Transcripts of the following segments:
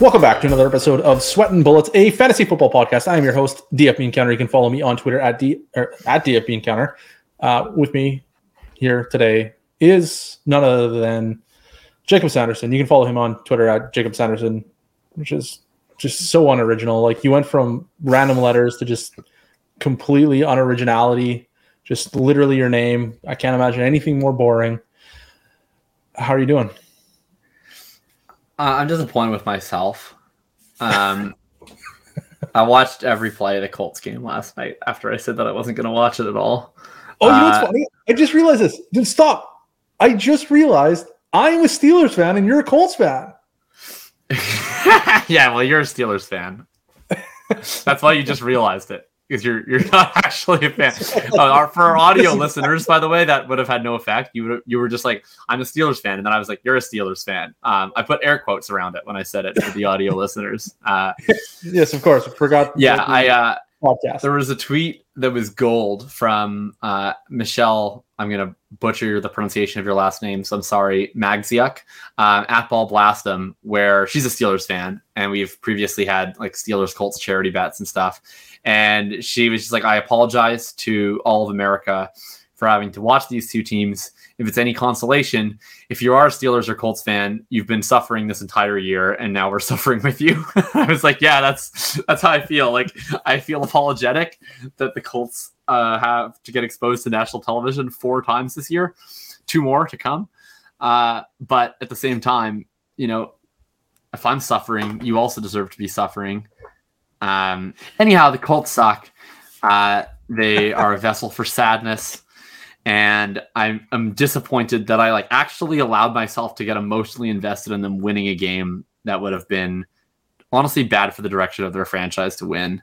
Welcome back to another episode of Sweatin' Bullets, a fantasy football podcast. I am your host, DF Bean Counter. You can follow me on Twitter at D or at DF Bean Counter. Uh, with me here today is none other than Jakob Sanderson. You can follow him on Twitter at Jakob Sanderson, which is just so unoriginal. Like you went from random letters to just completely unoriginality, just literally your name. I can't imagine anything more boring. How are you doing? Uh, I'm disappointed with myself. Um, I watched every play of the Colts game last night after I said that I wasn't going to watch it at all. Oh, you know what's uh, funny? I just realized this. Then stop. I just realized I am a Steelers fan and you're a Colts fan. yeah, well, you're a Steelers fan. That's why you just realized it because you're you're not actually a fan. Uh, our, for our audio listeners, by the way, that would have had no effect. You would you were just like, I'm a Steelers fan, and then I was like, you're a Steelers fan. Um, I put air quotes around it when I said it for the audio listeners. Uh, yes, of course. I forgot. Yeah, I. Uh, podcast. There was a tweet that was gold from uh, Michelle. I'm going to butcher the pronunciation of your last name, so I'm sorry, Magziuk, um, at Ball Blastum, where she's a Steelers fan, and we've previously had like Steelers Colts charity bets and stuff. And she was just like, I apologize to all of America for having to watch these two teams. If it's any consolation, if you are a Steelers or Colts fan, you've been suffering this entire year, and now we're suffering with you. I was like, yeah, that's that's how I feel. Like I feel apologetic that the Colts uh, have to get exposed to national television four times this year, two more to come. Uh, but at the same time, you know, if I'm suffering, you also deserve to be suffering. Um, anyhow, the Colts suck. Uh, they are a vessel for sadness, and I'm I'm disappointed that I like actually allowed myself to get emotionally invested in them winning a game that would have been honestly bad for the direction of their franchise to win.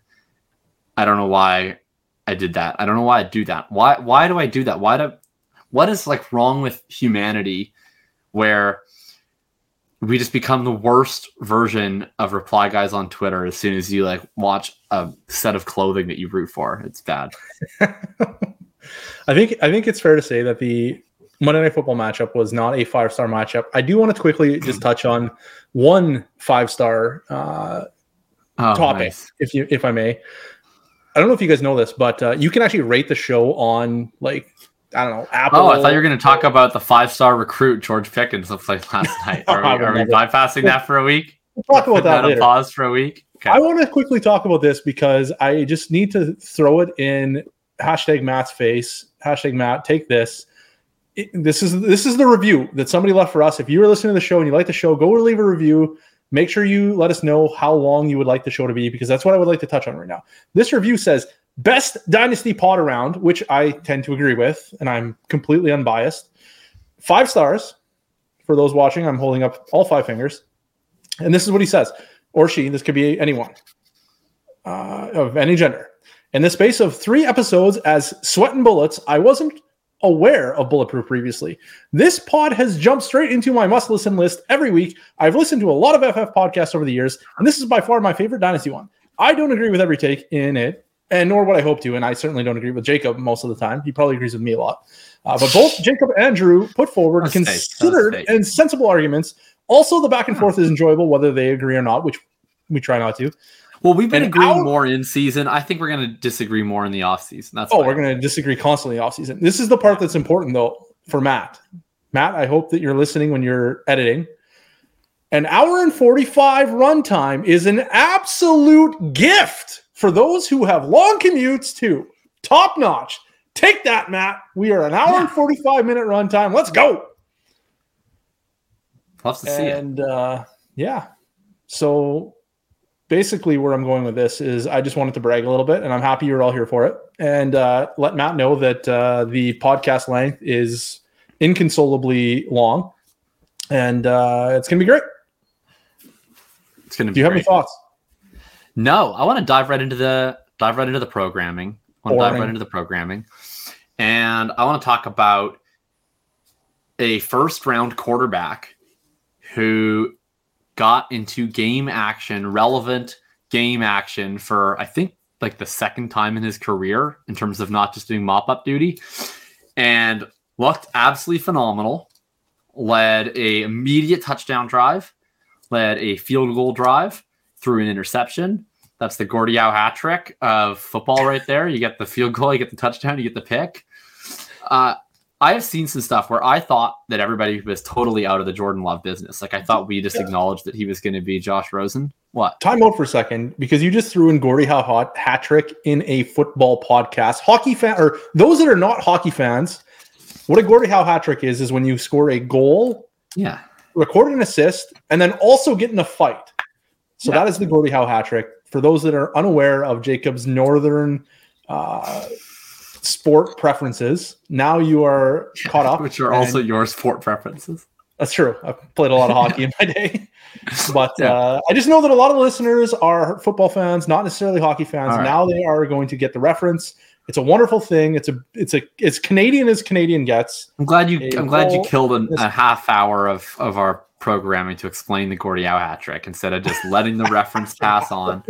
I don't know why I did that. I don't know why I do that. Why why do I do that? Why do what is like wrong with humanity where we just become the worst version of reply guys on Twitter as soon as you like watch a set of clothing that you root for. It's bad. I think I think it's fair to say that the Monday Night Football matchup was not a five star matchup. I do want to quickly just touch on one five star uh, oh, topic, nice. if you if I may. I don't know if you guys know this, but uh, you can actually rate the show on like I don't know. Apple. Oh, I thought you were going to talk about the five star recruit George Pickens looked like last night. Oh, are we, are we bypassing that for a week? We'll talk about that, later. Pause for a week. Okay. I want to quickly talk about this because I just need to throw it in hashtag Matt's face. Hashtag Matt, take this. It, this is this is the review that somebody left for us. If you were listening to the show and you like the show, go leave a review. Make sure you let us know how long you would like the show to be because that's what I would like to touch on right now. This review says Best dynasty pod around, which I tend to agree with, and I'm completely unbiased. Five stars for those watching. I'm holding up all five fingers. And this is what he says, or she, this could be anyone uh, of any gender. In the space of three episodes as Sweatin' Bullets, I wasn't aware of Bulletproof previously. This pod has jumped straight into my must listen list every week. I've listened to a lot of FF podcasts over the years, and this is by far my favorite Dynasty one. I don't agree with every take in it, and nor would I hope to. And I certainly don't agree with Jakob most of the time. He probably agrees with me a lot. Uh, but both Jakob and Drew put forward That's considered and sensible arguments. Also, the back and forth is enjoyable, whether they agree or not, which we try not to. Well, we've been and agreeing our, more in season. I think we're going to disagree more in the off season. That's oh, we're going to disagree constantly off season. This is the part that's important though for Matt. Matt, I hope that you're listening when you're editing. An hour and 45 runtime is an absolute gift for those who have long commutes too. Top notch. Take that, Matt. We are an hour and 45 minute runtime. Let's go. Love to see and, it. And uh, yeah. So basically, where I'm going with this is I just wanted to brag a little bit, and I'm happy you're all here for it. And uh, let Matt know that uh, the podcast length is inconsolably long, and uh, it's going to be great. It's going to be. Do you have any thoughts? No, I want to dive right into the dive right into the programming. I want to dive right into the programming, and I want to talk about a first round quarterback who got into game action, relevant game action for I think like the second time in his career in terms of not just doing mop up duty, and looked absolutely phenomenal. Led a immediate touchdown drive led a field goal drive through an interception. That's the Gordie Howe hat trick of football right there. You get the field goal, you get the touchdown, you get the pick. Uh, I have seen some stuff where I thought that everybody was totally out of the Jordan Love business. Like I thought we just acknowledged that he was going to be Josh Rosen. What? Time out for a second because you just threw in Gordie Howe hot hat trick in a football podcast. Hockey fan or those that are not hockey fans, what a Gordie Howe hat trick is is when you score a goal, yeah, record an assist, and then also get in a fight. So yeah. that is the Gordie Howe hat trick. For those that are unaware of Jakob's northern uh, sport preferences. Now you are caught up, which are also your sport preferences. That's true. I've played a lot of hockey in my day, but yeah. uh, I just know that a lot of the listeners are football fans, not necessarily hockey fans. Right. Now they are going to get the reference. It's a wonderful thing. It's a it's a it's Canadian as Canadian gets. I'm glad you a I'm glad you killed an, a half hour of of our programming to explain the Gordie Howe hat trick instead of just letting the reference pass on.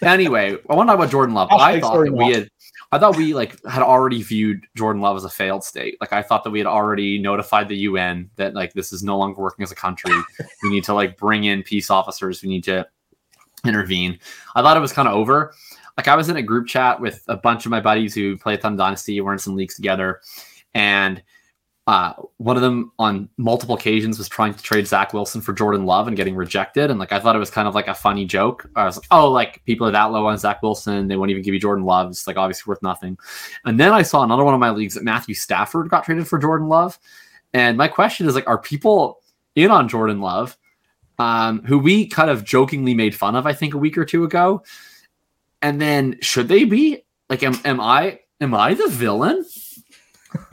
Anyway, I want to talk about Jordan Love. I thought that we had I thought we like had already viewed Jordan Love as a failed state. Like I thought that we had already notified the UN that like this is no longer working as a country. we need to like bring in peace officers. We need to intervene. I thought it was kind of over. Like I was in a group chat with a bunch of my buddies who play ton Dynasty. We're in some leagues together, and uh, one of them on multiple occasions was trying to trade Zach Wilson for Jordan Love and getting rejected. And like I thought it was kind of like a funny joke. I was like, oh, like people are that low on Zach Wilson, they won't even give you Jordan Love. It's like obviously worth nothing. And then I saw another one of my leagues that Matthew Stafford got traded for Jordan Love. And my question is like, are people in on Jordan Love, um, who we kind of jokingly made fun of, I think, a week or two ago? And then should they be like, am, am I am I the villain?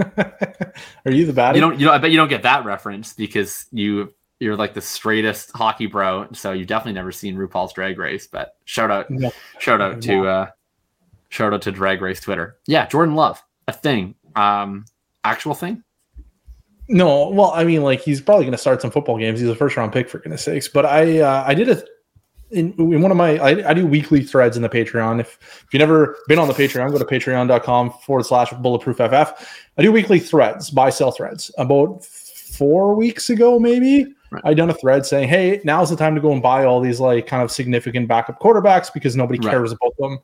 Are you the bad? You don't. You know. I bet you don't get that reference because you you're like the straightest hockey bro. So you've definitely never seen RuPaul's Drag Race. But shout out, no. shout out to uh, shout out to Drag Race Twitter. Yeah, Jordan Love, a thing, um, actual thing. No, well, I mean, like he's probably going to start some football games. He's a first round pick for goodness sakes. But I, uh, I did a in, in one of my I, I, do weekly threads in the patreon. If, if you've never been on the patreon go to patreon.com forward slash bulletproof ff i do weekly threads buy sell threads. About four weeks ago maybe right. i done a thread saying hey now's the time to go and buy all these like kind of significant backup quarterbacks because nobody cares right. about them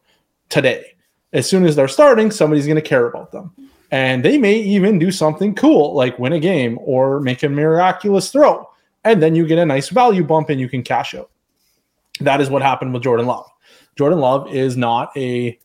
today. As soon as they're starting somebody's going to care about them. And they may even do something cool like win a game or make a miraculous throw. And then you get a nice value bump and you can cash out that is what happened with Jordan Love. Jordan Love is not a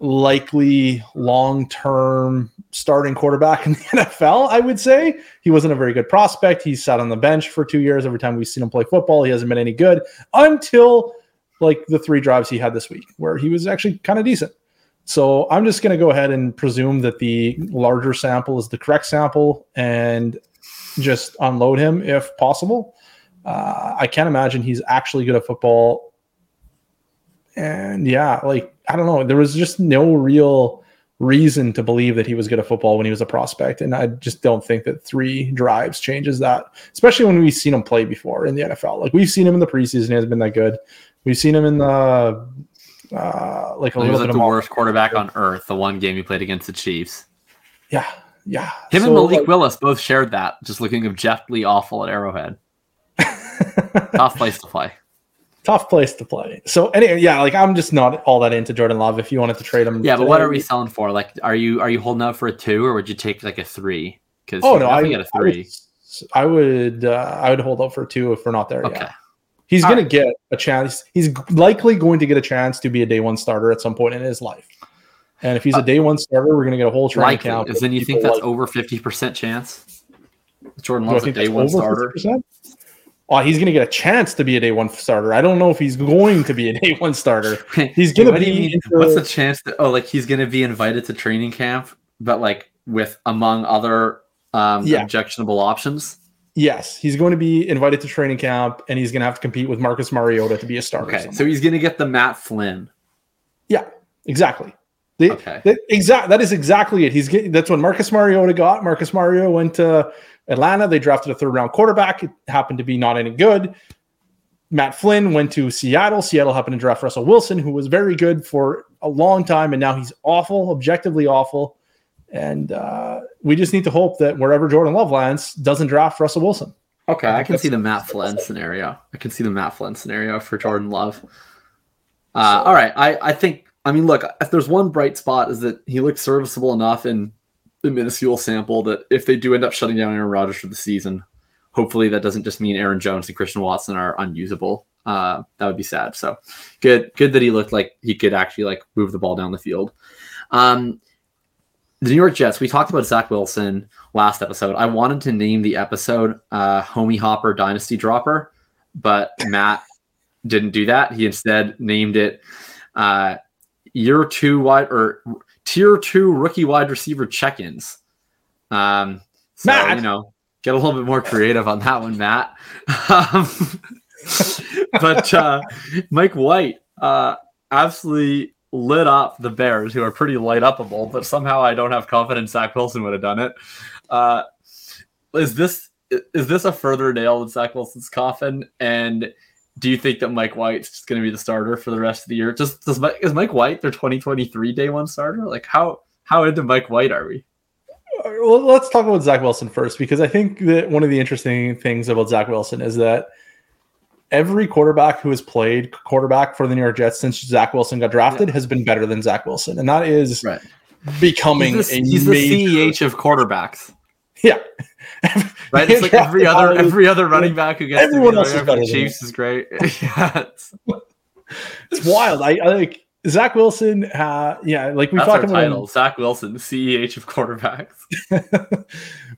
likely long term starting quarterback in the NFL, I would say. He wasn't a very good prospect. He sat on the bench for two years. Every time we've seen him play football, he hasn't been any good until like the three drives he had this week, where he was actually kind of decent. So I'm just going to go ahead and presume that the larger sample is the correct sample and just unload him if possible. Uh, I can't imagine he's actually good at football. And yeah, like I don't know, there was just no real reason to believe that he was good at football when he was a prospect, and I just don't think that three drives changes that. Especially when we've seen him play before in the NFL. Like we've seen him in the preseason, he hasn't been that good. We've seen him in the uh, like a he little was like the worst quarterback on earth. The one game he played against the Chiefs. Yeah, yeah. Him so, and Malik like, Willis both shared that, just looking objectively awful at Arrowhead. Tough place to play. Tough place to play. So anyway, yeah, like I'm just not all that into Jordan Love. If you wanted to trade him, yeah, today, but what are we selling for? Like, are you are you holding out for a two, or would you take like a three? Because oh no, I get a three. I would, I would, uh, I would hold out for a two if we're not there okay. yet. He's going right. to get a chance. He's likely going to get a chance to be a day one starter at some point in his life. And if he's a uh, day one starter, we're going to get a whole training camp. Then you think that's like, over fifty percent chance? Jordan Love's a day one starter. 50%? Oh, he's going to get a chance to be a day one starter. I don't know if he's going to be a day one starter. He's going to be. Into... What's the chance that oh, like he's going to be invited to training camp, but like with among other um, yeah. objectionable options? Yes, he's going to be invited to training camp, and he's going to have to compete with Marcus Mariota to be a starter. Okay, so he's going to get the Matt Flynn. Yeah, exactly. The, okay. That, exact. That is exactly it. He's getting. That's what Marcus Mariota got. Marcus Mariota went to Atlanta. They drafted a third round quarterback. It happened to be not any good. Matt Flynn went to Seattle. Seattle happened to draft Russell Wilson, who was very good for a long time, and now he's awful, objectively awful. And uh, we just need to hope that wherever Jordan Love lands doesn't draft Russell Wilson. Okay, I can see the Matt Flynn scenario. I can see the Matt Flynn scenario for Jordan Love. Uh, all right, I, I think. I mean, look, if there's one bright spot is that he looks serviceable enough in the minuscule sample that if they do end up shutting down Aaron Rodgers for the season, hopefully that doesn't just mean Aaron Jones and Christian Watson are unusable. Uh, that would be sad. So good, good that he looked like he could actually like move the ball down the field. Um, the New York Jets. We talked about Zach Wilson last episode. I wanted to name the episode uh, "Homie Hopper Dynasty Dropper," but Matt didn't do that. He instead named it uh, "Year Two Wide" or "Tier Two Rookie Wide Receiver Check-ins." Um, so, Matt, you know, get a little bit more creative on that one, Matt. Um, but uh, Mike White uh, absolutely lit up the Bears, who are pretty light upable, but somehow I don't have confidence Zach Wilson would have done it. Uh, is this is this a further nail in Zach Wilson's coffin? And do you think that Mike White's just going to be the starter for the rest of the year? Just does Mike, is Mike White their 2023 day one starter? Like how how into Mike White are we? Well, let's talk about Zach Wilson first because I think that one of the interesting things about Zach Wilson is that every quarterback who has played quarterback for the New York Jets since Zach Wilson got drafted yeah. has been better than Zach Wilson, and that is right. becoming he's, the, he's the CEH of quarterbacks. Yeah, right. It's like every other every other running back who gets everyone else is better. Chiefs is great. yeah, it's, it's wild. I, I like Zach Wilson, uh, yeah, like we talked about title. Zach Wilson, CEH of quarterbacks.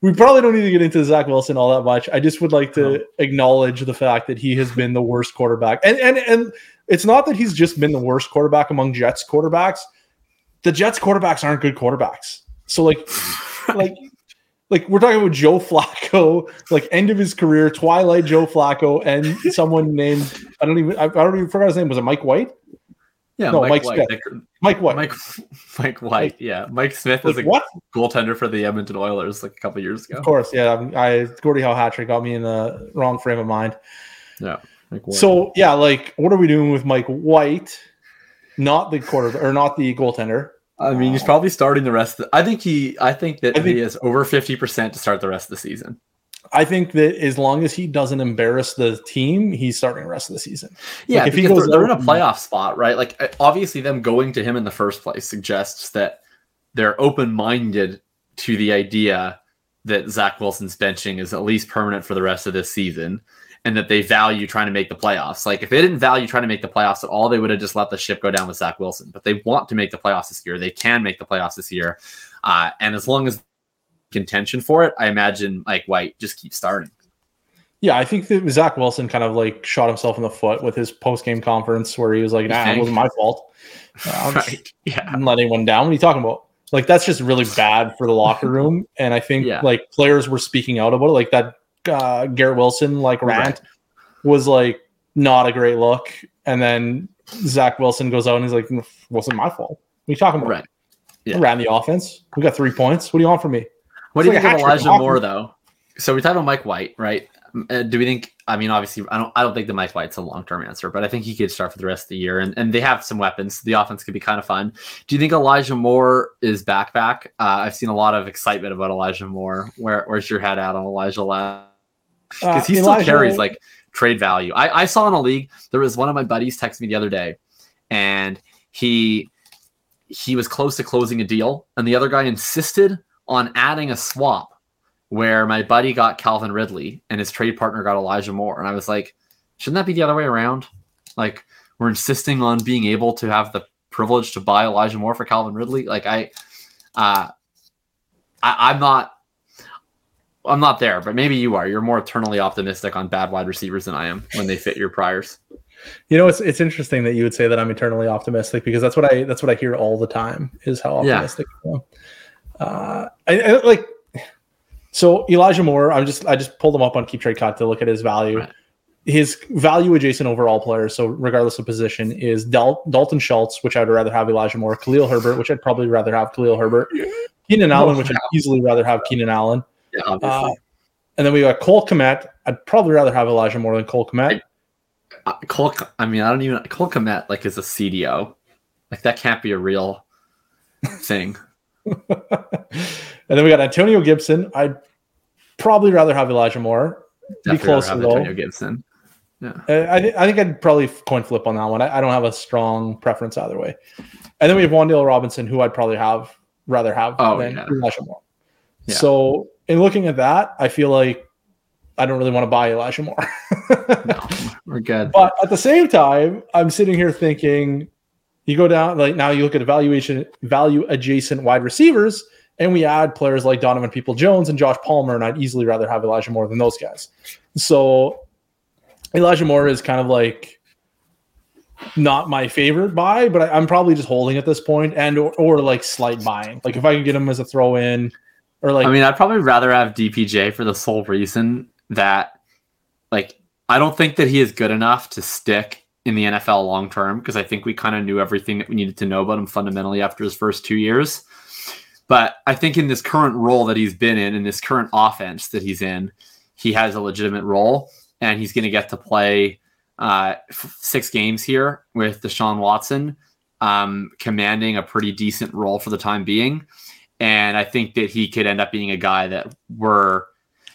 we probably don't need to get into Zach Wilson all that much. I just would like to oh. acknowledge the fact that he has been the worst quarterback, and and and it's not that he's just been the worst quarterback among Jets quarterbacks. The Jets quarterbacks aren't good quarterbacks. So like, like. Like we're talking about Joe Flacco, like end of his career, Twilight Joe Flacco, and someone named I don't even I, I don't even forgot his name. Was it Mike White? Yeah, no, Mike, Mike White. Smith. Mike White. Mike, Mike White. Yeah, Mike Smith like, is a what? goaltender for the Edmonton Oilers like a couple years ago. Of course, yeah. I Gordie Howe hat trick got me in the wrong frame of mind. Yeah. So yeah, like what are we doing with Mike White? Not the quarter or not the goaltender. I mean, he's probably starting the rest. Of the, I think he. I think that I think, he is over fifty percent to start the rest of the season. I think that as long as he doesn't embarrass the team, he's starting the rest of the season. Yeah, like if he goes, they're, they're in a playoff spot, right? Like obviously, them going to him in the first place suggests that they're open minded to the idea that Zach Wilson's benching is at least permanent for the rest of this season, and that they value trying to make the playoffs. Like if they didn't value trying to make the playoffs at all, they would have just let the ship go down with Zach Wilson. But they want to make the playoffs this year. They can make the playoffs this year, uh, and as long as contention for it, I imagine Mike White just keeps starting. Yeah, I think that Zach Wilson kind of like shot himself in the foot with his post game conference where he was like, "Nah, it wasn't my fault. Uh, right. Yeah, didn't let anyone down." What are you talking about? Like that's just really bad for the locker room. And I think yeah. like players were speaking out about it. Like that uh, Garrett Wilson like rant right. was like not a great look. And then Zach Wilson goes out and he's like, "Wasn't my fault." What are you talking about? Right. Yeah. I ran the offense. We got three points. What do you want from me? What do you like think of Elijah Moore though? So we talked about Mike White, right? Uh, do we think? I mean, obviously, I don't. I don't think the Mike White's a long term answer, but I think he could start for the rest of the year, and, and they have some weapons. The offense could be kind of fun. Do you think Elijah Moore is back? Back? Uh, I've seen a lot of excitement about Elijah Moore. Where, where's your head at on Elijah Lab? Because uh, he still carries like trade value. I, I saw in a league there was one of my buddies text me the other day, and he he was close to closing a deal, and the other guy insisted on adding a swap where my buddy got Calvin Ridley and his trade partner got Elijah Moore. And I was like, shouldn't that be the other way around? Like, we're insisting on being able to have the privilege to buy Elijah Moore for Calvin Ridley. Like, I, uh, I, I'm not. I'm not there, but maybe you are. You're more eternally optimistic on bad wide receivers than I am when they fit your priors. You know, it's it's interesting that you would say that I'm eternally optimistic because that's what I that's what I hear all the time is how optimistic yeah. I am. Uh, I, I, like so Elijah Moore. I'm just I just pulled him up on Keep Trade Cut to look at his value. Right. His value adjacent overall players, so regardless of position, is Dal- Dalton Schultz, which I'd rather have Elijah Moore, Khalil Herbert, which I'd probably rather have Khalil Herbert, Keenan Allen, which I'd easily rather have Keenan Allen. Yeah, uh, and then we got Cole Kmet. I'd probably rather have Elijah Moore than Cole Kmet. Uh, Cole, I mean, I don't even Cole Kmet like is a CDO, like that can't be a real thing. and then we got Antonio Gibson. I'd probably rather have Elijah Moore. be closer though. Antonio Gibson. Yeah. I, th- I think I'd probably coin flip on that one. I, I, don't have a strong preference either way. And then we have Wan'Dale Robinson, who I'd probably have rather have oh, than yeah. Elijah Moore. Yeah. So in looking at that, I feel like I don't really want to buy Elijah Moore. no, we're good. But at the same time, I'm sitting here thinking, you go down like now you look at evaluation value adjacent wide receivers, and we add players like Donovan People Jones and Josh Palmer, and I'd easily rather have Elijah Moore than those guys. So Elijah Moore is kind of like not my favorite buy, but I, am probably just holding at this point and or, or like slight buying. Like if I can get him as a throw in, or like I mean, I'd probably rather have DPJ for the sole reason that like I don't think that he is good enough to stick in the NFL long term because I think we kind of knew everything that we needed to know about him fundamentally after his first two years. But I think in this current role that he's been in, in this current offense that he's in, he has a legitimate role and he's going to get to play uh, six games here with Deshaun Watson, um, commanding a pretty decent role for the time being. And I think that he could end up being a guy that we're,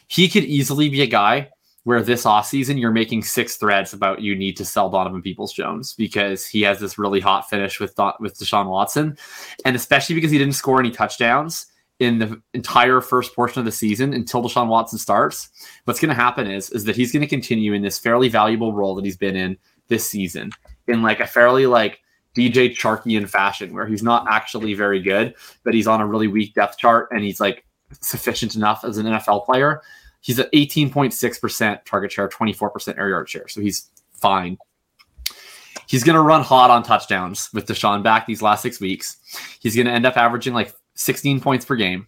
he could easily be a guy where this offseason you're making six threads about you need to sell Donovan Peoples Jones because he has this really hot finish with with Deshaun Watson, and especially because he didn't score any touchdowns in the entire first portion of the season until Deshaun Watson starts. What's going to happen is is that he's going to continue in this fairly valuable role that he's been in this season in like a fairly like DJ Charkian fashion where he's not actually very good, but he's on a really weak depth chart and he's like sufficient enough as an NFL player He's at 18.6% target share, 24% air yard share. So he's fine. He's going to run hot on touchdowns with Deshaun back these last six weeks. He's going to end up averaging like 16 points per game,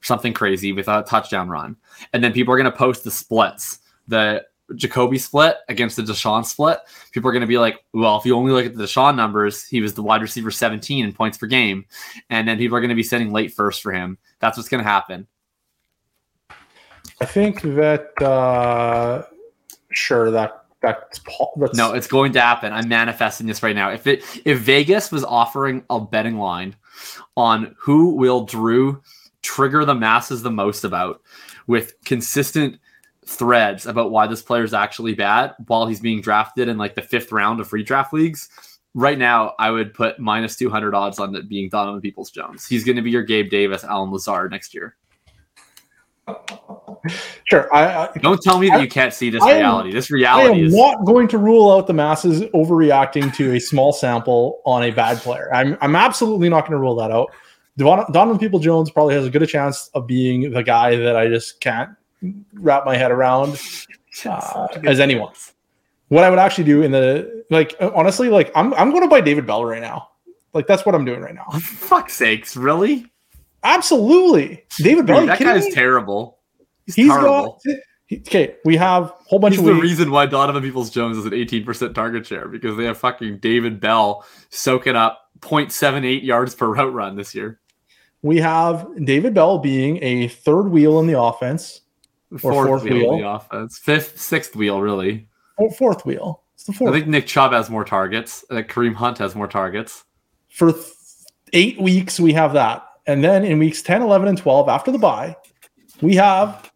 something crazy with a touchdown run. And then people are going to post the splits, the Jacoby split against the Deshaun split. People are going to be like, well, if you only look at the Deshaun numbers, he was the wide receiver 17 in points per game. And then people are going to be sending late first for him. That's what's going to happen. I think that uh, sure that that's, that's no, it's going to happen. I'm manifesting this right now. If it if Vegas was offering a betting line on who will Drew trigger the masses the most about with consistent threads about why this player is actually bad while he's being drafted in like the fifth round of redraft leagues. Right now, I would put minus 200 odds on it being Donovan Peoples Jones. He's going to be your Gabe Davis, Allen Lazard next year. Sure. I, I, Don't tell me that you can't see this I reality. This reality I am is not going to rule out the masses overreacting to a small sample on a bad player. I'm I'm absolutely not going to rule that out. Donovan People Jones probably has a good a chance of being the guy that I just can't wrap my head around uh, as anyone. What I would actually do in the like honestly, like I'm I'm going to buy David Bell right now. Like that's what I'm doing right now. Oh, fuck's sakes, really? Absolutely, David Bell. that guy's me? terrible. He's, He's terrible. Got, okay, we have a whole bunch He's of the reason why Donovan Peoples Jones is an 18% target share because they have fucking David Bell soaking up 0.78 yards per route run this year. We have David Bell being a third wheel in the offense, fourth, fourth wheel, wheel, offense, fifth, sixth wheel, really. Or fourth wheel. It's the fourth. I think Nick Chubb has more targets. Think Kareem Hunt has more targets. For th- eight weeks, we have that. And then in weeks 10, 11, and 12, after the bye, we have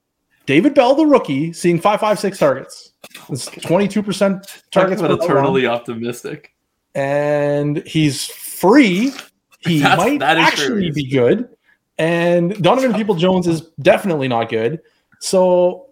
David Bell, the rookie, seeing 556 targets. It's 22% targets. But eternally optimistic. And he's free. He That's, might actually true. be good. And Donovan People Jones is definitely not good. So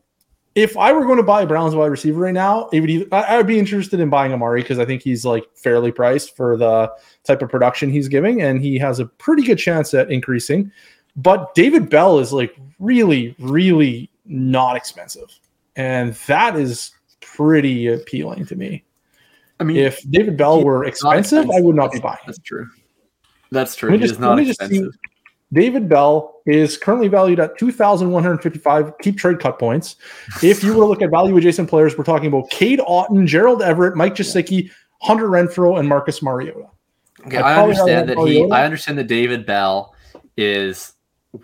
if I were going to buy a Browns wide receiver right now, it would either, I would be interested in buying Amari because I think he's like fairly priced for the type of production he's giving, and he has a pretty good chance at increasing. But David Bell is like really, really not expensive, and that is pretty appealing to me. I mean, if David Bell were expensive, expensive, I would not be buying. That's true. That's true. He just, is not expensive. David Bell is currently valued at 2,155 keep trade cut points. If you were to look at value adjacent players, we're talking about Cade Otton, Gerald Everett, Mike Gesicki, Hunter Renfrow, and Marcus Mariota. Okay, I, I understand that Mariota. he. I understand that David Bell is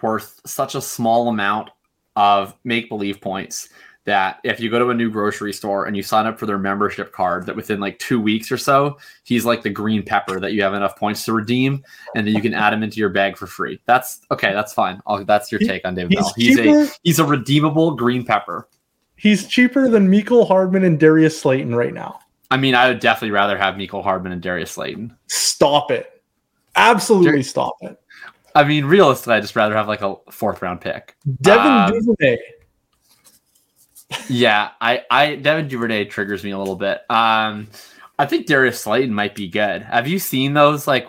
worth such a small amount of make believe points that if you go to a new grocery store and you sign up for their membership card, that within like two weeks or so, he's like the green pepper that you have enough points to redeem, and then you can add him into your bag for free. That's okay. That's fine. I'll, that's your take on David he's Bell. He's cheaper. a he's a redeemable green pepper. He's cheaper than Mecole Hardman and Darius Slayton right now. I mean, I would definitely rather have Mecole Hardman and Darius Slayton. Stop it. Absolutely Dar- stop it. I mean, realistically, I'd just rather have like a fourth round pick. Devin um, Duvernay. Yeah, I, I Devin Duvernay triggers me a little bit. Um, I think Darius Slayton might be good. Have you seen those? Like,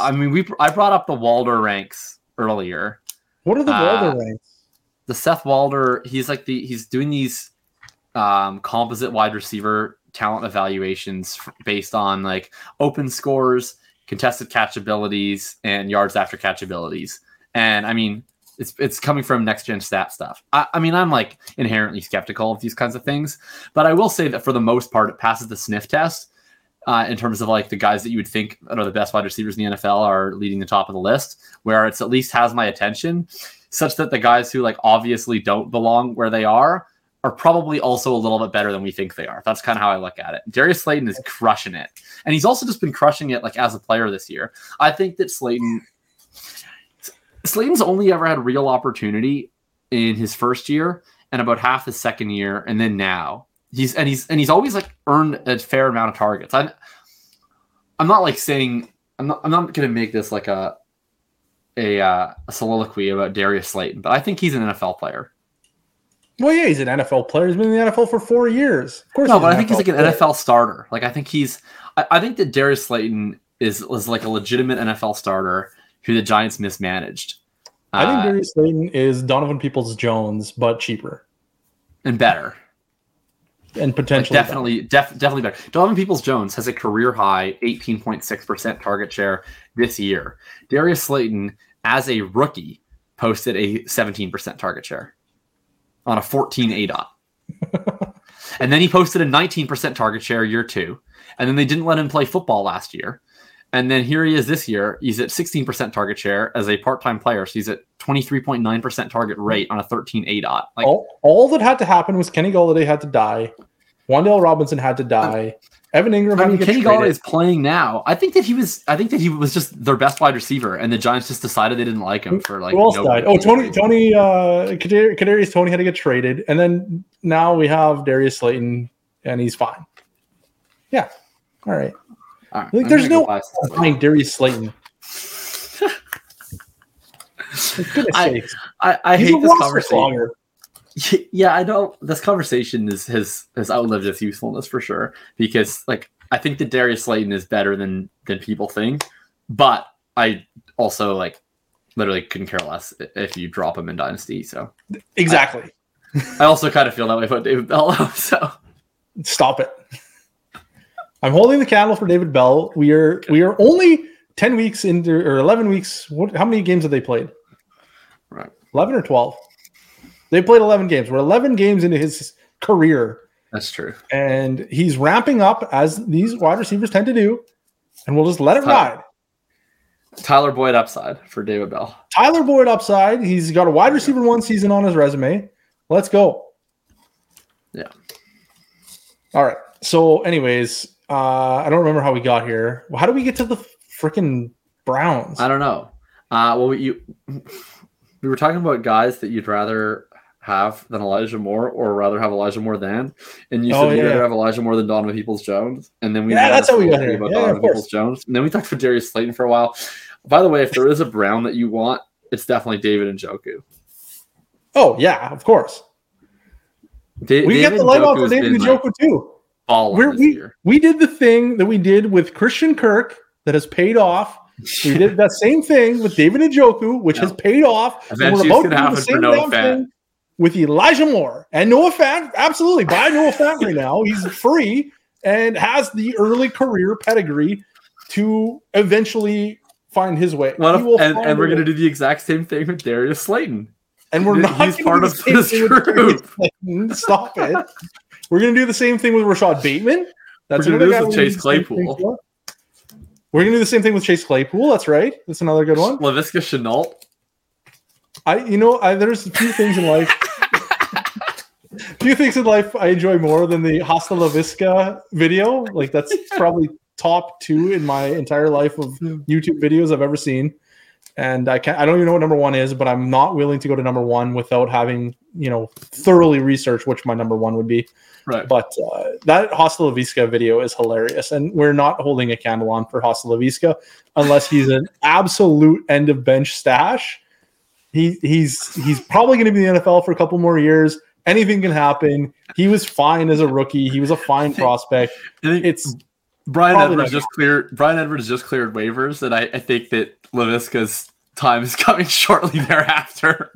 I mean, we I brought up the Walder ranks earlier. What are the Walder uh, ranks? The Seth Walder, he's like the he's doing these um, composite wide receiver talent evaluations based on like open scores, contested catch abilities, and yards after catch abilities. And I mean, it's it's coming from next gen stat stuff. I, I, mean, I'm like inherently skeptical of these kinds of things, but I will say that for the most part, it passes the sniff test. Uh, in terms of like the guys that you would think are the best wide receivers in the NFL are leading the top of the list, where it's at least has my attention, such that the guys who like obviously don't belong where they are are probably also a little bit better than we think they are. That's kind of how I look at it. Darius Slayton is crushing it. And he's also just been crushing it like as a player this year. I think that Slayton Slayton's only ever had real opportunity in his first year and about half his second year, and then now he's and he's and he's always like earned a fair amount of targets. I'm I'm not like saying I'm not I'm not gonna make this like a a, uh, a soliloquy about Darius Slayton, but I think he's an NFL player. Well, yeah, he's an NFL player. He's been in the NFL for four years. Of course, no, but I think he's like an player. NFL starter. Like I think he's I, I think that Darius Slayton is is like a legitimate NFL starter who the Giants mismanaged. I think uh, Darius Slayton is Donovan Peoples Jones, but cheaper and better, and potentially like definitely, def, definitely better. Donovan Peoples Jones has a career high 18.6% target share this year. Darius Slayton, as a rookie, posted a 17% target share on a 14 A dot. and then he posted a 19% target share year two. And then they didn't let him play football last year. And then here he is this year. He's at 16% target share as a part-time player. So he's at 23.9% target rate on a 13 A dot. Like all, all that had to happen was Kenny Golladay had to die. Wan'Dale Robinson had to die. Evan Engram. I mean, Kenny Golladay is playing now. I think that he was. I think that he was just their best wide receiver, and the Giants just decided they didn't like him for like. Who else no died? Oh, Tony. Tony. Uh, Kadarius Toney had to get traded, and then now we have Darius Slayton, and he's fine. Yeah. All right. Right, like, there's no behind Darius Slayton. I, I, I hate this conversation. Yeah, I don't. This conversation is has has outlived its usefulness for sure. Because like I think that Darius Slayton is better than than people think, but I also like literally couldn't care less if you drop him in Dynasty. So exactly. I, I also kind of feel that way about David Bell. So stop it. I'm holding the candle for David Bell. We are we are only ten weeks into or eleven weeks. What? How many games have they played? Right, eleven or twelve. They played eleven games. We're eleven games into his career. That's true. And he's ramping up as these wide receivers tend to do, and we'll just let it Tyler, ride. Tyler Boyd upside for David Bell. Tyler Boyd upside. He's got a wide receiver one season on his resume. Let's go. Yeah. All right. So, anyways, uh, I don't remember how we got here. How do we get to the freaking Browns? I don't know. Uh, well, we, you we were talking about guys that you'd rather have than Elijah Moore, or rather have Elijah Moore than, and you said oh, you'd rather have Elijah Moore than Donovan Peoples Jones, and then we yeah, that's how we got here. About yeah, Donovan Peoples Jones, and then we talked about Darius Slayton for a while. By the way, if there is a Brown that you want, it's definitely David Njoku. Oh yeah, of course. Da- we David get the light off for David Njoku like, too we year. we did the thing that we did with Christian Kirk that has paid off. We did that same thing with David Njoku, which has paid off. Eventually, we're about to do the same Noah thing with Elijah Moore and Noah Fant. Absolutely, buy Noah Fant right now. He's free and has the early career pedigree to eventually find his way. And, and we're going to do the exact same thing with Darius Slayton. And we're not he's part of this group. Stop it. We're gonna do the same thing with Rashod Bateman. That's We're gonna do with Chase Claypool. We're gonna do the same thing with Chase Claypool. That's right. That's another good one. Laviska Shenault. I, you know, I, there's a few things in life. a few things in life I enjoy more than the Hasta Laviska video. Like that's probably top two in my entire life of YouTube videos I've ever seen. and I can't. I don't even know what number one is, but I'm not willing to go to number one without having you know thoroughly researched which my number one would be. Right. But uh, that Hostel Laviska video is hilarious, and we're not holding a candle on for Hostel Laviska unless he's an absolute end of bench stash. He he's he's probably going to be in the NFL for a couple more years. Anything can happen. He was fine as a rookie. He was a fine prospect. It's Bryan Edwards just cleared. Bryan Edwards just cleared waivers, and I, I think that Laviska's time is coming shortly thereafter.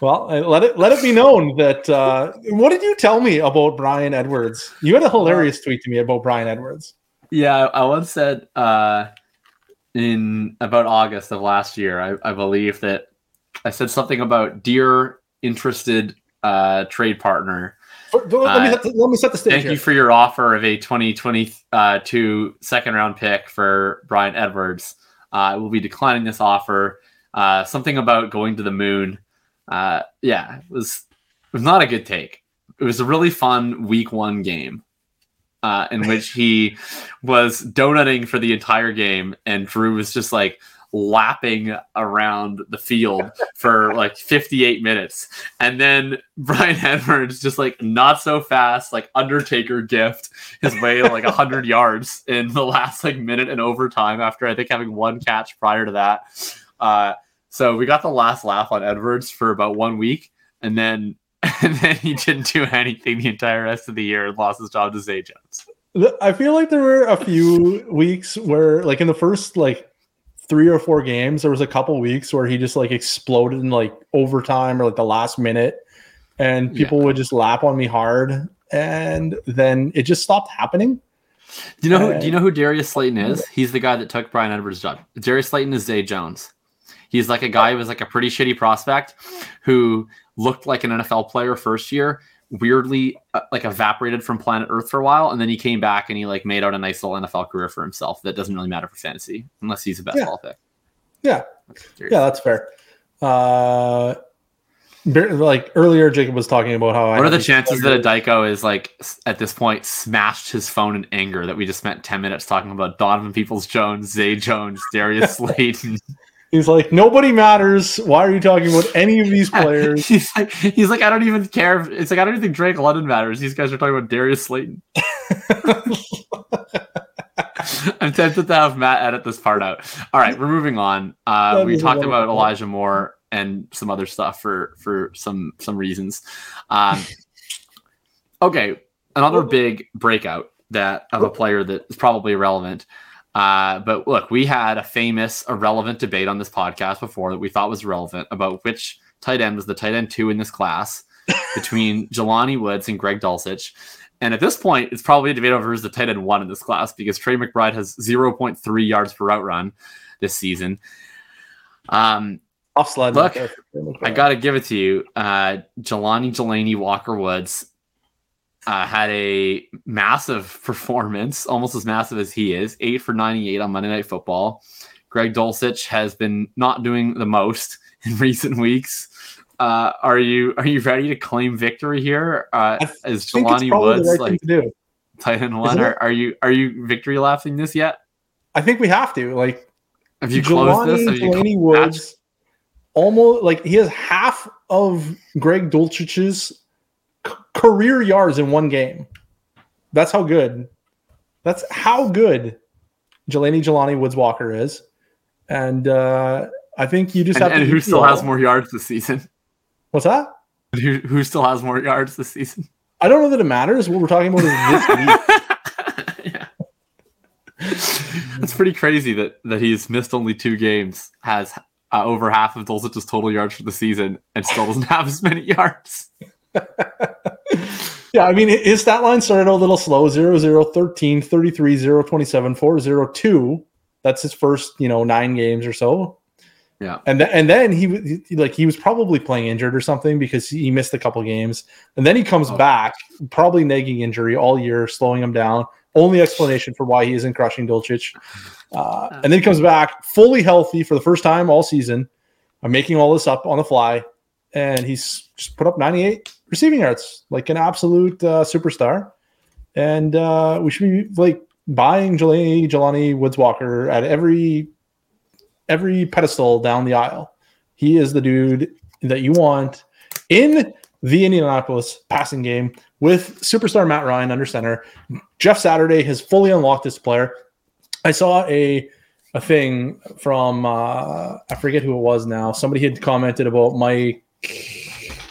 Well, uh, let it let it be known that. Uh, what did you tell me about Bryan Edwards? You had a hilarious tweet to me about Bryan Edwards. Yeah, I once said uh, in about August of last year, I, I believe that I said something about dear interested uh, trade partner. Let me, uh, set the, let me set the stage. Thank here. you for your offer of a 2022 second round pick for Bryan Edwards. Uh, I will be declining this offer. Uh, something about going to the moon. Uh, yeah, it was it was not a good take. It was a really fun week one game uh, in which he was donutting for the entire game, and Drew was just like lapping around the field for like 58 minutes. And then Bryan Edwards just like not so fast, like Undertaker gift his way like 100 yards in the last like minute and overtime after I think having one catch prior to that. Uh, so we got the last laugh on Edwards for about one week. And then and then he didn't do anything the entire rest of the year and lost his job to Zay Jones. I feel like there were a few weeks where, like, in the first like three or four games, there was a couple weeks where he just like exploded in like overtime or like the last minute, and people yeah. would just lap on me hard, and then it just stopped happening. Do you know? Who, do you know who Darius Slayton is? He's the guy that took Bryan Edwards' job. Darius Slayton is Zay Jones. He's like a guy who was like a pretty shitty prospect who looked like an NFL player first year, weirdly uh, like evaporated from planet Earth for a while, and then he came back and he like made out a nice little NFL career for himself. That doesn't really matter for fantasy unless he's a best yeah. ball pick. Yeah, yeah, that's fair. Uh, like earlier, Jakob was talking about how. What I are the chances that a Dyko is like at this point smashed his phone in anger that we just spent ten minutes talking about Donovan Peoples Jones, Zay Jones, Darius Slayton. He's like, nobody matters. Why are you talking about any of these players? he's like, he's like, I don't even care. It's like I don't even think Drake London matters. These guys are talking about Darius Slayton. I'm tempted to have Matt edit this part out. All right, we're moving on. Uh, we talked about Elijah Moore and some other stuff for for some some reasons. Um, okay, another big breakout that of a player that is probably irrelevant uh, but look, we had a famous irrelevant debate on this podcast before that we thought was relevant about which tight end was the tight end two in this class between Jelani Woods and Greg Dulcich. And at this point, it's probably a debate over who's the tight end one in this class because Trey McBride has 0.3 yards per route run this season. Um, Off slide. Look, I got to give it to you. Uh, Jelani Jelani Walker Woods uh, had a massive performance, almost as massive as he is, eight for 98 on Monday Night Football. Greg Dulcich has been not doing the most in recent weeks. Uh, are you are you ready to claim victory here? Uh, is Jelani Woods right like tight end one? Are, are, you are you victory laughing this yet? I think we have to. Like, have you closed this? Jelani Woods, almost like he has half of Greg Dulcich's career yards in one game. That's how good. That's how good Jelani Jelani Woods Walker is. And uh, I think you just and, have and who still has more yards this season? What's that? Who, who still has more yards this season? I don't know that it matters. What we're talking about is this week. yeah. It's pretty crazy that that he's missed only two games, has uh, over half of Dulcich's total yards for the season, and still doesn't have as many yards. yeah, I mean, his stat line started a little slow 0 0 13, 33 0 27, 4 0 2. That's his first, you know, nine games or so. Yeah. And, th- and then he, he, like he was probably playing injured or something because he missed a couple games. And then he comes oh. back, probably nagging injury all year, slowing him down. Only explanation for why he isn't crushing Dulcich. Uh, and then he comes back fully healthy for the first time all season. I'm making all this up on the fly and he's just put up 98 receiving yards, like an absolute uh, superstar. And uh, we should be like buying Jelani, Jelani Woods Walker at every every pedestal down the aisle. He is the dude that you want in the Indianapolis passing game with superstar Matt Ryan under center. Jeff Saturday has fully unlocked this player. I saw a a thing from uh, I forget who it was now. Somebody had commented about Mike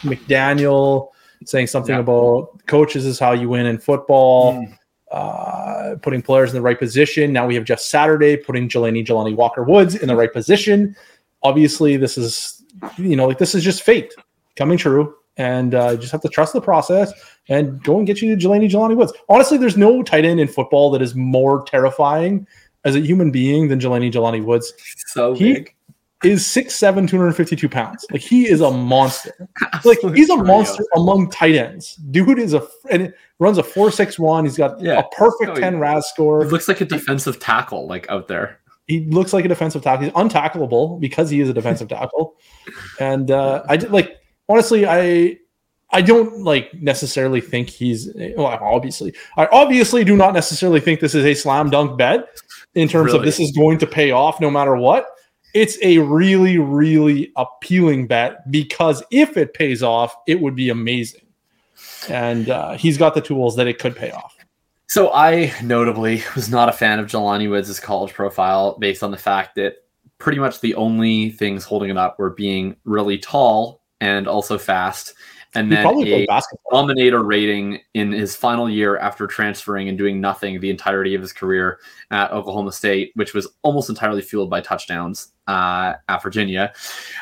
McDaniel saying something yeah. about coaches is how you win in football. Mm. Uh, putting players in the right position. Now we have Jeff Saturday putting Jelani Jelani Walker Woods in the right position. Obviously, this is you know like this is just fate coming true, and uh, just have to trust the process and go and get you to Jelani Jelani Woods. Honestly, there's no tight end in football that is more terrifying as a human being than Jelani Jelani Woods. So he big. Is 6'7", 252 pounds. Like he is a monster. like he's a monster among tight ends. Dude is a and runs a four six one. He's got yeah. a perfect oh, ten RAS score. He looks like a defensive tackle, like out there. He looks like a defensive tackle. He's untackleable because he is a defensive tackle. And uh, I did like honestly, I I don't like necessarily think he's well, obviously. I obviously do not necessarily think this is a slam dunk bet in terms really? of this is going to pay off no matter what. It's a really, really appealing bet because if it pays off, it would be amazing. And uh, he's got the tools that it could pay off. So I notably was not a fan of Jelani Woods' college profile based on the fact that pretty much the only things holding it up were being really tall and also fast and he then a Dominator rating in his final year after transferring and doing nothing the entirety of his career at Oklahoma State, which was almost entirely fueled by touchdowns uh, at Virginia.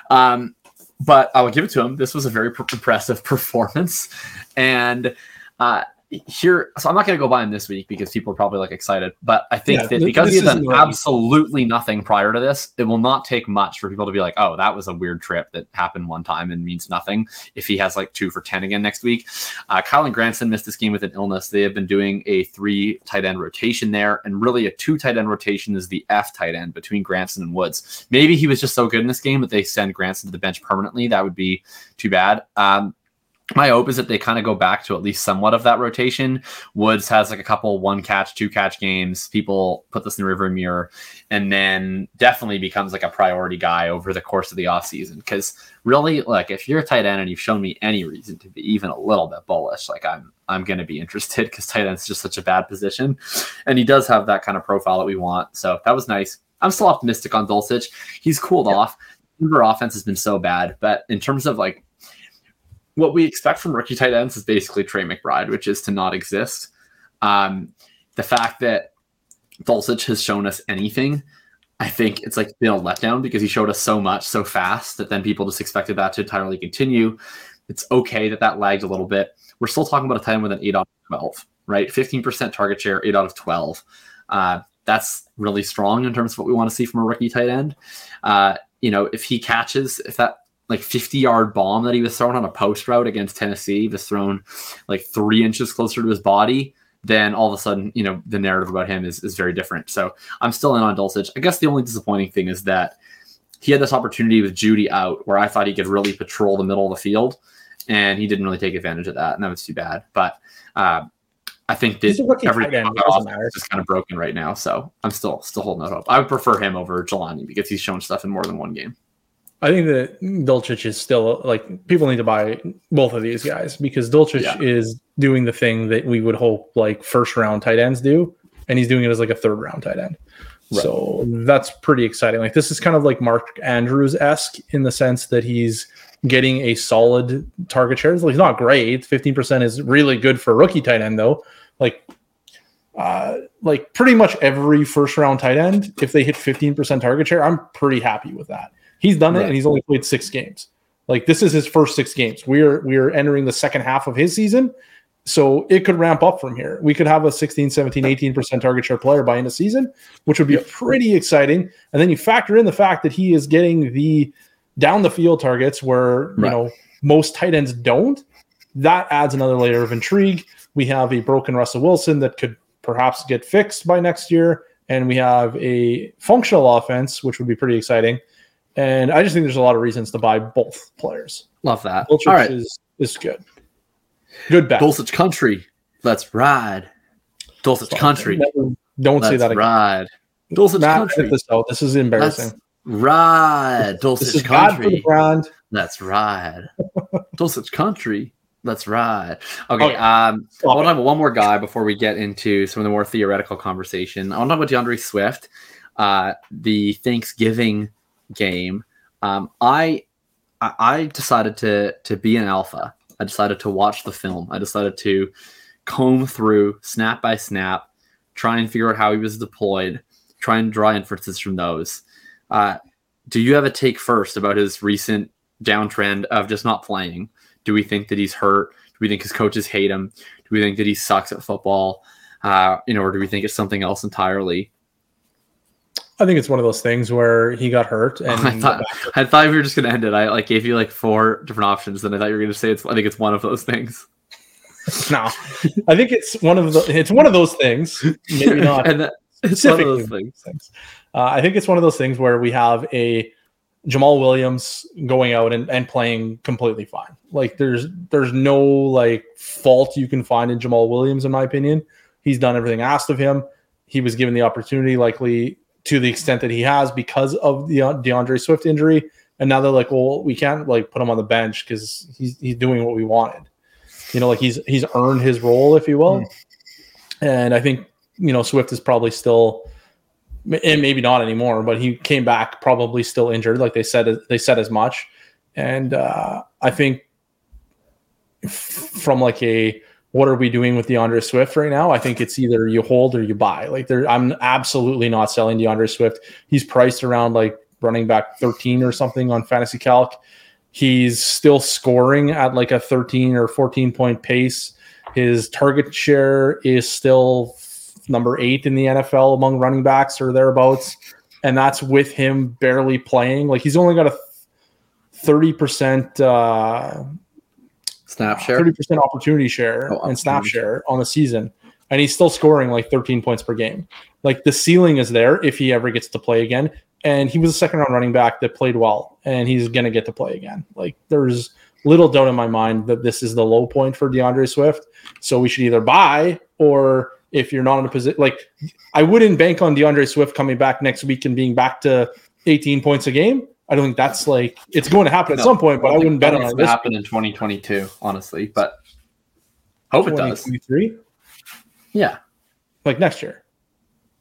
Um, but I will give it to him. This was a very impressive performance, and uh, here so i'm not going to go by him this week because people are probably like excited but i think yeah, that because he done absolutely nothing prior to this it will not take much for people to be like oh that was a weird trip that happened one time and means nothing if he has like two for 10 again next week. Uh, kylen granson missed this game with an illness. They have been doing a three tight end rotation there and really a two tight end rotation is the f tight end between granson and woods. Maybe he was just so good in this game that they send granson to the bench permanently. That would be too bad. Um, my hope is that they kind of go back to at least somewhat of that rotation. Woods has like a couple one catch, two catch games. People put this in the river mirror and then definitely becomes like a priority guy over the course of the offseason. Because really, like if you're a tight end and you've shown me any reason to be even a little bit bullish, like I'm I'm gonna be interested because tight end's just such a bad position. And he does have that kind of profile that we want. So that was nice. I'm still optimistic on Dulcich. He's cooled yeah. off. Denver offense has been so bad, but in terms of like what we expect from rookie tight ends is basically Trey McBride, which is to not exist. Um, the fact that Dulcich has shown us anything, I think it's like been a letdown because he showed us so much so fast that then people just expected that to entirely continue. It's okay that that lagged a little bit. We're still talking about a end with an ADOT of 12, right? 15% target share, ADOT of 12. Uh, that's really strong in terms of what we want to see from a rookie tight end. Uh, you know, if he catches, if that like 50 yard bomb that he was throwing on a post route against Tennessee was thrown like three inches closer to his body, then all of a sudden, you know, the narrative about him is, is very different. So I'm still in on Dulcich. I guess the only disappointing thing is that he had this opportunity with Jeudy out where I thought he could really patrol the middle of the field and he didn't really take advantage of that. And that was too bad. But uh, I think that everything is just kind of broken right now. So I'm still still holding out hope. I would prefer him over Jelani because he's shown stuff in more than one game. I think that Dulcich is still like people need to buy both of these guys because Dulcich yeah. is doing the thing that we would hope like first round tight ends do, and he's doing it as like a third round tight end. Right. So that's pretty exciting. Like this is kind of like Mark Andrews esque in the sense that he's getting a solid target share. Like he's not great. Fifteen percent is really good for rookie tight end though. Like uh, like pretty much every first round tight end, if they hit 15% target share, I'm pretty happy with that. He's done right. it and he's only played six games. Like this is his first six games. We're we're entering the second half of his season. So it could ramp up from here. We could have a 16, 17, 18% target share player by end of season, which would be pretty exciting. And then you factor in the fact that he is getting the down the field targets where right. you know most tight ends don't. That adds another layer of intrigue. We have a broken Russell Wilson that could perhaps get fixed by next year. And we have a functional offense, which would be pretty exciting. And I just think there's a lot of reasons to buy both players. Love that. Dulcich All right. is, is good. Good bet. Dulcich country. Let's ride. Dulcich country. Never, don't Let's say that again. Ride. Dulcich country. This, this is embarrassing. Let's, Right, Dulcich Country. That's right. Dulcich Country. That's right. Okay. okay. Um, I want to have one more guy before we get into some of the more theoretical conversation. I want to talk about D'Andre Swift, uh, the Thanksgiving game. Um, I I decided to to be an alpha. I decided to watch the film. I decided to comb through snap by snap, try and figure out how he was deployed, try and draw inferences from those. Uh, do you have a take first about his recent downtrend of just not playing? Do we think that he's hurt? Do we think his coaches hate him? Do we think that he sucks at football? Uh, you know, or do we think it's something else entirely? I think it's one of those things where he got hurt, and I thought, I thought we were just gonna end it. I like gave you like four different options, and I thought you were gonna say it's. I think it's one of those things. no, I think it's one of the. It's one of those things. Maybe not. and that, it's one of those things. things. Uh, I think it's one of those things where we have a Jamaal Williams going out and, and playing completely fine. Like there's there's no like fault you can find in Jamaal Williams, in my opinion. He's done everything asked of him. He was given the opportunity, likely to the extent that he has because of the D'Andre Swift injury. And now they're like, well, we can't like put him on the bench because he's he's doing what we wanted. You know, like he's he's earned his role, if you will. Mm. And I think you know Swift is probably still and maybe not anymore, but he came back probably still injured, like they said they said as much. And uh, I think from like a what are we doing with D'Andre Swift right now? I think it's either you hold or you buy. Like there, I'm absolutely not selling D'Andre Swift. He's priced around like running back 13 or something on Fantasy Calc. He's still scoring at like a 13 or 14 point pace. His target share is still number eight in the NFL among running backs or thereabouts. And that's with him barely playing. Like he's only got a 30% uh, snap uh, share, 30% opportunity share oh, and snap share on a season. And he's still scoring like 13 points per game. Like the ceiling is there if he ever gets to play again. And he was a second round running back that played well, and he's going to get to play again. Like there's little doubt in my mind that this is the low point for D'Andre Swift. So we should either buy or if you're not in a position like I wouldn't bank on D'Andre Swift coming back next week and being back to 18 points a game. I don't think that's like it's going to happen at no, some point, but I, wouldn't bet on it. Happen in 2022, honestly, but hope it does. Yeah, like next year.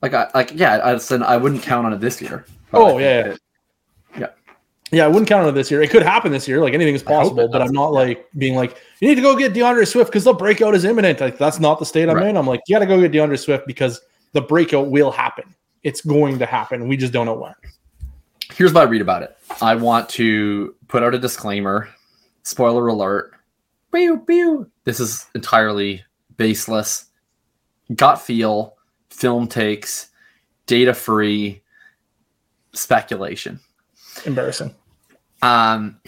Like I like yeah, I said I wouldn't count on it this year. Oh yeah, yeah. yeah. Yeah, I wouldn't count on it this year. It could happen this year. Like anything is possible, but I'm not like being like, you need to go get D'Andre Swift because the breakout is imminent. Like that's not the state I'm right. in. I'm like, you got to go get D'Andre Swift because the breakout will happen. It's going to happen. We just don't know when. Here's what I read about it. I want to put out a disclaimer. Spoiler alert. This is entirely baseless. Gut feel, film takes, data free speculation. Embarrassing. Um,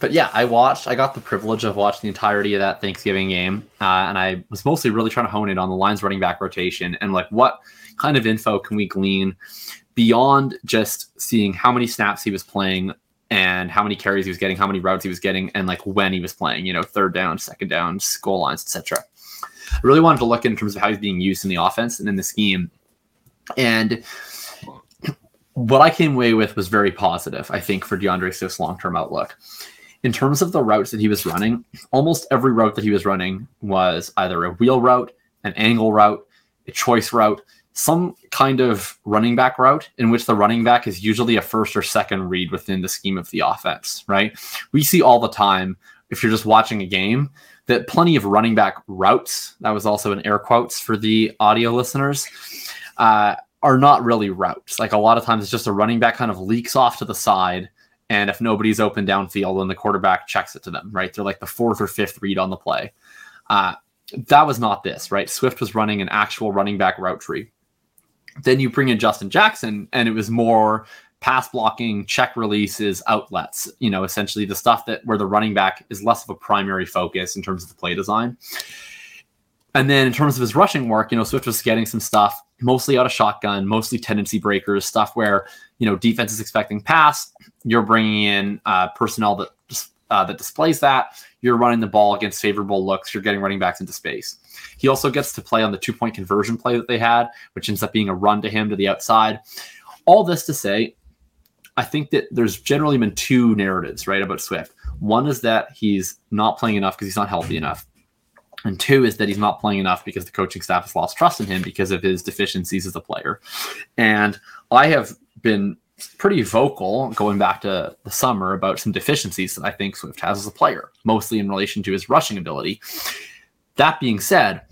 but yeah, I watched. I got the privilege of watching the entirety of that Thanksgiving game, uh, and I was mostly really trying to hone in on the Lions running back rotation and like what kind of info can we glean beyond just seeing how many snaps he was playing and how many carries he was getting, how many routes he was getting, and like when he was playing. You know, third down, second down, goal lines, etc. I really wanted to look in terms of how he's being used in the offense and in the scheme, and what I came away with was very positive, I think, for D'Andre Swift's long term outlook. In terms of the routes that he was running, almost every route that he was running was either a wheel route, an angle route, a choice route, some kind of running back route in which the running back is usually a first or second read within the scheme of the offense, right? We see all the time, if you're just watching a game, that plenty of running back routes, that was also in air quotes for the audio listeners, uh, are not really routes. Like a lot of times it's just a running back kind of leaks off to the side. And if nobody's open downfield, then the quarterback checks it to them, right? They're like the fourth or fifth read on the play. Uh, that was not this, right? Swift was running an actual running back route tree. Then you bring in Justin Jackson, and it was more pass blocking, check releases, outlets, you know, essentially the stuff that where the running back is less of a primary focus in terms of the play design. And then in terms of his rushing work, you know, Swift was getting some stuff mostly out of shotgun, mostly tendency breakers, stuff where you know defense is expecting pass. You're bringing in uh, personnel that uh, that displays that. You're running the ball against favorable looks. You're getting running backs into space. He also gets to play on the two point conversion play that they had, which ends up being a run to him to the outside. All this to say, I think that there's generally been two narratives, right, about Swift. One is that he's not playing enough because he's not healthy enough. And two is that he's not playing enough because the coaching staff has lost trust in him because of his deficiencies as a player. And I have been pretty vocal going back to the summer about some deficiencies that I think Swift has as a player, mostly in relation to his rushing ability. That being said,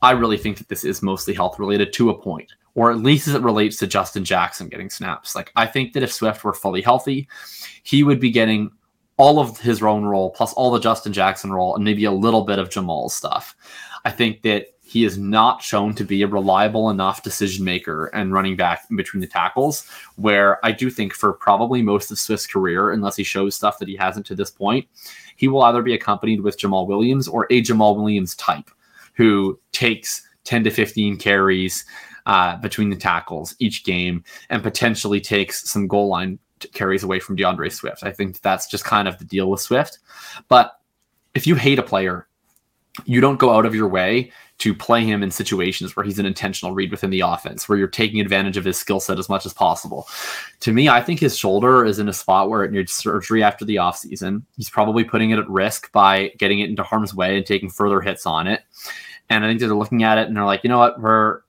I really think that this is mostly health related to a point, or at least as it relates to Justin Jackson getting snaps. Like, I think that if Swift were fully healthy, he would be getting all of his own role plus all the Justin Jackson role and maybe a little bit of Jamaal's stuff. I think that he is not shown to be a reliable enough decision maker and running back in between the tackles. Where I do think for probably most of Swift's career, unless he shows stuff that he hasn't to this point, he will either be accompanied with Jamaal Williams or a Jamaal Williams type who takes 10 to 15 carries uh, between the tackles each game and potentially takes some goal line carries away from D'Andre Swift. I think that's just kind of the deal with Swift. But if you hate a player, you don't go out of your way to play him in situations where he's an intentional read within the offense, where you're taking advantage of his skill set as much as possible. To me, I think his shoulder is in a spot where it needs surgery after the offseason. He's probably putting it at risk by getting it into harm's way and taking further hits on it. And I think they're looking at it and they're like, you know what, we're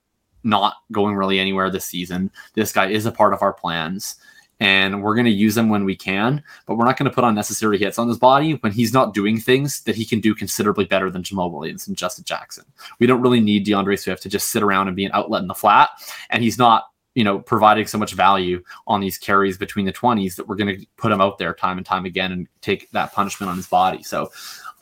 not going really anywhere this season. This guy is a part of our plans and we're going to use him when we can, but we're not going to put unnecessary hits on his body when he's not doing things that he can do considerably better than Jamaal Williams and Justin Jackson. We don't really need D'Andre Swift to just sit around and be an outlet in the flat, and he's not, you know, providing so much value on these carries between the 20s that we're going to put him out there time and time again and take that punishment on his body. So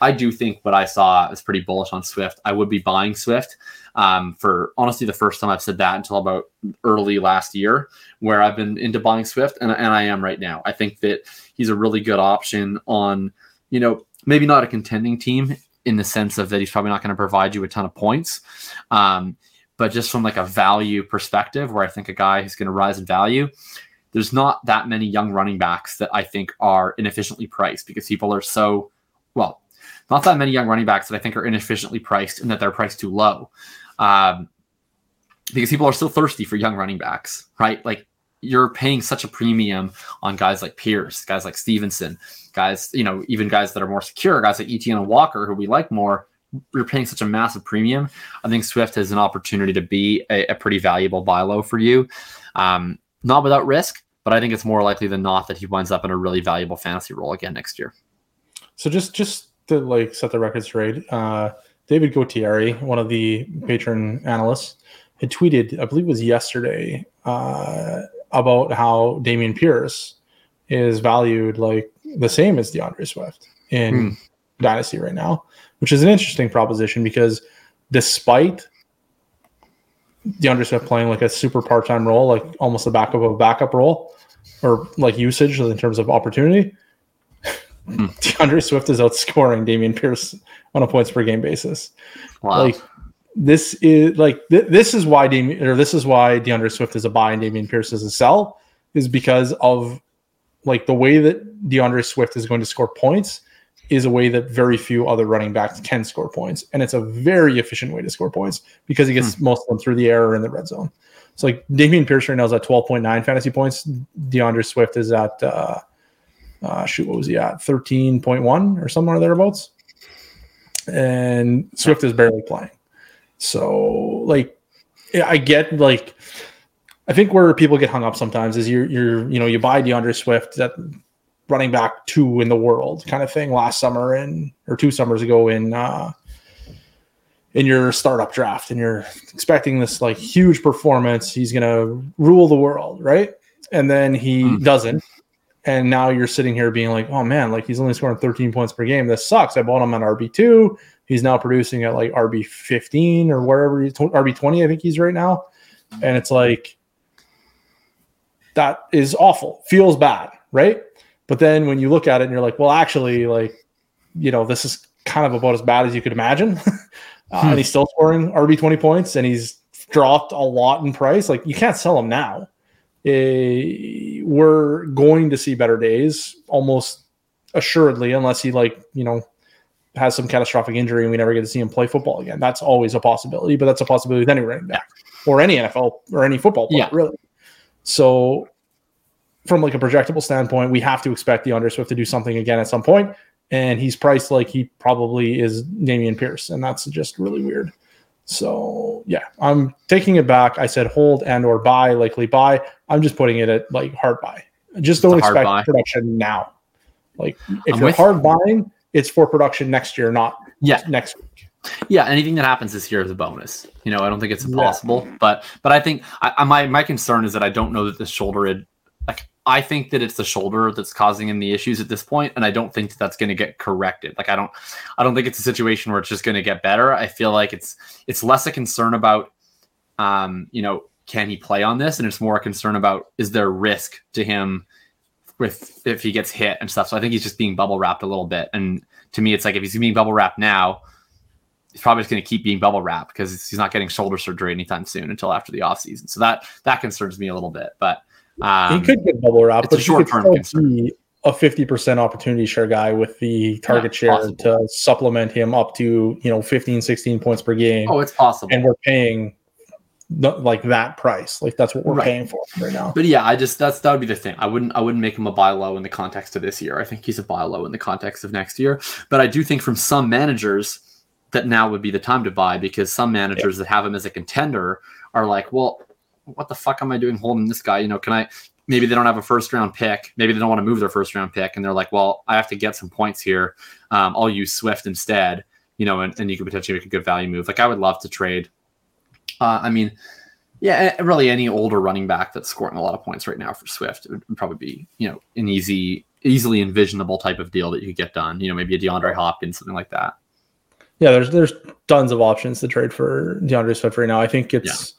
I do think what I saw is pretty bullish on Swift. I would be buying Swift um, for honestly the first time I've said that until about early last year, where I've been into buying Swift, and, and I am right now. I think that he's a really good option on, you know, maybe not a contending team in the sense of that he's probably not going to provide you a ton of points. Um, but just from like a value perspective, where I think a guy who's going to rise in value, there's not that many young running backs that I think are inefficiently priced because people are so well, not that many young running backs that I think are inefficiently priced and that they're priced too low um, because people are still thirsty for young running backs, right? Like you're paying such a premium on guys like Pierce, guys like Stevenson, guys, you know, even guys that are more secure, guys like Etienne and Walker, who we like more. You're paying such a massive premium. I think Swift has an opportunity to be a, a pretty valuable buy low for you. Um, not without risk, but I think it's more likely than not that he winds up in a really valuable fantasy role again next year. So just just to like set the record straight, uh, David Gautieri, one of the patron analysts, had tweeted, I believe it was yesterday, uh, about how Dameon Pierce is valued like the same as D'Andre Swift in hmm. Dynasty right now, which is an interesting proposition because despite D'Andre Swift playing like a super part time role, like almost a backup of a backup role, or like usage in terms of opportunity, Hmm. D'Andre Swift is outscoring Dameon Pierce on a points per game basis. Wow. Like this is like th- this is why Dameon or this is why D'Andre Swift is a buy and Dameon Pierce is a sell is because of like the way that D'Andre Swift is going to score points is a way that very few other running backs can score points, and it's a very efficient way to score points because he gets hmm. most of them through the air or in the red zone. So like Dameon Pierce right now is at twelve point nine fantasy points. D'Andre Swift is at uh, uh, shoot, what was he at? 13.1 or somewhere thereabouts. And Swift is barely playing. So, like, I get like, I think where people get hung up sometimes is you're, you're, you know, you buy D'Andre Swift that running back two in the world kind of thing last summer and or two summers ago in, uh, in your startup draft and you're expecting this like huge performance. He's going to rule the world, right? And then he mm. doesn't and now you're sitting here being like, oh man, like he's only scoring 13 points per game. This sucks. I bought him on RB2. He's now producing at like RB15 or wherever he's RB20, I think he's right now. And it's like, that is awful. Feels bad, right? But then when you look at it and you're like, well, actually, like, you know, this is kind of about as bad as you could imagine. uh, hmm. And he's still scoring RB20 points and he's dropped a lot in price. Like, you can't sell him now uh, we're going to see better days almost assuredly, unless he like you know has some catastrophic injury and we never get to see him play football again. That's always a possibility, but that's a possibility with any running back or any NFL or any football player, yeah. really. So from like a projectable standpoint, we have to expect D'Andre Swift to do something again at some point, and he's priced like he probably is Dameon Pierce, and that's just really weird. So yeah, I'm taking it back. I said hold and or buy, likely buy. I'm just putting it at like hard buy. Just don't expect production now. Like if I'm you're hard buying, it's for production next year, not yeah next week. Yeah, anything that happens this year is a bonus. You know, I don't think it's impossible, yeah. but but I think I, my my concern is that I don't know that the shoulder I think that it's the shoulder that's causing him the issues at this point, and I don't think that that's going to get corrected. Like I don't, I don't think it's a situation where it's just going to get better. I feel like it's it's less a concern about, um, you know, can he play on this, and it's more a concern about is there risk to him with if he gets hit and stuff. So I think he's just being bubble wrapped a little bit, and to me, it's like if he's being bubble wrapped now, he's probably just going to keep being bubble wrapped because he's not getting shoulder surgery anytime soon until after the offseason. So that that concerns me a little bit. But um, he could get bubble wrap, but could still be a 50% opportunity share guy with the target yeah, share possible. to supplement him up to, you know, 15, 16 points per game. Oh, it's possible. And we're paying like that price. Like that's what we're right. paying for right now. But yeah, I just that's that would be the thing. I wouldn't I wouldn't make him a buy low in the context of this year. I think he's a buy low in the context of next year. But I do think from some managers that now would be the time to buy because some managers yeah. that have him as a contender are like, well, what the fuck am I doing holding this guy? You know, can I maybe they don't have a first round pick. Maybe they don't want to move their first round pick and they're like, well, I have to get some points here. Um, I'll use Swift instead, you know, and, and you could potentially make a good value move. Like I would love to trade. Uh, I mean, yeah, really any older running back that's scoring a lot of points right now for Swift would probably be, you know, an easy, easily envisionable type of deal that you could get done. You know, maybe a DeAndre Hopkins, something like that. Yeah, there's there's tons of options to trade for D'Andre Swift right now. I think it's.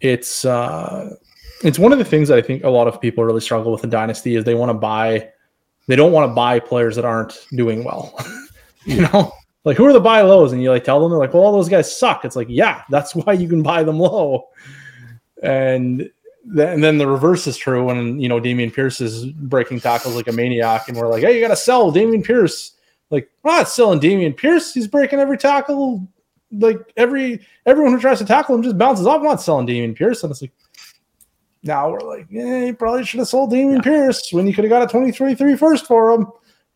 It's uh it's one of the things that I think a lot of people really struggle with in dynasty is they want to buy they don't want to buy players that aren't doing well. you know, like who are the buy lows? And you like tell them they're like, well, all those guys suck. It's like, yeah, that's why you can buy them low. And then, and then the reverse is true when you know Dameon Pierce is breaking tackles like a maniac, and we're like, hey, you gotta sell Dameon Pierce. Like, we're not selling Dameon Pierce. He's breaking every tackle. Like every everyone who tries to tackle him just bounces off. I'm not selling Dameon Pierce. And it's like, now we're like, yeah, you probably should have sold Dameon yeah. Pierce when you could have got a 2023 first for him.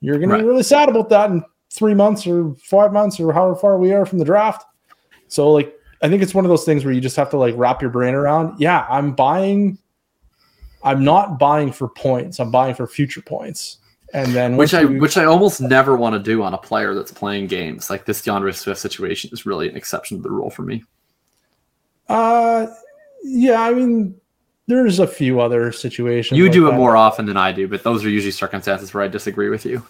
You're going right. be really sad about that in three months or five months or however far we are from the draft. So, like, I think it's one of those things where you just have to like wrap your brain around. Yeah, I'm buying. I'm not buying for points. I'm buying for future points. And then which I which I almost never want to do on a player that's playing games. Like this D'Andre Swift situation is really an exception to the rule for me. Uh yeah, I mean there's a few other situations. You like do it that. more often than I do, but those are usually circumstances where I disagree with you.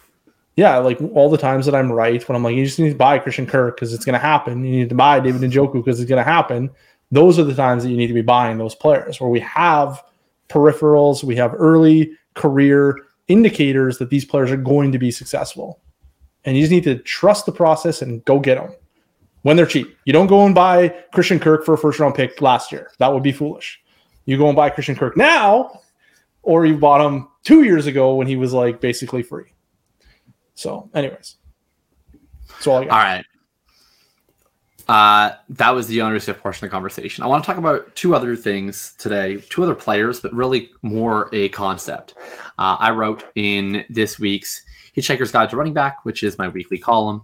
Yeah, like all the times that I'm right when I'm like, you just need to buy Christian Kirk because it's going to happen. You need to buy David Njoku because it's going to happen. Those are the times that you need to be buying those players where we have peripherals, we have early career indicators that these players are going to be successful. And you just need to trust the process and go get them when they're cheap. You don't go and buy Christian Kirk for a first round pick last year. That would be foolish. You go and buy Christian Kirk now, or you bought him two years ago when he was like basically free. So, anyways, that's all I got. All right. Uh, that was the unreceived portion of the conversation. I want to talk about two other things today, two other players, but really more a concept. Uh, I wrote in this week's Hitchhiker's Guide to Running Back, which is my weekly column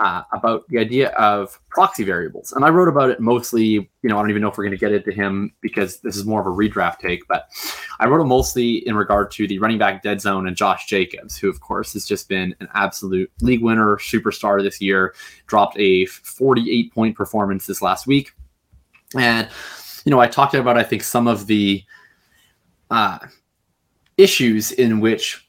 uh, about the idea of proxy variables. And I wrote about it mostly, you know, I don't even know if we're going to get into him because this is more of a redraft take, but I wrote it mostly in regard to the running back dead zone and Josh Jacobs, who, of course, has just been an absolute league winner, superstar this year, dropped a 48 point performance this last week. And, you know, I talked about, I think, some of the uh, issues in which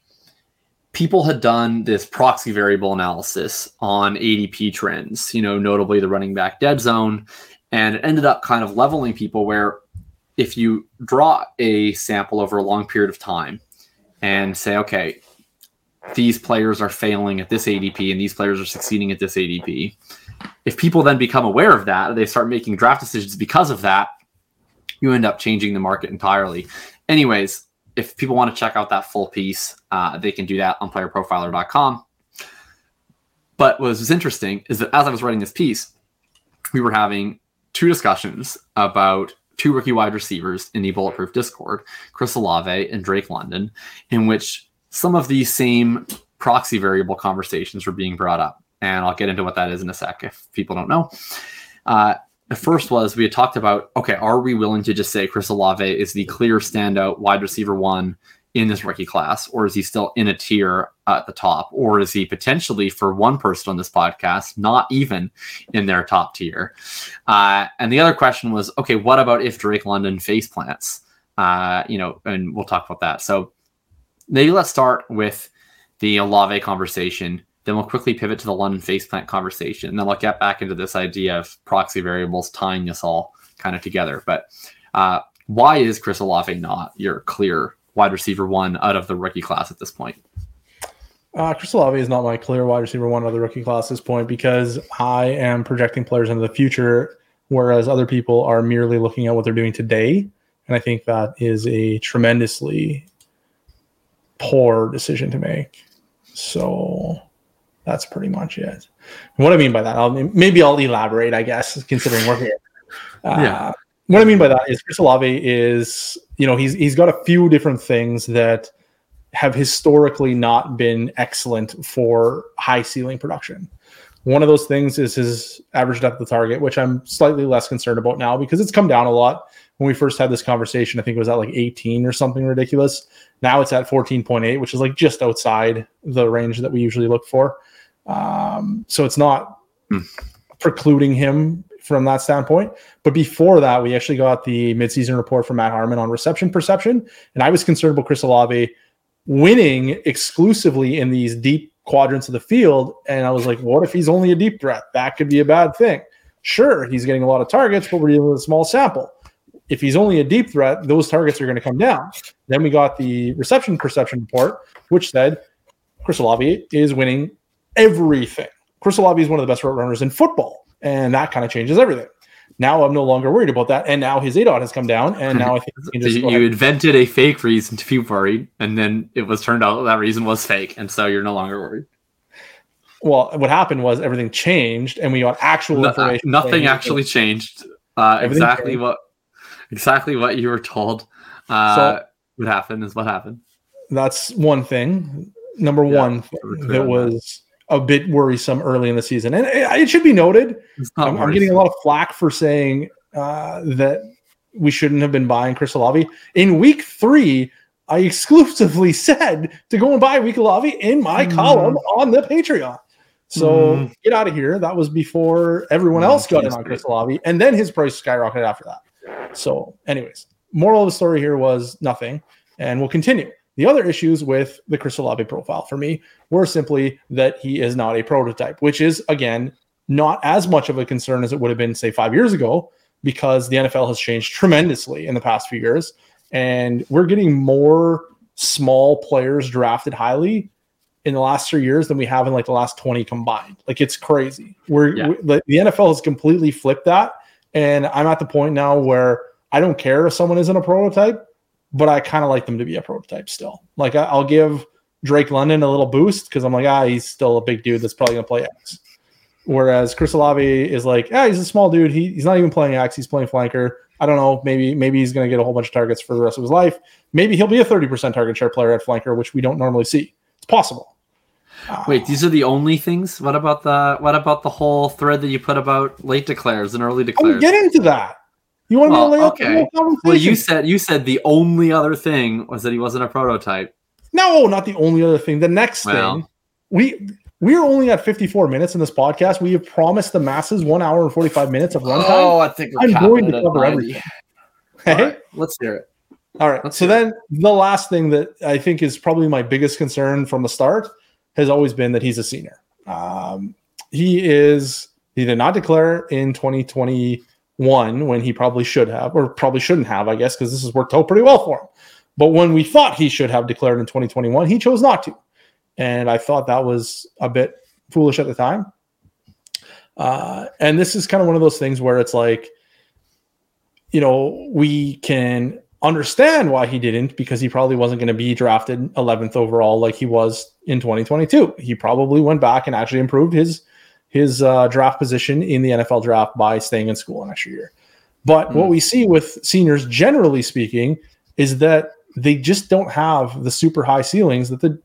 people had done this proxy variable analysis on ADP trends, you know, notably the running back dead zone, and it ended up kind of leveling people where if you draw a sample over a long period of time and say, okay, these players are failing at this ADP and these players are succeeding at this ADP. If people then become aware of that, they start making draft decisions because of that, you end up changing the market entirely. Anyways, if people want to check out that full piece, uh, they can do that on playerprofiler.com. But what was interesting is that as I was writing this piece, we were having two discussions about two rookie wide receivers in the Bulletproof Discord, Chris Olave and Drake London, in which some of these same proxy variable conversations were being brought up. And I'll get into what that is in a sec if people don't know. Uh, the first was we had talked about okay, are we willing to just say Chris Olave is the clear standout wide receiver one in this rookie class, or is he still in a tier at the top, or is he potentially for one person on this podcast not even in their top tier? Uh, and the other question was, okay, what about if Drake London face plants? Uh, you know, and we'll talk about that. So maybe let's start with the Olave conversation. Then we'll quickly pivot to the London faceplant conversation. And then we'll get back into this idea of proxy variables tying us all kind of together. But uh, why is Chris Olave not your clear wide receiver one out of the rookie class at this point? Uh, Chris Olave is not my clear wide receiver one out of the rookie class at this point because I am projecting players into the future, whereas other people are merely looking at what they're doing today. And I think that is a tremendously poor decision to make. So that's pretty much it. And what I mean by that, I'll, maybe I'll elaborate, I guess, considering we're here. Uh, yeah. What I mean by that is Chris Olave is, you know, he's he's got a few different things that have historically not been excellent for high ceiling production. One of those things is his average depth of target, which I'm slightly less concerned about now because it's come down a lot. When we first had this conversation, I think it was at like 18 or something ridiculous. Now it's at 14.8, which is like just outside the range that we usually look for. Um, so it's not mm. precluding him from that standpoint. But before that, we actually got the midseason report from Matt Harmon on reception perception. And I was concerned about Chris Olave winning exclusively in these deep quadrants of the field. And I was like, what if he's only a deep threat? That could be a bad thing. Sure, he's getting a lot of targets, but we're dealing with a small sample. If he's only a deep threat, those targets are going to come down. Then we got the reception perception report, which said Chris Olave is winning everything. Chris Olave is one of the best route runners in football, and that kind of changes everything. Now I'm no longer worried about that, and now his ADOT has come down, and now I think you, you invented a fake reason to be worried, and then it was turned out that reason was fake, and so you're no longer worried. Well, what happened was everything changed, and we got actual no, uh, information. nothing actually changed. Uh, exactly changed. what exactly what you were told. Uh, so, what happened is what happened. That's one thing. Number yeah, one that was a bit worrisome early in the season. And it, should be noted, I'm, I'm, getting a lot of flack for saying uh, that we shouldn't have been buying Chris Olave. In week three, I exclusively said to go and buy week Olave in my mm. column on the Patreon. So mm. get out of here. That was before everyone else got in on Chris Olave, and then his price skyrocketed after that. So, anyways, moral of the story here was nothing, and we'll continue. The other issues with the Chris Olave profile for me were simply that he is not a prototype, which is, again, not as much of a concern as it would have been, say, five years ago, because the NFL has changed tremendously in the past few years. And we're getting more small players drafted highly in the last three years than we have in like the last 20 combined. Like it's crazy. We're yeah. we, the, the NFL has completely flipped that. And I'm at the point now where I don't care if someone isn't a prototype but I kind of like them to be a prototype still. Like I, will give Drake London a little boost because I'm like, ah, he's still a big dude that's probably gonna play X. Whereas Chris Olave is like, ah, he's a small dude. He, he's not even playing X. He's playing flanker. I don't know. Maybe maybe he's gonna get a whole bunch of targets for the rest of his life. Maybe he'll be a 30% target share player at flanker, which we don't normally see. It's possible. Wait, these are the only things. What about the what about the whole thread that you put about late declares and early declares? I'm getting to that. You want well, to lay okay. conversation? Well, you said you said the only other thing was that he wasn't a prototype. No, not the only other thing. The next well, thing, we we are only at 54 minutes in this podcast. We have promised the masses one hour and 45 minutes of runtime. Oh, I think I'm going to cover everything. Hey, right, let's hear it. All right. So then the last thing that I think is probably my biggest concern from the start has always been that he's a senior. Um, he is he did not declare in 2020 one when he probably should have, or probably shouldn't have, I guess, because this has worked out pretty well for him. But when we thought he should have declared in 2021, he chose not to. And I thought that was a bit foolish at the time. Uh, and this is kind of one of those things where it's like, you know, we can understand why he didn't because he probably wasn't going to be drafted 11th overall like he was in 2022. He probably went back and actually improved his his uh, draft position in the NFL draft by staying in school an extra year. But mm. what we see with seniors, generally speaking, is that they just don't have the super high ceilings that the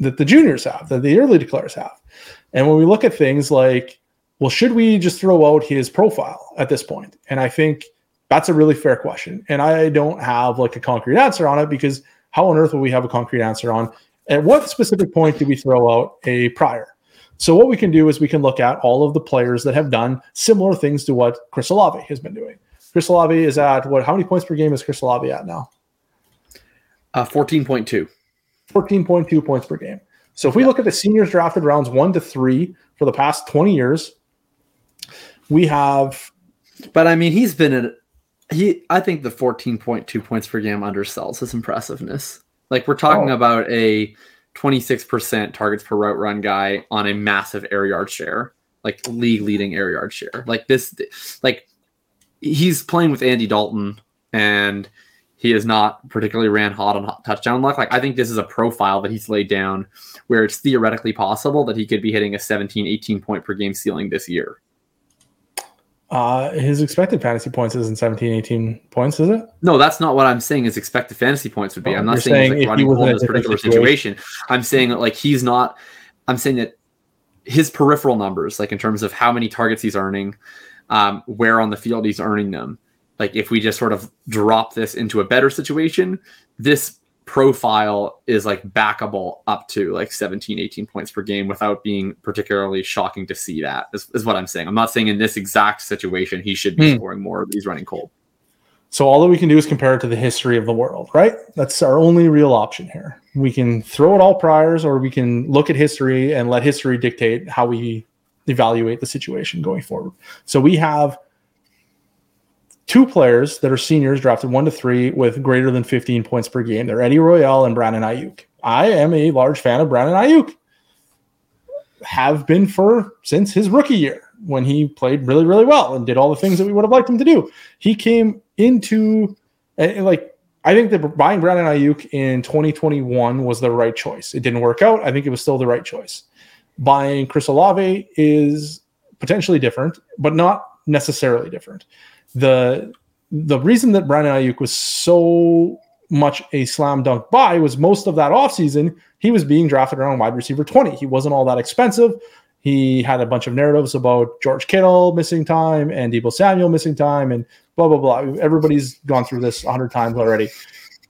that the juniors have, that the early declares have. And when we look at things like, well, should we just throw out his profile at this point? And I think that's a really fair question. And I don't have like a concrete answer on it because how on earth will we have a concrete answer on at what specific point do we throw out a prior? So what we can do is we can look at all of the players that have done similar things to what Chris Olave has been doing. Chris Olave is at what? How many points per game is Chris Olave at now? Uh, 14.2. 14.2 points per game. So if we look at the seniors drafted rounds one to three for the past 20 years, we have. But I mean, he's been at he. I think the 14.2 points per game undersells his impressiveness. Like we're talking oh. about a 26% targets per route run guy on a massive air yard share, like league leading air yard share. Like this, like he's playing with Andy Dalton and he is not particularly ran hot on touchdown luck. Like I think this is a profile that he's laid down where it's theoretically possible that he could be hitting a 17, 18 point per game ceiling this year. Uh, his expected fantasy points isn't 17, 18 points, is it? No, that's not what I'm saying. His expected fantasy points would be. Oh, I'm not saying, saying like running in this particular situation. situation. I'm saying that like he's not. I'm saying that his peripheral numbers, like in terms of how many targets he's earning, um, where on the field he's earning them. Like if we just sort of drop this into a better situation, this profile is like backable up to like 17 18 points per game without being particularly shocking to see that is, is what i'm saying. I'm not saying in this exact situation he should be hmm. scoring more he's running cold. So all that we can do is compare it to the history of the world right? That's our only real option here. We can throw it all priors or we can look at history and let history dictate how we evaluate the situation going forward. So we have two players that are seniors drafted one to three with greater than 15 points per game. They're Eddie Royal and Brandon Aiyuk. I am a large fan of Brandon Aiyuk. Have been for since his rookie year when he played really, really well and did all the things that we would have liked him to do. He came into like I think that buying Brandon Aiyuk in 2021 was the right choice. It didn't work out. I think it was still the right choice. Buying Chris Olave is potentially different, but not necessarily different the the reason that Brandon Aiyuk was so much a slam dunk buy was most of that offseason he was being drafted around wide receiver 20. He wasn't all that expensive. He had a bunch of narratives about George Kittle missing time and Deebo Samuel missing time and blah blah blah. Everybody's gone through this hundred times already.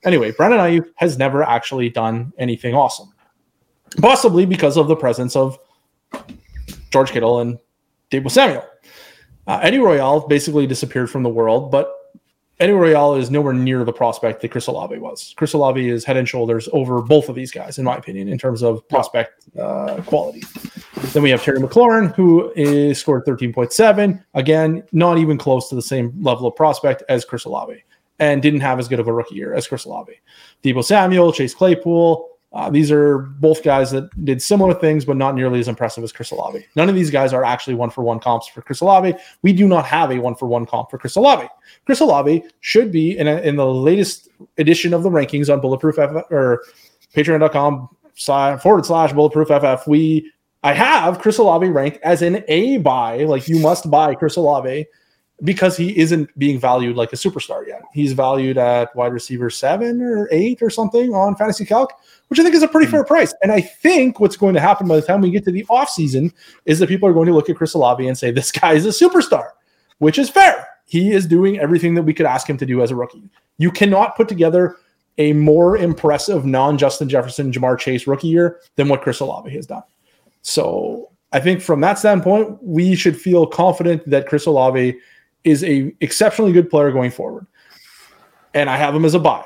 Anyway, Brandon Aiyuk has never actually done anything awesome, possibly because of the presence of George Kittle and Deebo Samuel. Uh, Eddie Royal basically disappeared from the world, but Eddie Royal is nowhere near the prospect that Chris Olave was. Chris Olave is head and shoulders over both of these guys, in my opinion, in terms of prospect uh, quality. Then we have Terry McLaurin, who is scored 13.7. Again, not even close to the same level of prospect as Chris Olave, and didn't have as good of a rookie year as Chris Olave. Deebo Samuel, Chase Claypool, uh, these are both guys that did similar things, but not nearly as impressive as Chris Olave. None of these guys are actually one for one comps for Chris Olave. We do not have a one for one comp for Chris Olave. Chris Olave should be in, a, in the latest edition of the rankings on Bulletproof or Patreon.com forward slash Bulletproof FF. We I have Chris Olave ranked as an A buy, like you must buy Chris Olave because he isn't being valued like a superstar yet. He's valued at wide receiver seven or eight or something on Fantasy Calc which I think is a pretty mm fair price. And I think what's going to happen by the time we get to the offseason is that people are going to look at Chris Olave and say, this guy is a superstar, which is fair. He is doing everything that we could ask him to do as a rookie. You cannot put together a more impressive non Justin Jefferson, Ja'Marr Chase rookie year than what Chris Olave has done. So I think from that standpoint, we should feel confident that Chris Olave is a exceptionally good player going forward. And I have him as a buy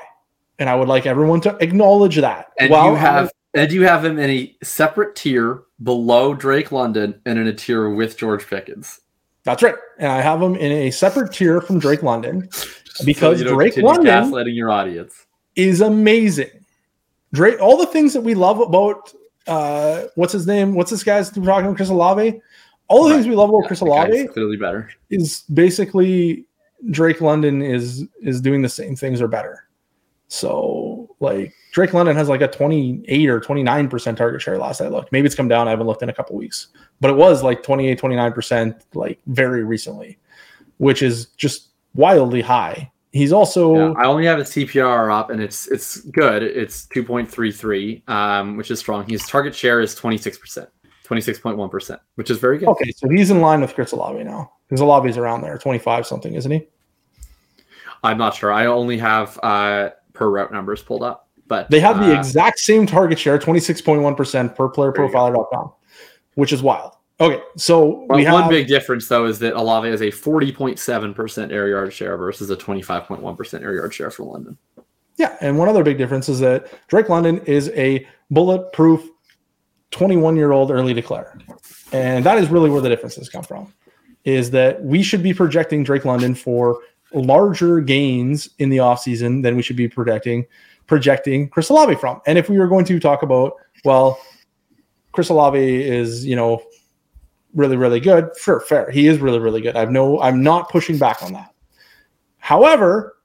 and I would like everyone to acknowledge that. And While you have and you have him in a separate tier below Drake London and in a tier with George Pickens. That's right, and I have him in a separate tier from Drake London because so Drake London gaslighting your audience is amazing. Drake, all the things that we love about uh, what's his name? What's this guy's talking about? Chris Olave. All the right. things we love about yeah, Chris Olave clearly better is basically Drake London is is doing the same things or better. So like Drake London has like a 28 or 29% target share last I looked. Maybe it's come down. I haven't looked in a couple weeks, but it was like 28, 29% like very recently, which is just wildly high. He's also yeah, I only have his CPR up and it's it's good. It's 2.33, um, which is strong. His target share is 26%, 26.1%, which is very good. Okay, so he's in line with Chris Olave now. Olave's around there, 25 something, isn't he? I'm not sure. I only have uh, per route numbers pulled up, but they have uh, the exact same target share, 26.1% per playerprofiler.com, which is wild. Okay, so well, one big difference though is that Olave has a 40.7% air yard share versus a 25.1% air yard share for London. Yeah, and one other big difference is that Drake London is a bulletproof 21 year old early declare, and that is really where the differences come from. Is that we should be projecting Drake London for larger gains in the offseason than we should be projecting projecting Chris Olave from. And if we were going to talk about, well, Chris Olave is, you know, really, really good. Sure, fair. He is really, really good. I've no, I'm not pushing back on that. However,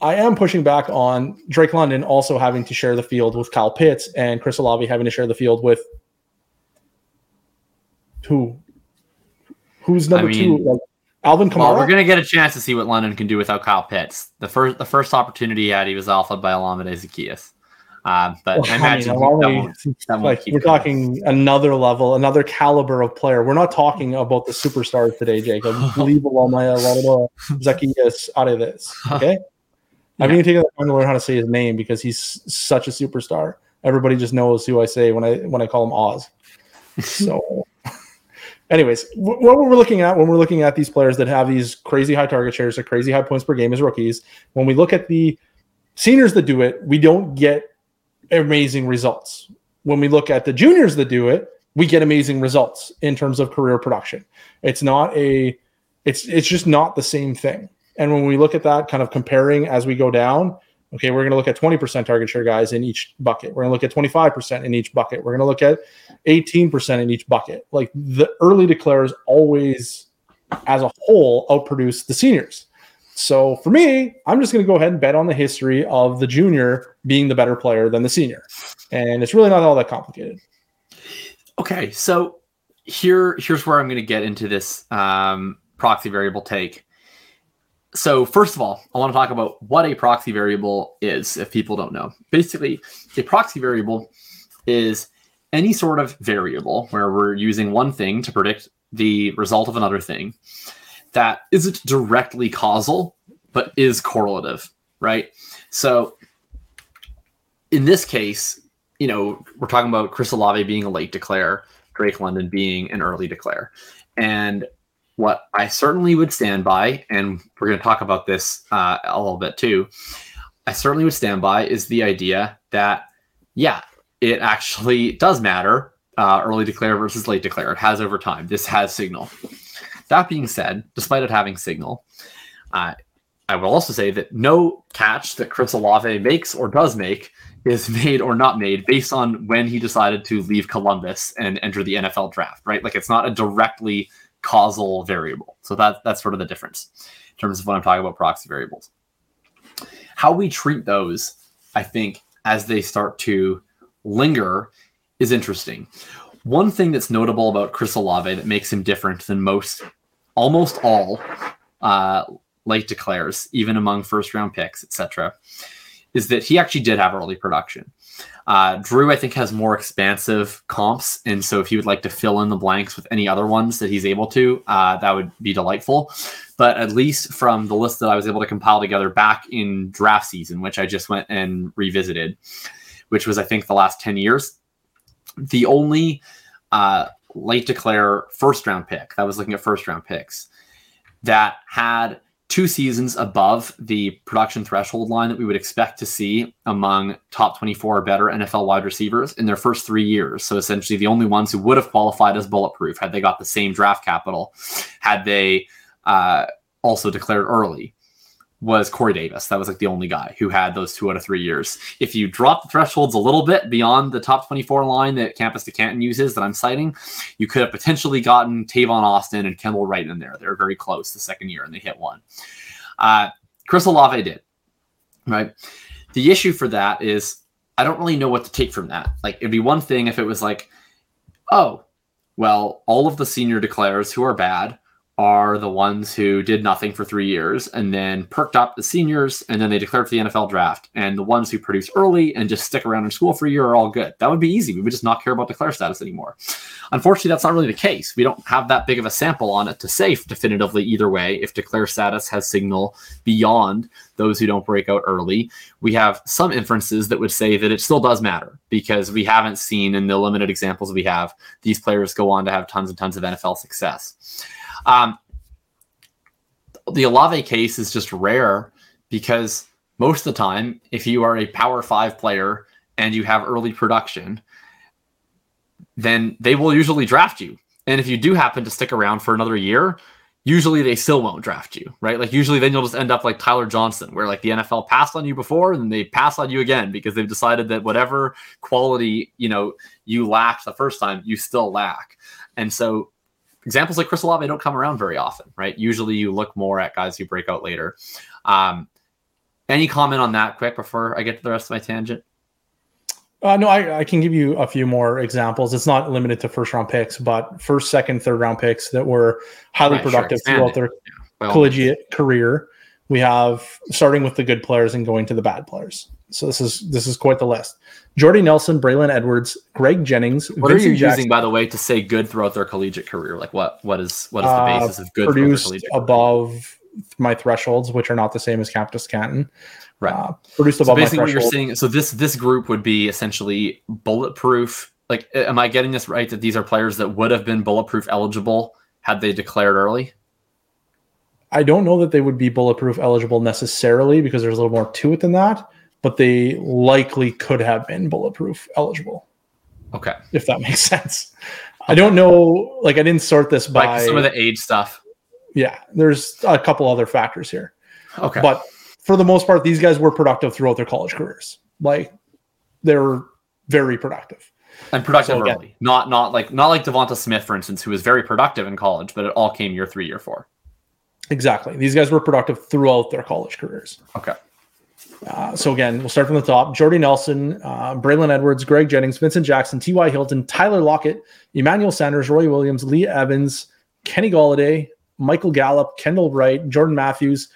I am pushing back on Drake London also having to share the field with Kyle Pitts and Chris Olave having to share the field with who? Who's number I mean, two? Like Alvin Kamara. Well, we're gonna get a chance to see what London can do without Kyle Pitts. The first, the first opportunity he had, he was alpha by Olamide Zaccheaus. Uh, but well, I imagine I mean, that that like we're talking another level, another caliber of player. We're not talking about the superstars today, Jakob. Leave Olamide Zaccheaus out of this. Okay. Yeah. I'm going to take the time to learn how to say his name because he's such a superstar. Everybody just knows who I say when I when I call him Oz. So, anyways, what we're looking at when we're looking at these players that have these crazy high target shares, or crazy high points per game as rookies, when we look at the seniors that do it, we don't get amazing results. When we look at the juniors that do it, we get amazing results in terms of career production. It's not a it's it's just not the same thing. And when we look at that kind of comparing as we go down, okay, we're going to look at 20% target share guys in each bucket. We're going to look at 25% in each bucket. We're going to look at 18% in each bucket. Like the early declares always as a whole outproduce the seniors. So for me, I'm just going to go ahead and bet on the history of the junior being the better player than the senior. And it's really not all that complicated. Okay, so here here's where I'm going to get into this um, proxy variable take. So first of all, I want to talk about what a proxy variable is if people don't know. Basically, a proxy variable is any sort of variable where we're using one thing to predict the result of another thing that isn't directly causal, but is correlative, right? So in this case, you know, we're talking about Chris Olave being a late declare, Drake London being an early declare. And what I certainly would stand by, and we're going to talk about this uh, a little bit too, I certainly would stand by is the idea that, yeah, it actually does matter uh, early declare versus late declare. It has over time. This has signal. That being said, despite it having signal, uh, I will also say that no catch that Chris Olave makes or does make is made or not made based on when he decided to leave Columbus and enter the NFL draft, right? Like it's not a directly causal variable. So that that's sort of the difference in terms of when I'm talking about proxy variables. How we treat those, I think, as they start to linger is interesting. One thing that's notable about Chris Olave that makes him different than most almost all uh, late declares, even among first round picks, etc., is that he actually did have early production. Uh, Drew, I think, has more expansive comps, and so if you would like to fill in the blanks with any other ones that he's able to, uh, that would be delightful. But at least from the list that I was able to compile together back in draft season, which I just went and revisited, which was I think the last ten years, the only uh, late declare first round pick that was looking at first round picks that had two seasons above the production threshold line that we would expect to see among top 24 or better NFL wide receivers in their first three years. So essentially, the only ones who would have qualified as bulletproof had they got the same draft capital, had they uh, also declared early was Corey Davis. That was like the only guy who had those two out of three years. If you drop the thresholds a little bit beyond the top 24 line that Campus to Canton uses that I'm citing, you could have potentially gotten Tavon Austin and Kendall Wright in there. They were very close the second year and they hit one. Uh, Chris Olave did, right? The issue for that is I don't really know what to take from that. Like it'd be one thing if it was like, oh, well, all of the senior declares who are bad are the ones who did nothing for three years and then perked up the seniors and then they declared for the NFL draft. And the ones who produce early and just stick around in school for a year are all good. That would be easy. We would just not care about declare status anymore. Unfortunately, that's not really the case. We don't have that big of a sample on it to say definitively either way if declare status has signal beyond those who don't break out early. We have some inferences that would say that it still does matter because we haven't seen in the limited examples we have these players go on to have tons and tons of NFL success. Um, the Olave case is just rare because most of the time, if you are a power five player and you have early production, then they will usually draft you. And if you do happen to stick around for another year, usually they still won't draft you, right? Like usually then you'll just end up like Tyler Johnson, where like the NFL passed on you before and they pass on you again because they've decided that whatever quality, you know, you lacked the first time, you still lack. And so examples like Chris Olave don't come around very often, right? Usually you look more at guys who break out later. Um, any comment on that quick before I get to the rest of my tangent? Uh, no, I, I, can give you a few more examples. It's not limited to first round picks, but first, second, third round picks that were highly right, productive sure. throughout their yeah. collegiate career. We have starting with the good players and going to the bad players. So this is this is quite the list. Jordy Nelson, Braylon Edwards, Greg Jennings. What Vincent are you Jackson, using, by the way, to say good throughout their collegiate career? Like what what is what is the uh, basis uh, of good? Produced above career? my thresholds, which are not the same as Campus Canton. Right. Uh, produced above so basically, what you're saying. So this this group would be essentially bulletproof. Like, am I getting this right? That these are players that would have been bulletproof eligible had they declared early. I don't know that they would be bulletproof eligible necessarily because there's a little more to it than that but they likely could have been bulletproof eligible. Okay. If that makes sense. Okay. I don't know. Like, I didn't sort this by like some of the age stuff. Yeah. There's a couple other factors here. Okay. But for the most part, these guys were productive throughout their college careers. Like, they were very productive. And productive so, early. Not not like not like Devonta Smith, for instance, who was very productive in college, but it all came year three, year four. Exactly. These guys were productive throughout their college careers. Okay. Uh, so again, we'll start from the top. Jordy Nelson, uh, Braylon Edwards, Greg Jennings, Vincent Jackson, T.Y. Hilton, Tyler Lockett, Emmanuel Sanders, Roy Williams, Lee Evans, Kenny Golladay, Michael Gallup, Kendall Wright, Jordan Matthews,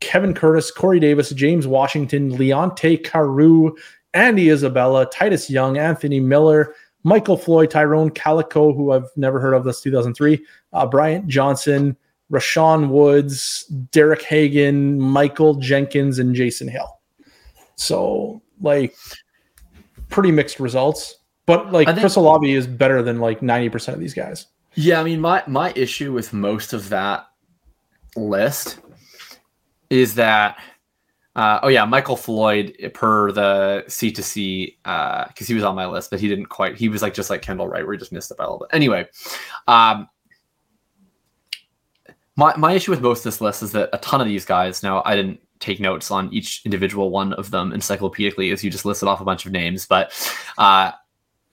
Kevin Curtis, Corey Davis, James Washington, Leonte Carroo, Andy Isabella, Titus Young, Anthony Miller, Michael Floyd, Tyrone Calico, who I've never heard of, that's 2003, uh, Bryant Johnson, Rashaun Woods, Derek Hagan, Michael Jenkins, and Jason Hill. So like pretty mixed results. But like think, Chris Olave is better than like 90% of these guys. Yeah, I mean my my issue with most of that list is that uh, oh yeah, Michael Floyd per the C to C because uh, he was on my list, but he didn't quite. He was like just like Kendall Wright, where he just missed it by a little bit. Anyway, um, my, my issue with most of this list is that a ton of these guys, now I didn't take notes on each individual one of them encyclopedically as you just listed off a bunch of names, but uh,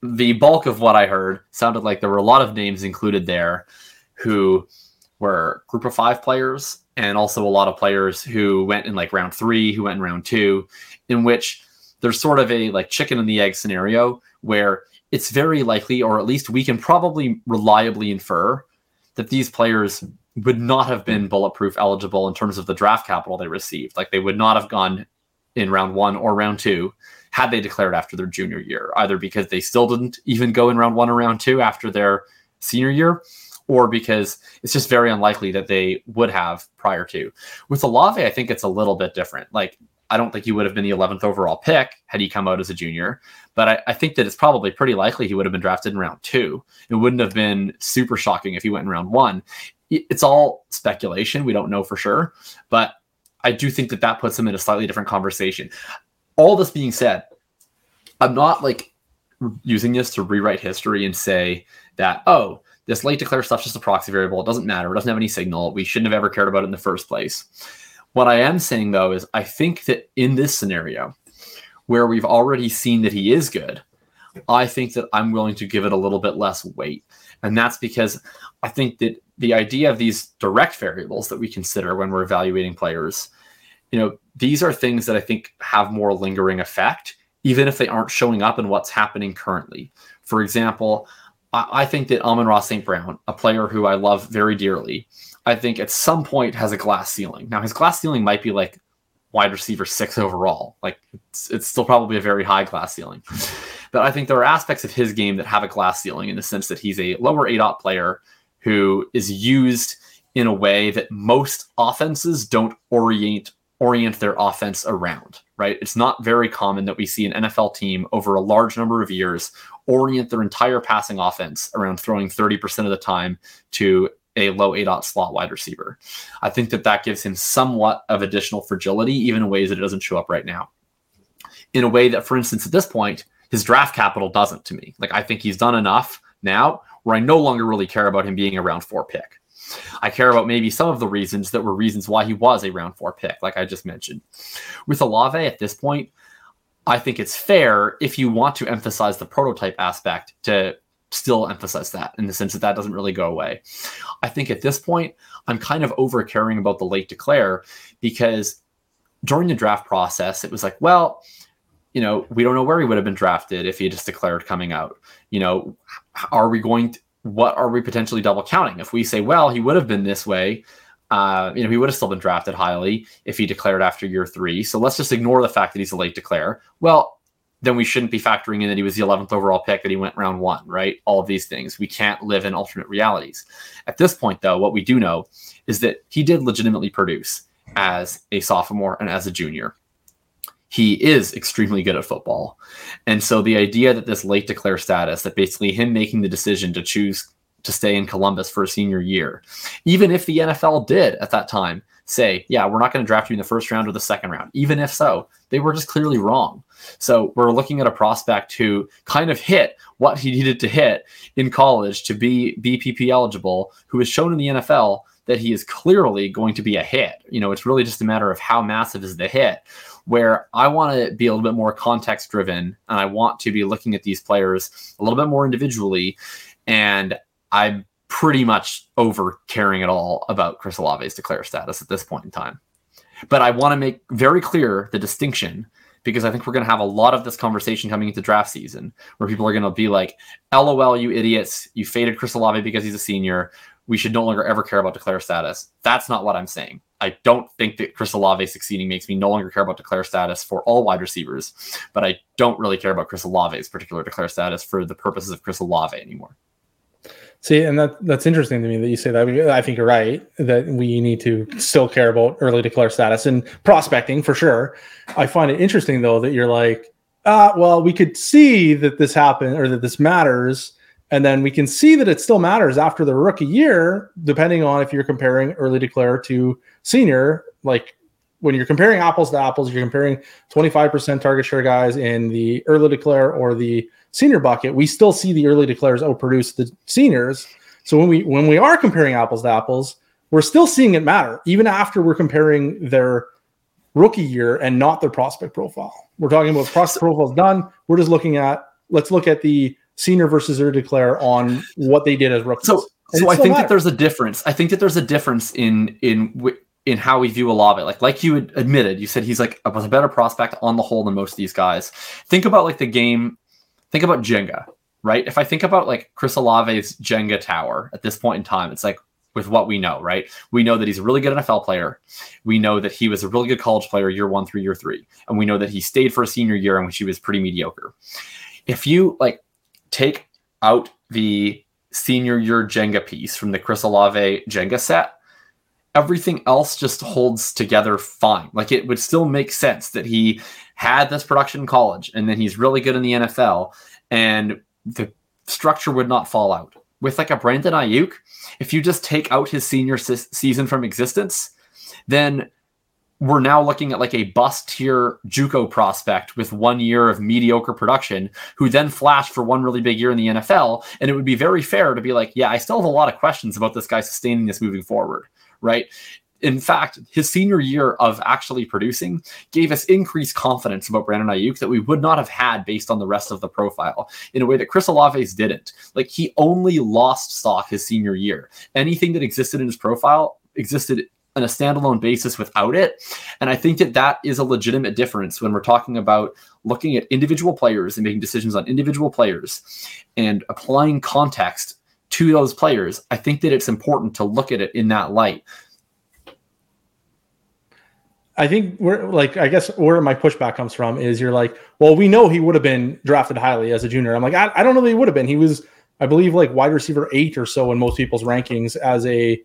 the bulk of what I heard sounded like there were a lot of names included there who were group of five players and also a lot of players who went in like round three, who went in round two, in which there's sort of a like chicken and the egg scenario where it's very likely, or at least we can probably reliably infer that these players would not have been bulletproof eligible in terms of the draft capital they received. Like they would not have gone in round one or round two had they declared after their junior year, either because they still didn't even go in round one or round two after their senior year, or because it's just very unlikely that they would have prior to. With Olave, I think it's a little bit different. Like I don't think he would have been the 11th overall pick had he come out as a junior, but I, I, think that it's probably pretty likely he would have been drafted in round two. It wouldn't have been super shocking if he went in round one it's all speculation. We don't know for sure, but I do think that that puts them in a slightly different conversation. All this being said, I'm not like using this to rewrite history and say that, oh, this late declare stuff's just a proxy variable. It doesn't matter. It doesn't have any signal. We shouldn't have ever cared about it in the first place. What I am saying though is I think that in this scenario where we've already seen that he is good, I think that I'm willing to give it a little bit less weight. And that's because I think that the idea of these direct variables that we consider when we're evaluating players, you know, these are things that I think have more lingering effect, even if they aren't showing up in what's happening currently. For example, I, think that Amon-Ra St. Brown, a player who I love very dearly, I think at some point has a glass ceiling. Now his glass ceiling might be like wide receiver six overall. Like it's, it's still probably a very high glass ceiling. But I think there are aspects of his game that have a glass ceiling in the sense that he's a lower ADOT player who is used in a way that most offenses don't orient orient their offense around, right? It's not very common that we see an NFL team over a large number of years orient their entire passing offense around throwing 30% of the time to a low ADOT slot wide receiver. I think that that gives him somewhat of additional fragility, even in ways that it doesn't show up right now. In a way that, for instance, at this point, his draft capital doesn't to me. Like, I think he's done enough now where I no longer really care about him being a round four pick. I care about maybe some of the reasons that were reasons why he was a round four pick, like I just mentioned. With Olave at this point, I think it's fair if you want to emphasize the prototype aspect to still emphasize that in the sense that that doesn't really go away. I think at this point, I'm kind of over caring about the late declare because during the draft process, it was like, well, you know, we don't know where he would have been drafted if he just declared coming out. You know, are we going to, what are we potentially double counting? If we say, well, he would have been this way, uh, you know, he would have still been drafted highly if he declared after year three. So let's just ignore the fact that he's a late declare. Well, then we shouldn't be factoring in that he was the 11th overall pick, that he went round one, right? All of these things. We can't live in alternate realities. At this point, though, what we do know is that he did legitimately produce as a sophomore and as a junior. He is extremely good at football. And so the idea that this late declare status, that basically him making the decision to choose to stay in Columbus for a senior year, even if the NFL did at that time say, yeah, we're not going to draft you in the first round or the second round, even if so, they were just clearly wrong. So we're looking at a prospect who kind of hit what he needed to hit in college to be BPP eligible, who has shown in the NFL that he is clearly going to be a hit. You know, it's really just a matter of how massive is the hit. Where I want to be a little bit more context driven and I want to be looking at these players a little bit more individually. And I'm pretty much over caring at all about Chris Olave's declare status at this point in time. But I want to make very clear the distinction because I think we're going to have a lot of this conversation coming into draft season where people are going to be like, LOL, you idiots. You faded Chris Olave because he's a senior. We should no longer ever care about declare status. That's not what I'm saying. I don't think that Chris Olave succeeding makes me no longer care about declare status for all wide receivers, but I don't really care about Chris Olave's particular declare status for the purposes of Chris Olave anymore. See, and that that's interesting to me that you say that. I think you're right that we need to still care about early declare status and prospecting for sure. I find it interesting though that you're like, uh, well, we could see that this happened or that this matters, and then we can see that it still matters after the rookie year, depending on if you're comparing early declare to senior. Like when you're comparing apples to apples, you're comparing 25% target share guys in the early declare or the senior bucket, we still see the early declares outproduce the seniors. So when we when we are comparing apples to apples, we're still seeing it matter, even after we're comparing their rookie year and not their prospect profile. We're talking about prospect profiles done. We're just looking at let's look at the senior versus early declare on what they did as rookies. So, so I think matter. that there's a difference. I think that there's a difference in in in how we view Olave. Like like you admitted, you said he's like was a better prospect on the whole than most of these guys. Think about like the game think about Jenga, right? If I think about like Chris Olave's Jenga tower at this point in time, it's like with what we know, right? We know that he's a really good NFL player. We know that he was a really good college player year one through year three. And we know that he stayed for a senior year in which he was pretty mediocre. If you like take out the senior year Jenga piece from the Chris Olave Jenga set, everything else just holds together fine. Like it would still make sense that he had this production in college and then he's really good in the NFL and the structure would not fall out. With like a Brandon Aiyuk, if you just take out his senior se- season from existence, then we're now looking at like a bust tier JUCO prospect with one year of mediocre production, who then flashed for one really big year in the NFL. And it would be very fair to be like, yeah, I still have a lot of questions about this guy sustaining this moving forward right? In fact, his senior year of actually producing gave us increased confidence about Brandon Aiyuk that we would not have had based on the rest of the profile in a way that Chris Olave's didn't. Like he only lost stock his senior year. Anything that existed in his profile existed on a standalone basis without it. And I think that that is a legitimate difference when we're talking about looking at individual players and making decisions on individual players and applying context to those players. I think that it's important to look at it in that light. I think where like I guess where my pushback comes from is you're like, well, we know he would have been drafted highly as a junior. I'm like, I, I don't know that he would have been. He was, I believe, like wide receiver eight or so in most people's rankings as a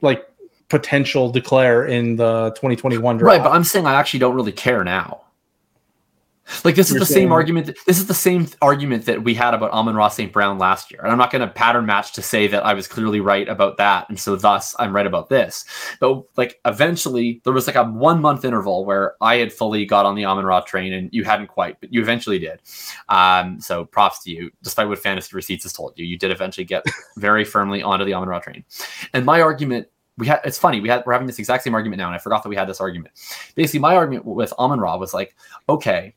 like potential declare in the 2021 draft. Right, but I'm saying I actually don't really care now. Like this is the saying, same argument. That, this is the same argument that we had about Amon-Ra St. Brown last year, and I'm not going to pattern match to say that I was clearly right about that, and so thus I'm right about this. But like eventually, there was like a one month interval where I had fully got on the Amon-Ra train, and you hadn't quite, but you eventually did. Um, so props to you, despite what fantasy receipts has told you, you did eventually get very firmly onto the Amon-Ra train. And my argument we had it's funny we had we're having this exact same argument now and i forgot that we had this argument basically my argument with amon ra was like okay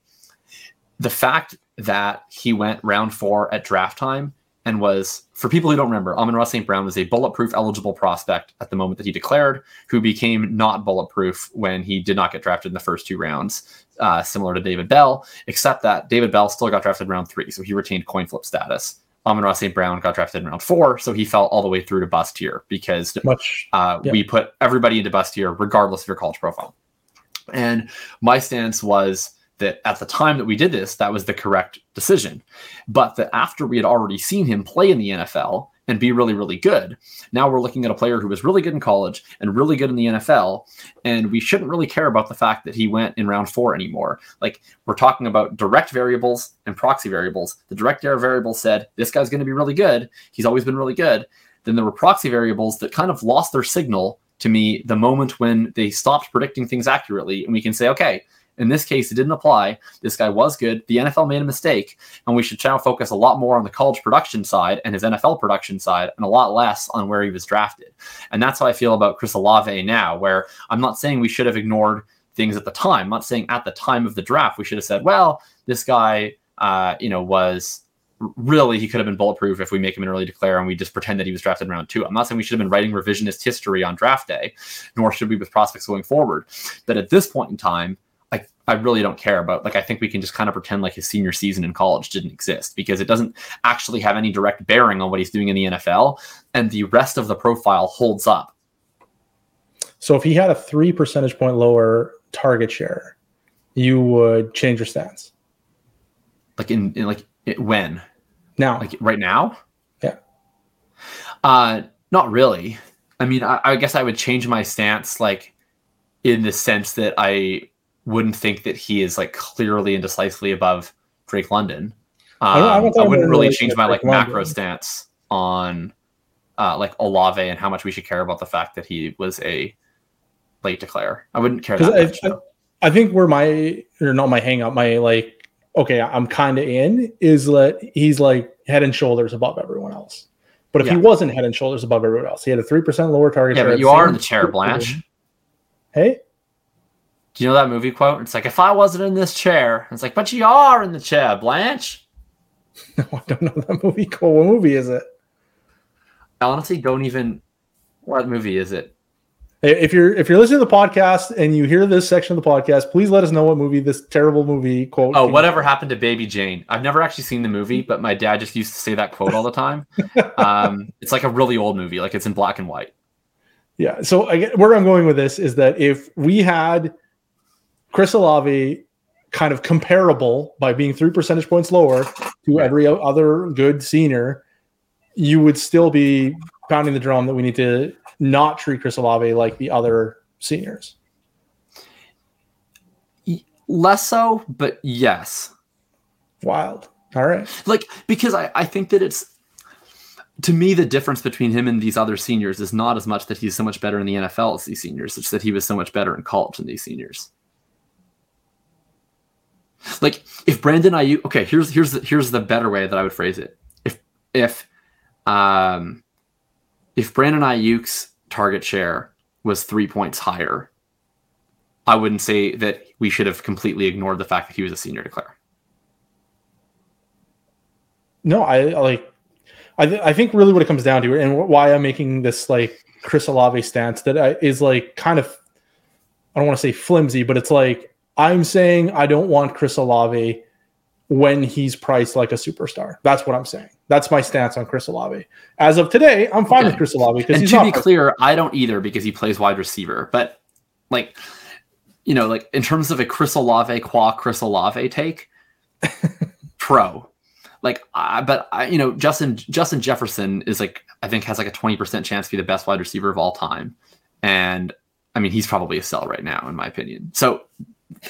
the fact that he went round four at draft time and was, for people who don't remember, Amon-Ra St. Brown was a bulletproof eligible prospect at the moment that he declared, who became not bulletproof when he did not get drafted in the first two rounds, uh, similar to David Bell, except that David Bell still got drafted round three, so he retained coin flip status. Amon-Ra St. Brown got drafted in round four, so he fell all the way through to bust tier because Much, uh, we put everybody into bust tier regardless of your college profile. And my stance was that at the time that we did this, that was the correct decision. But that after we had already seen him play in the NFL and be really, really good, now we're looking at a player who was really good in college and really good in the NFL. And we shouldn't really care about the fact that he went in round four anymore. Like we're talking about direct variables and proxy variables. The direct variable said, this guy's going to be really good. He's always been really good. Then there were proxy variables that kind of lost their signal to me the moment when they stopped predicting things accurately. And we can say, okay, in this case, it didn't apply. This guy was good. The NFL made a mistake, and we should now focus a lot more on the college production side and his NFL production side, and a lot less on where he was drafted. And that's how I feel about Chris Olave now, where I'm not saying we should have ignored things at the time. I'm not saying at the time of the draft we should have said, well, this guy, uh, you know, was really he could have been bulletproof if we make him an early declare and we just pretend that he was drafted in round two. I'm not saying we should have been writing revisionist history on draft day, nor should we with prospects going forward. But at this point in time, I, I really don't care about like I think we can just kind of pretend like his senior season in college didn't exist because it doesn't actually have any direct bearing on what he's doing in the NFL and the rest of the profile holds up. So if he had a 3 percentage point lower target share, you would change your stance. Like in, in like it, when? Now. Like right now? Yeah. Uh not really. I mean, I, I guess I would change my stance like in the sense that I wouldn't think that he is like clearly and decisively above Drake London. Um, I, I, I, wouldn't really change my like London. macro stance on uh, like Olave and how much we should care about the fact that he was a late declare. I wouldn't care that much. I, I, think where my or not my hang up, my like okay, I'm kind of in is that he's like head and shoulders above everyone else. But if yeah. he wasn't head and shoulders above everyone else, he had a three percent lower target. Yeah, but you are in the chair, Blanche. Hey, do you know that movie quote? It's like, if I wasn't in this chair, it's like, but you are in the chair, Blanche. No, I don't know that movie quote. What movie is it? I honestly don't even. What movie is it? If you're if you're listening to the podcast and you hear this section of the podcast, please let us know what movie this terrible movie quote. Oh, whatever happened to Baby Jane? I've never actually seen the movie, but my dad just used to say that quote all the time. um, it's like a really old movie, like it's in black and white. Yeah. So I, where I'm going with this is that if we had Chris Olave kind of comparable by being three percentage points lower to every other good senior, you would still be pounding the drum that we need to not treat Chris Olave like the other seniors. Less so, but yes. Wild. All right. Like, because I, I think that it's to me, the difference between him and these other seniors is not as much that he's so much better in the NFL as these seniors, it's that he was so much better in college than these seniors. Like if Brandon Aiyuk, okay, here's here's the, here's the better way that I would phrase it. If if um if Brandon Aiyuk's target share was three points higher, I wouldn't say that we should have completely ignored the fact that he was a senior declare. No, I like. I, th- I think really what it comes down to, and why I'm making this like Chris Olave stance that I, is like kind of I don't want to say flimsy, but it's like I'm saying I don't want Chris Olave when he's priced like a superstar. That's what I'm saying. That's my stance on Chris Olave. As of today, I'm fine okay. with Chris Olave because he's to be clear, I don't either because he plays wide receiver. But like, you know, like in terms of a Chris Olave qua Chris Olave take, pro. Like, uh, but I, you know, Justin Justin Jefferson is like I think has like a twenty percent chance to be the best wide receiver of all time, and I mean he's probably a sell right now in my opinion. So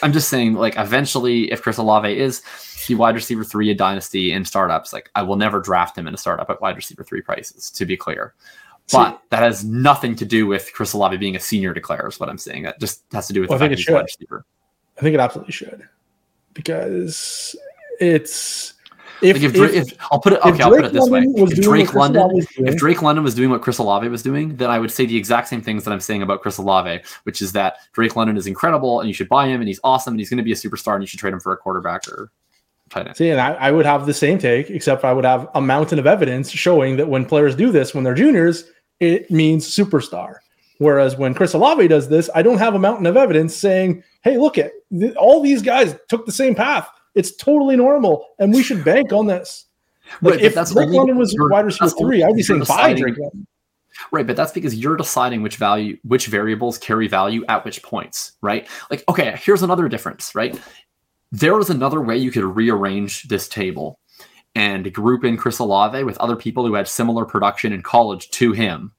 I'm just saying, like, eventually, if Chris Olave is the wide receiver three a dynasty in startups, like, I will never draft him in a startup at wide receiver three prices, to be clear. But See, that has nothing to do with Chris Olave being a senior declare, is what I'm saying. That just has to do with well, the I think it should. wide receiver. I think it absolutely should. Because it's if, like if, if, if, I'll put it okay, I'll put it this London way: if Drake London, if Drake London was doing what Chris Olave was doing, then I would say the exact same things that I'm saying about Chris Olave, which is that Drake London is incredible and you should buy him and he's awesome and he's going to be a superstar and you should trade him for a quarterback or tight end. See, and I, I would have the same take, except I would have a mountain of evidence showing that when players do this when they're juniors, it means superstar. Whereas when Chris Olave does this, I don't have a mountain of evidence saying, "Hey, look at all these guys took the same path." It's totally normal, and we should bank on this. Like right, if that's Drake London was wide receiver three, I'd be saying buy Drake London. Right, but that's because you're deciding which value, which variables carry value at which points, right? Like, okay, here's another difference, right? There was another way you could rearrange this table and group in Chris Olave with other people who had similar production in college to him,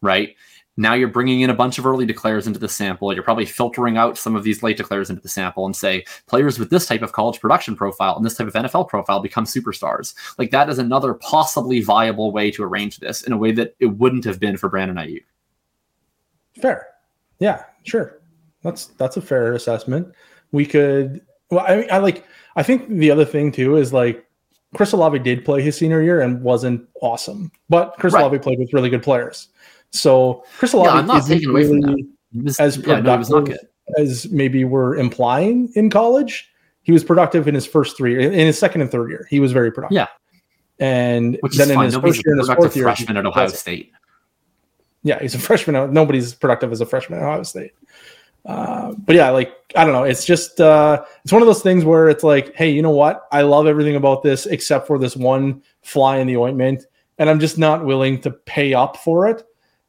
right? Now you're bringing in a bunch of early declares into the sample. You're probably filtering out some of these late declares into the sample and say players with this type of college production profile and this type of NFL profile become superstars. Like that is another possibly viable way to arrange this in a way that it wouldn't have been for Brandon Aiyuk. Fair. Yeah, sure. That's that's a fair assessment. We could well, I, mean I like I think the other thing too is like Chris Olave did play his senior year and wasn't awesome, but Chris right. Olave played with really good players. So Chris Olave yeah, I'm not taking away really from that. Was, as productive yeah, as maybe we're implying in college. He was productive in his first three, in his second and third year. He was very productive. Yeah, and Which then in his Nobody's first year, and his fourth year, freshman at Ohio State. Yeah, he's a freshman. Nobody's productive as a freshman at Ohio State. Uh, but yeah, like I don't know. It's just uh, it's one of those things where it's like, hey, you know what? I love everything about this except for this one fly in the ointment, and I'm just not willing to pay up for it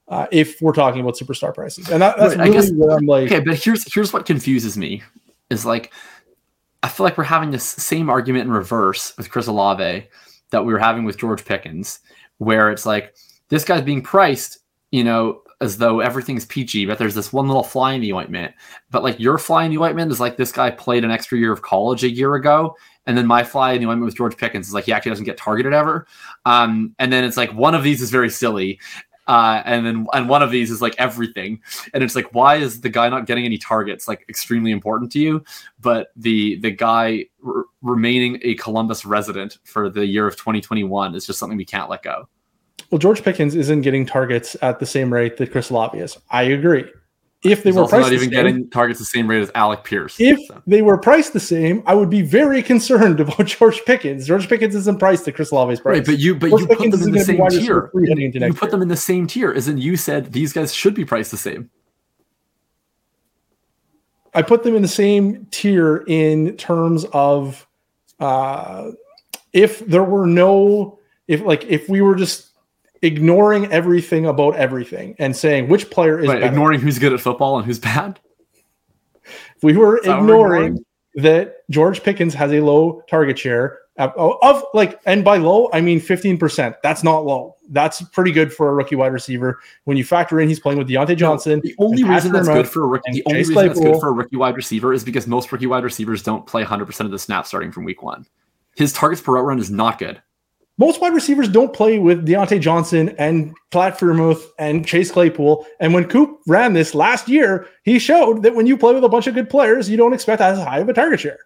uh, if we're talking about superstar prices. And that, that's right, really guess, where I'm like, okay, but here's here's what confuses me is like, I feel like we're having this same argument in reverse with Chris Olave that we were having with George Pickens, where it's like this guy's being priced, you know, as though everything's peachy, but there's this one little fly in the ointment. But like your fly in the ointment is like this guy played an extra year of college a year ago, and then my fly in the ointment with George Pickens is like he actually doesn't get targeted ever. Um, and then it's like one of these is very silly, uh, and then and one of these is like everything, and it's like why is the guy not getting any targets like extremely important to you, but the the guy r- remaining a Columbus resident for the year of 2021 is just something we can't let go. Well, George Pickens isn't getting targets at the same rate that Chris Olave is. I agree if they He's were priced not even the same, getting targets the same rate as Alec Pierce. If so. they were priced the same, I would be very concerned about George Pickens. George Pickens isn't priced to Chris Olave's price. Right, but you but George you put them in the same tier. You put them in the same tier, as in you said these guys should be priced the same. I put them in the same tier in terms of uh, if there were no if like if we were just ignoring everything about everything and saying which player is ignoring who's good at football and who's bad. We were ignoring that George Pickens has a low target share of, of, like, and by low I mean fifteen percent. That's not low. That's pretty good for a rookie wide receiver. When you factor in he's playing with Diontae Johnson. No, the only reason that's good for a rookie, the only reason that's good for a rookie wide receiver is because most rookie wide receivers don't play hundred percent of the snaps starting from week one. His targets per route run is not good most wide receivers don't play with Diontae Johnson and Pat Freiermuth and Chase Claypool. And when Coop ran this last year, he showed that when you play with a bunch of good players, you don't expect as high of a target share.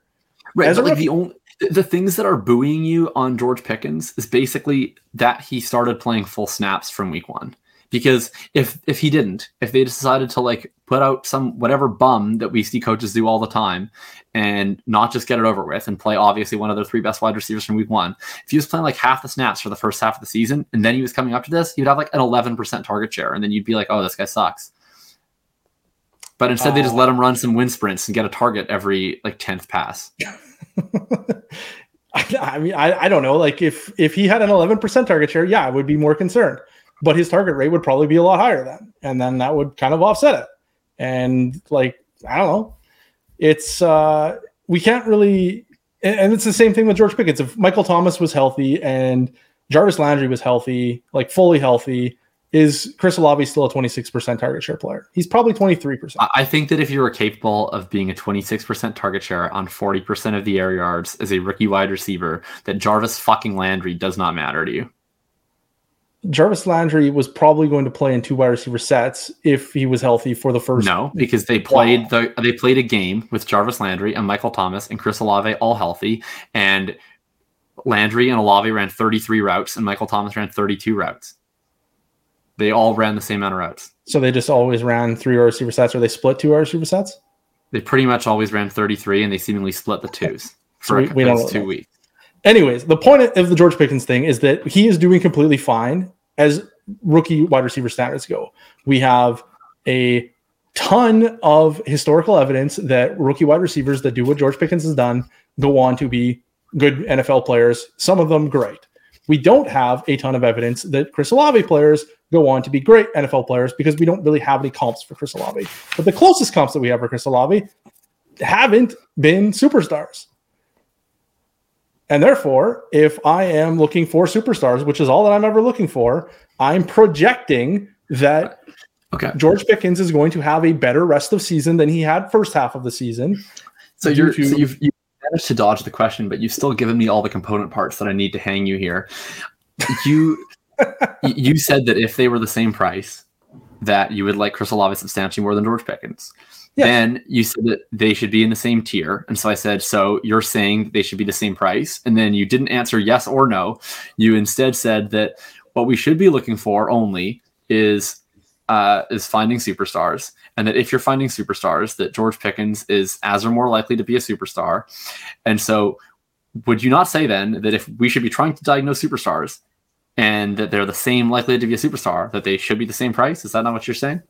Right. But like the only the things that are buoying you on George Pickens is basically that he started playing full snaps from week one. Because if if he didn't, if they decided to like put out some whatever bum that we see coaches do all the time, and not just get it over with and play obviously one of their three best wide receivers from week one, if he was playing like half the snaps for the first half of the season and then he was coming up to this, he would have like an 11% target share, and then you'd be like, oh, this guy sucks. But instead, they just let him run some wind sprints and get a target every like tenth pass. I mean, I, I don't know. Like if if he had an 11% target share, yeah, I would be more concerned. But his target rate would probably be a lot higher then, and then that would kind of offset it. And like I don't know, it's uh we can't really. And it's the same thing with George Pickens. If Michael Thomas was healthy and Jarvis Landry was healthy, like fully healthy, is Chris Olave still a 26% target share player? He's probably 23%. I think that if you were capable of being a 26% target share on 40% of the air yards as a rookie wide receiver, that Jarvis fucking Landry does not matter to you. Jarvis Landry was probably going to play in two wide receiver sets if he was healthy for the first. No, because they played the they played a game with Jarvis Landry and Michael Thomas and Chris Olave all healthy, and Landry and Olave ran 33 routes and Michael Thomas ran 32 routes. They all ran the same amount of routes. So they just always ran three wide receiver sets, or they split two wide receiver sets. They pretty much always ran 33, and they seemingly split the twos for so we, we don't two weeks. Anyways, the point of the George Pickens thing is that he is doing completely fine as rookie wide receiver standards go. We have a ton of historical evidence that rookie wide receivers that do what George Pickens has done go on to be good NFL players, some of them great. We don't have a ton of evidence that Chris Olave players go on to be great NFL players because we don't really have any comps for Chris Olave. But the closest comps that we have for Chris Olave haven't been superstars. And therefore, if I am looking for superstars, which is all that I'm ever looking for, I'm projecting that okay. George Pickens is going to have a better rest of season than he had first half of the season. So you're to, so you've, you've managed to dodge the question, but you've still given me all the component parts that I need to hang you here. You you said that if they were the same price, that you would like Chris Olave substantially more than George Pickens. Yes. Then you said that they should be in the same tier. And so I said, so you're saying they should be the same price. And then you didn't answer yes or no. You instead said that what we should be looking for only is uh, is finding superstars. And that if you're finding superstars, that George Pickens is as or more likely to be a superstar. And so would you not say then that if we should be trying to diagnose superstars, and that they're the same likely to be a superstar, that they should be the same price. Is that not what you're saying?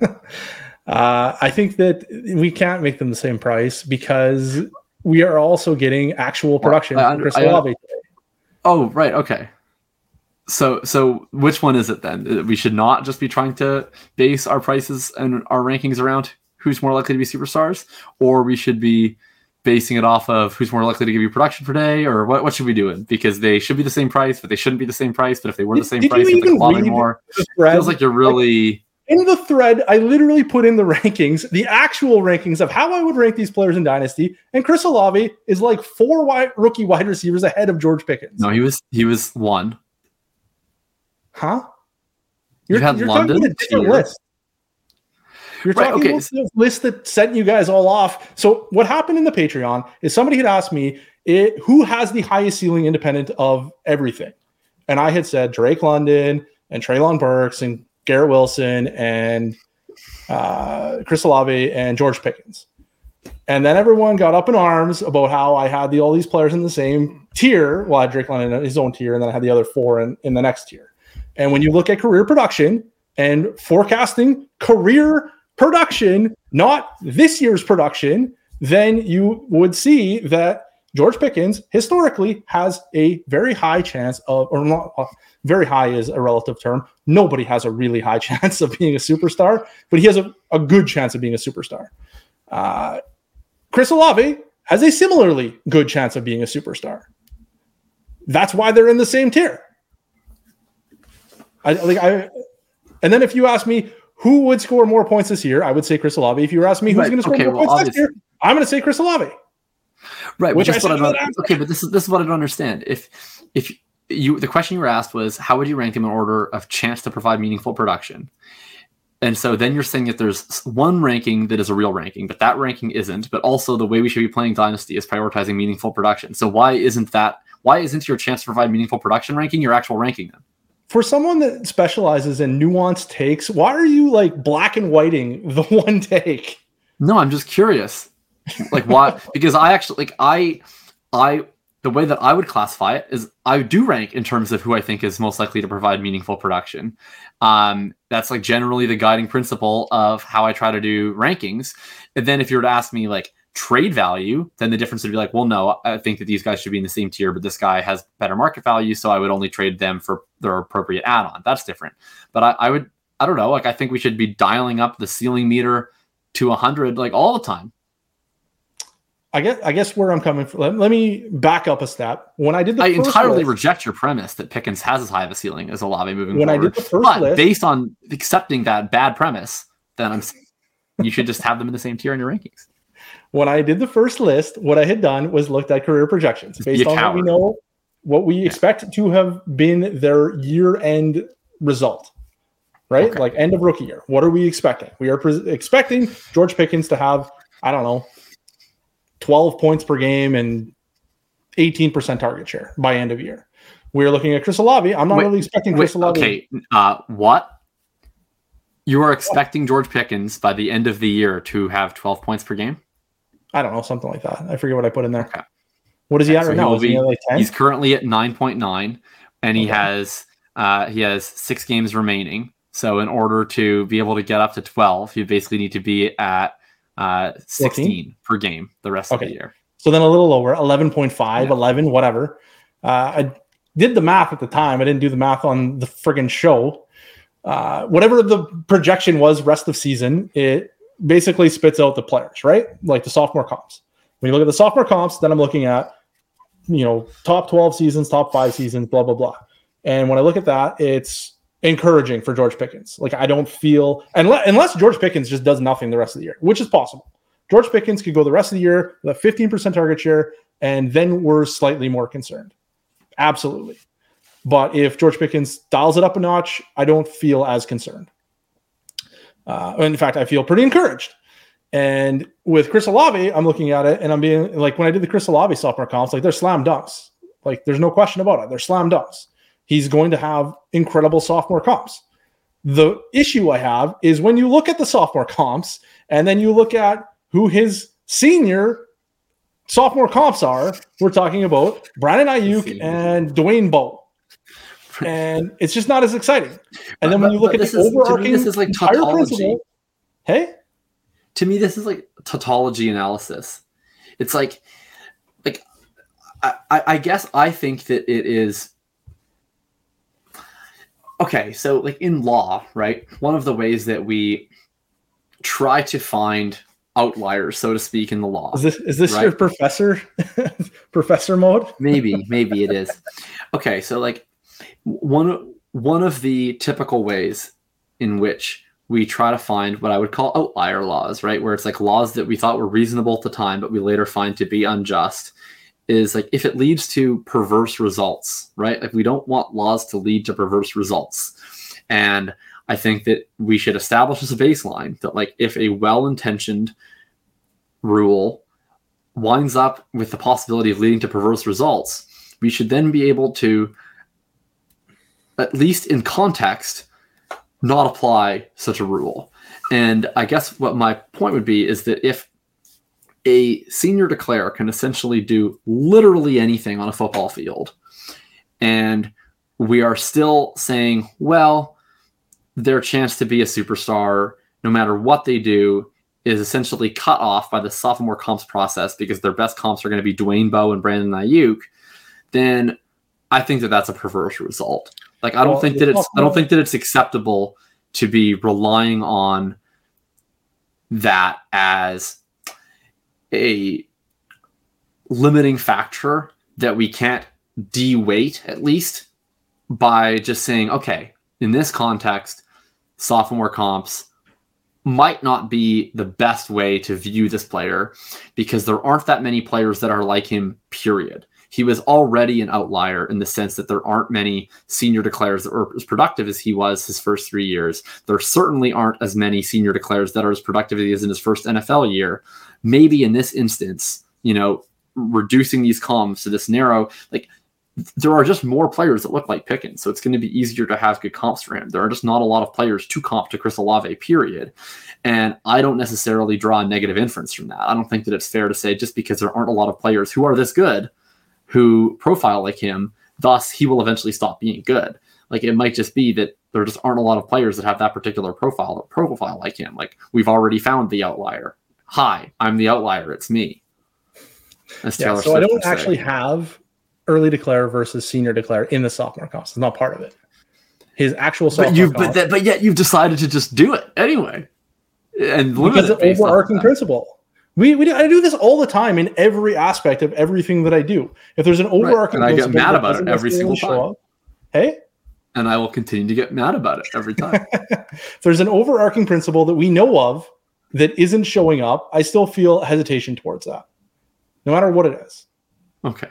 uh, I think that we can't make them the same price because we are also getting actual production well, I, Chris I, Oh, right. Okay. So, so which one is it then? We should not just be trying to base our prices and our rankings around who's more likely to be superstars, or we should be basing it off of who's more likely to give you production per day, or what, what should we do? Because they should be the same price, but they shouldn't be the same price. But if they were the same Did price, it's like a lot more. Feels like you're really. In the thread, I literally put in the rankings, the actual rankings of how I would rank these players in Dynasty, and Chris Olave is like four wide, rookie wide receivers ahead of George Pickens. No, he was he was one. Huh? You're, you had you're London a different list. You're right, talking okay. about the list that sent you guys all off. So what happened in the Patreon is somebody had asked me it, who has the highest ceiling independent of everything, and I had said Drake London and Treylon Burks and Garrett Wilson and uh, Chris Olave and George Pickens. And then everyone got up in arms about how I had the, all these players in the same tier. Well, I had Drake London in his own tier, and then I had the other four in, in the next tier. And when you look at career production and forecasting career production, not this year's production, then you would see that George Pickens historically has a very high chance of, or not very high is a relative term. Nobody has a really high chance of being a superstar, but he has a, a good chance of being a superstar. Uh, Chris Olave has a similarly good chance of being a superstar. That's why they're in the same tier. I like I, and then if you ask me who would score more points this year? I would say Chris Olave. If you were asking me who's right. going to score okay, more well, points obviously. next year, I'm going to say Chris Olave. Right, which I what I don't, okay, but this is this is what I don't understand. If if you the question you were asked was how would you rank them in order of chance to provide meaningful production? And so then you're saying that there's one ranking that is a real ranking, but that ranking isn't. But also the way we should be playing Dynasty is prioritizing meaningful production. So why isn't that? Why isn't your chance to provide meaningful production ranking your actual ranking then? for someone that specializes in nuanced takes, why are you like black and whiting the one take? No, I'm just curious. Like why? because I actually like I I the way that I would classify it is I do rank in terms of who I think is most likely to provide meaningful production. Um, that's like generally the guiding principle of how I try to do rankings. And then if you were to ask me like trade value, then the difference would be like, well, no, I think that these guys should be in the same tier, but this guy has better market value, so I would only trade them for their appropriate add-on. That's different. But I, I would, I don't know, like I think we should be dialing up the ceiling meter to 100 like all the time. I guess I guess where I'm coming from. Let, let me back up a step. When I did the I entirely list, reject your premise that Pickens has as high of a ceiling as Olave moving when forward. I did the first but list, based on accepting that bad premise, then I'm you should just have them in the same tier in your rankings. When I did the first list, what I had done was looked at career projections based on what we know, what we yeah. expect to have been their year-end result right? Okay. Like end of rookie year. What are we expecting? We are pre- expecting George Pickens to have, I don't know, 12 points per game and 18% target share by end of year. We're looking at Chris Olave. I'm not wait, really expecting Chris wait, Olave. Okay, uh, what? You are expecting George Pickens by the end of the year to have 12 points per game? I don't know, something like that. I forget what I put in there. Okay. What is he okay, at so right now? Be, he like he's currently at 9.9 and he okay. has uh, he has 6 games remaining. So in order to be able to get up to 12, you basically need to be at uh, 16 14? per game the rest okay. of the year. So then a little lower, 11.5, yeah. 11, whatever. Uh, I did the math at the time. I didn't do the math on the friggin' show. Uh, whatever the projection was rest of season, it basically spits out the players, right? Like the sophomore comps. When you look at the sophomore comps, then I'm looking at, you know, top 12 seasons, top five seasons, blah, blah, blah. And when I look at that, it's encouraging for George Pickens. Like I don't feel unless, unless George Pickens just does nothing the rest of the year, which is possible. George Pickens could go the rest of the year with a 15% target share, and then we're slightly more concerned. Absolutely. But if George Pickens dials it up a notch, I don't feel as concerned. Uh, in fact, I feel pretty encouraged. And with Chris Olave, I'm looking at it and I'm being like, when I did the Chris Olave sophomore comps, like they're slam dunks. Like there's no question about it. They're slam dunks he's going to have incredible sophomore comps. The issue I have is when you look at the sophomore comps and then you look at who his senior sophomore comps are, we're talking about Brandon Aiyuk and Dwayne Bowe. And it's just not as exciting. And then when you look at the is, overarching this is like tautology. Hey? To me, this is like tautology analysis. It's like like I, I guess I think that it is okay, so like in law, right? One of the ways that we try to find outliers, so to speak, in the law. Is this is this right? your professor professor mode? maybe, maybe it is. Okay, so like one one of the typical ways in which we try to find what I would call outlier laws, right? Where it's like laws that we thought were reasonable at the time, but we later find to be unjust is like if it leads to perverse results, right? Like we don't want laws to lead to perverse results. And I think that we should establish as a baseline that like if a well-intentioned rule winds up with the possibility of leading to perverse results, we should then be able to at least in context not apply such a rule. And I guess what my point would be is that if a senior declare can essentially do literally anything on a football field. And we are still saying, well, their chance to be a superstar, no matter what they do, is essentially cut off by the sophomore comps process because their best comps are going to be Dwayne Bowe and Brandon Aiyuk. Then I think that that's a perverse result. Like I don't well, think that it's I don't think that it's acceptable to be relying on that as a limiting factor that we can't de-weight at least by just saying, okay, in this context, sophomore comps might not be the best way to view this player because there aren't that many players that are like him, period. He was already an outlier in the sense that there aren't many senior declares that were as productive as he was his first three years. There certainly aren't as many senior declares that are as productive as he is in his first NFL year maybe in this instance, you know, reducing these comps to this narrow, like there are just more players that look like Pickens, so it's going to be easier to have good comps for him. There are just not a lot of players to comp to Chris Olave, period. And I don't necessarily draw a negative inference from that. I don't think that it's fair to say just because there aren't a lot of players who are this good who profile like him, thus he will eventually stop being good. Like it might just be that there just aren't a lot of players that have that particular profile profile like him. Like we've already found the outlier. Hi, I'm the outlier. It's me. yeah, so Swift I don't actually say. have early declare versus senior declare in the sophomore class. It's not part of it. His actual sophomore but you but, that, but yet you've decided to just do it anyway. And because it's overarching principle. We, we I do this all the time in every aspect of everything that I do. If there's an overarching right. and I get mad about it every single time. Up, hey, and I will continue to get mad about it every time. If there's an overarching principle that we know of that isn't showing up. I still feel hesitation towards that, no matter what it is. Okay.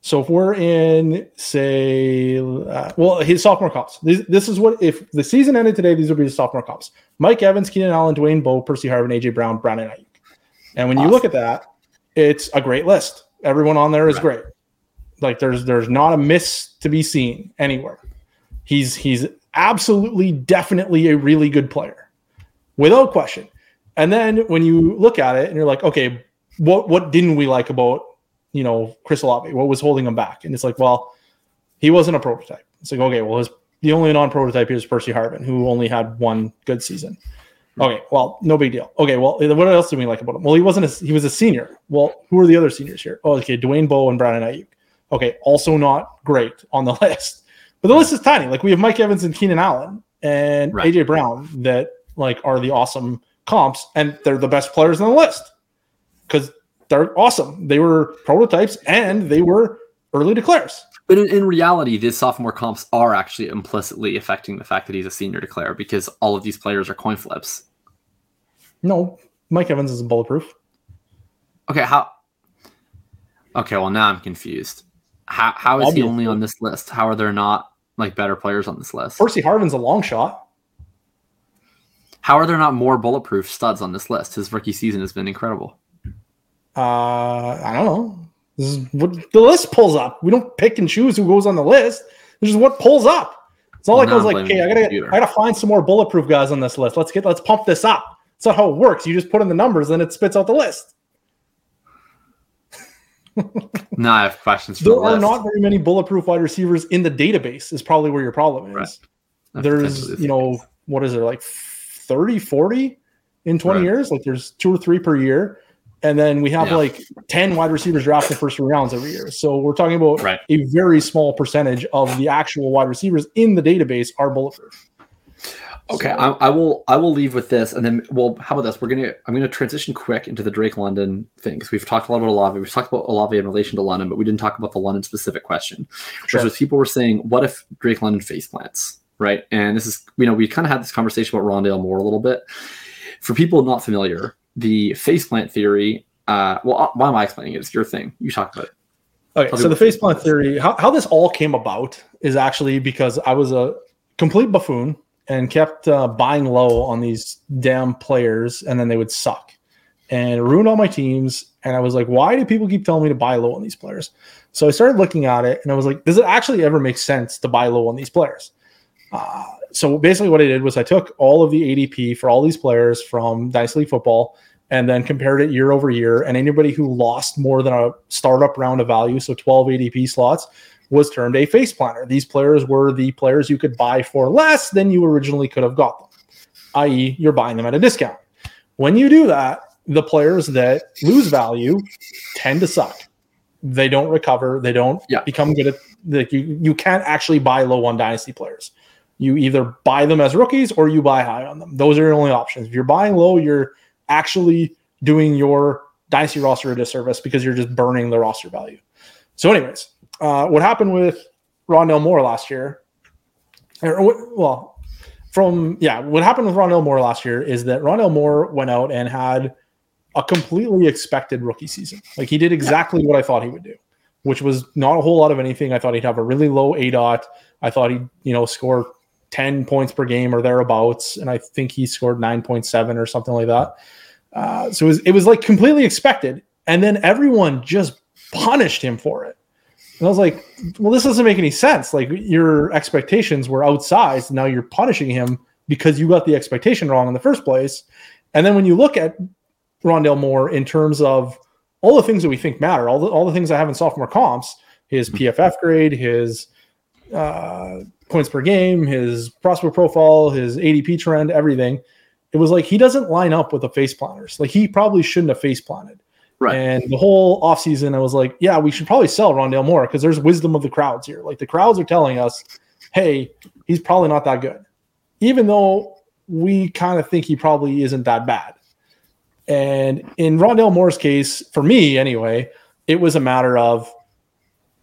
So if we're in, say, uh, well, his sophomore comps. This, this, is what if the season ended today. These would be the sophomore comps: Mike Evans, Keenan Allen, Dwayne Bowe, Percy Harvin, AJ Brown, Brandon Aiyuk. And when awesome. you look at that, it's a great list. Everyone on there is right. great. Like there's there's not a miss to be seen anywhere. He's he's absolutely definitely a really good player, without question. And then when you look at it and you're like, okay, what what didn't we like about you know, Chris Olave? What was holding him back? And it's like, well, he wasn't a prototype. It's like, okay, well, his the only non-prototype is Percy Harvin, who only had one good season. Okay, well, no big deal. Okay, well, eh, what else do we like about him? Well, he wasn't. A, he was a senior. Well, who are the other seniors here? Oh, okay, Dwayne Bowe and Brandon Aiyuk. Okay, also not great on the list, but the list is tiny. Like we have Mike Evans and Keenan Allen and right. AJ Brown that like are the awesome comps, and they're the best players on the list because they're awesome. They were prototypes and they were early declares. But in, in, reality, these sophomore comps are actually implicitly affecting the fact that he's a senior declare because all of these players are coin flips. No, Mike Evans is bulletproof. Okay, how? Okay, well now I'm confused. How how is Obviously. he only on this list? How are there not like better players on this list? Percy Harvin's a long shot. How are there not more bulletproof studs on this list? His rookie season has been incredible. Uh, I don't know. This is what the list pulls up. We don't pick and choose who goes on the list. This is what pulls up. It's all well, like was like, okay, I gotta, I gotta find some more bulletproof guys on this list. Let's get, let's pump this up. It's not how it works. You just put in the numbers, and it spits out the list. no, I have questions. there the are list. not very many bulletproof wide receivers in the database. Is probably where your problem is. Right. There's, you know, what is there like 30, 40 in 20 right. years? Like there's two or three per year and then we have yeah. like 10 wide receivers drafted first three rounds every year. So we're talking about right. a very small percentage of the actual wide receivers in the database are bulletproof. Okay, so, I, I, will. I will leave with this, and then well, how about this? We're gonna. I'm gonna transition quick into the Drake London thing because we've talked a lot about Olave. We've talked about Olave in relation to London, but we didn't talk about the London specific question, sure. which was people were saying, "What if Drake London face plants?" Right, and this is you know we kind of had this conversation about Rondale Moore a little bit. For people not familiar, the faceplant theory. Uh, well, uh, why am I explaining it? It's your thing. You talk about it. Okay, so the faceplant theory, how, how this all came about is actually because I was a complete buffoon and kept uh, buying low on these damn players, and then they would suck and ruined all my teams. And I was like, why do people keep telling me to buy low on these players? So I started looking at it, and I was like, does it actually ever make sense to buy low on these players? Uh, so basically, what I did was I took all of the ADP for all these players from Dynasty League Football and then compared it year over year. And anybody who lost more than a startup round of value, so 12 ADP slots, was termed a face planter. These players were the players you could buy for less than you originally could have got them, i.e., you're buying them at a discount. When you do that, the players that lose value tend to suck. They don't recover. They don't yeah. become good at. Like you, you can't actually buy low on dynasty players. You either buy them as rookies or you buy high on them. Those are your only options. If you're buying low, you're actually doing your dynasty roster a disservice because you're just burning the roster value. So, anyways, uh, what happened with Rondale Moore last year? Or, well, from yeah, what happened with Rondale Moore last year is that Rondale Moore went out and had a completely expected rookie season. Like he did exactly what I thought he would do, which was not a whole lot of anything. I thought he'd have a really low ADOT. I thought he'd, you know, score 10 points per game or thereabouts. And I think he scored 9.7 or something like that. Uh, so it was, it was like completely expected. And then everyone just punished him for it. And I was like, well, this doesn't make any sense. Like your expectations were outsized. Now you're punishing him because you got the expectation wrong in the first place. And then when you look at Rondale Moore in terms of all the things that we think matter, all the all the things I have in sophomore comps, his mm-hmm. PFF grade, his uh, points per game, his prospect profile, his ADP trend, everything. It was like he doesn't line up with the face planters. Like he probably shouldn't have face planted. Right. And the whole offseason, I was like, yeah, we should probably sell Rondale Moore because there's wisdom of the crowds here. Like the crowds are telling us, hey, he's probably not that good. Even though we kind of think he probably isn't that bad. And in Rondale Moore's case, for me anyway, it was a matter of,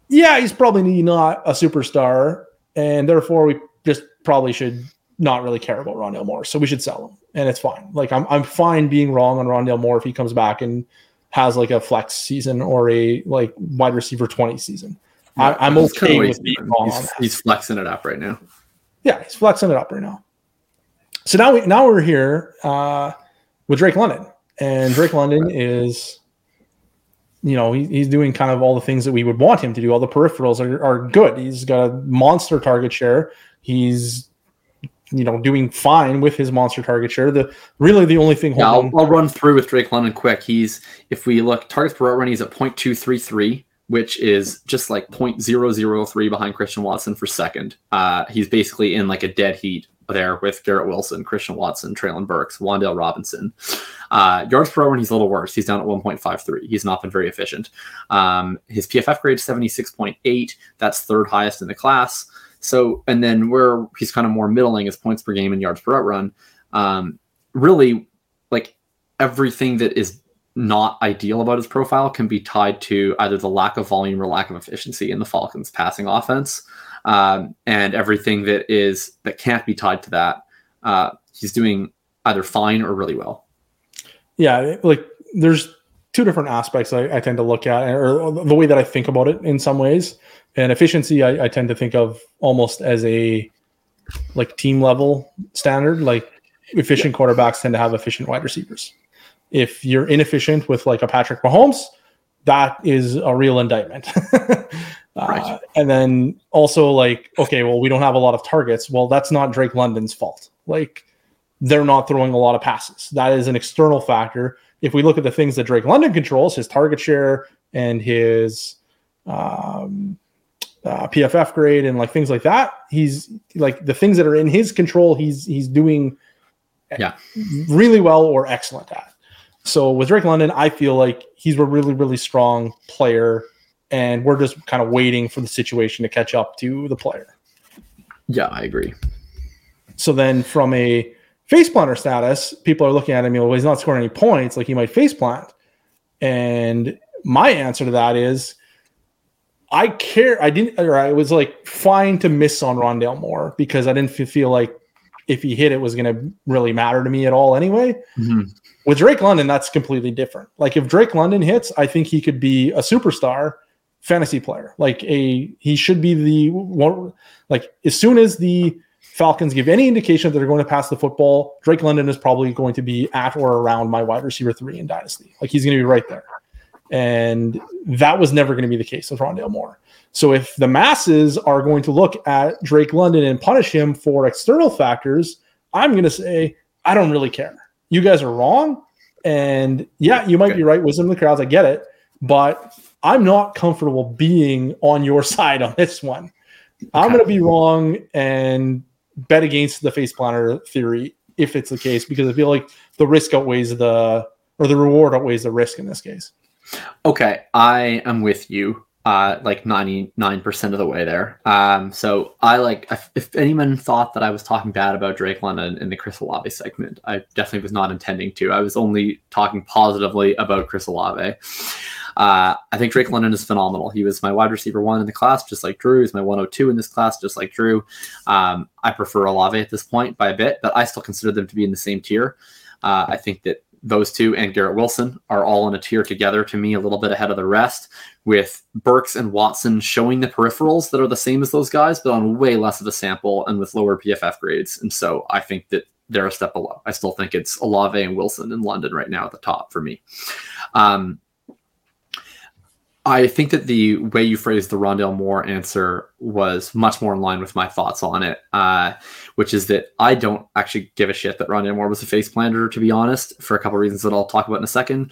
yeah, he's probably not a superstar, and therefore we just probably should not really care about Rondale Moore. So we should sell him, and it's fine. Like I'm, I'm fine being wrong on Rondale Moore if he comes back and has like a flex season or a like wide receiver twenty season. Yeah, I, am okay with being wrong. He's, he's flexing it up right now. Yeah, he's flexing it up right now. So now we now we're here uh, with Drake London, and Drake London is, you know, he, he's doing kind of all the things that we would want him to do. All the peripherals are, are good. He's got a monster target share. He's, you know, doing fine with his monster target share. The really the only thing. Yeah, I'll, I'll, run through with Drake London quick. He's if we look targets per route run, he's at 0.233 which is just like 0.003 behind Christian Watson for second. Uh, he's basically in like a dead heat there with Garrett Wilson, Christian Watson, Treylon Burks, Wan'Dale Robinson. Uh, yards per hour, he's a little worse. He's down at 1.53. He's not been very efficient. Um, his PFF grade is 76.8. That's third highest in the class. So, and then where he's kind of more middling is points per game and yards per outrun. Um, really, like everything that is not ideal about his profile can be tied to either the lack of volume or lack of efficiency in the Falcons' passing offense um, and everything that is that can't be tied to that, uh, he's doing either fine or really well. Yeah, like there's two different aspects I, I, tend to look at, or the way that I think about it in some ways. And efficiency, I, I tend to think of almost as a like team level standard. Like efficient yeah. quarterbacks tend to have efficient wide receivers. If you're inefficient with like a Patrick Mahomes, that is a real indictment. Right. Uh, and then also like, okay, well, we don't have a lot of targets. Well, that's not Drake London's fault. Like, they're not throwing a lot of passes. That is an external factor. If we look at the things that Drake London controls, his target share and his um, uh, PFF grade and like things like that, he's like the things that are in his control, he's he's doing yeah really well or excellent at. So with Drake London, I feel like he's a really really strong player and we're just kind of waiting for the situation to catch up to the player. Yeah, I agree. So then, from a face planter status, people are looking at him. Well, he's not scoring any points, like he might face plant. And my answer to that is, I care. I didn't, or I was like fine to miss on Rondale Moore because I didn't feel like if he hit it was going to really matter to me at all anyway. Mm-hmm. With Drake London, that's completely different. Like if Drake London hits, I think he could be a superstar fantasy player. Like a he should be the one. Like as soon as the Falcons give any indication that they're going to pass the football, Drake London is probably going to be at or around my wide receiver three in Dynasty. Like he's going to be right there. And that was never going to be the case with Rondale Moore. So if the masses are going to look at Drake London and punish him for external factors, I'm going to say, I don't really care. You guys are wrong. And yeah, you might okay. be right. Wisdom of the crowds. I get it. But I'm not comfortable being on your side on this one. Okay. I'm going to be wrong and bet against the face planter theory if it's the case because I feel like the risk outweighs the or the reward outweighs the risk in this case. Okay, I am with you uh like 99% of the way there. Um so I like if, if anyone thought that I was talking bad about Drake London in the Chris Olave segment, I definitely was not intending to. I was only talking positively about Chris Olave. Uh, I think Drake London is phenomenal. He was my wide receiver one in the class, just like Drew. He's my 102 in this class, just like Drew. Um, I prefer Olave at this point by a bit, but I still consider them to be in the same tier. Uh, I think that those two and Garrett Wilson are all in a tier together to me, a little bit ahead of the rest, with Burks and Watson showing the peripherals that are the same as those guys, but on way less of a sample and with lower PFF grades. And so I think that they're a step below. I still think it's Olave and Wilson in London right now at the top for me. Um, I think that the way you phrased the Rondale Moore answer was much more in line with my thoughts on it, uh, which is that I don't actually give a shit that Rondale Moore was a face planter, to be honest, for a couple of reasons that I'll talk about in a second.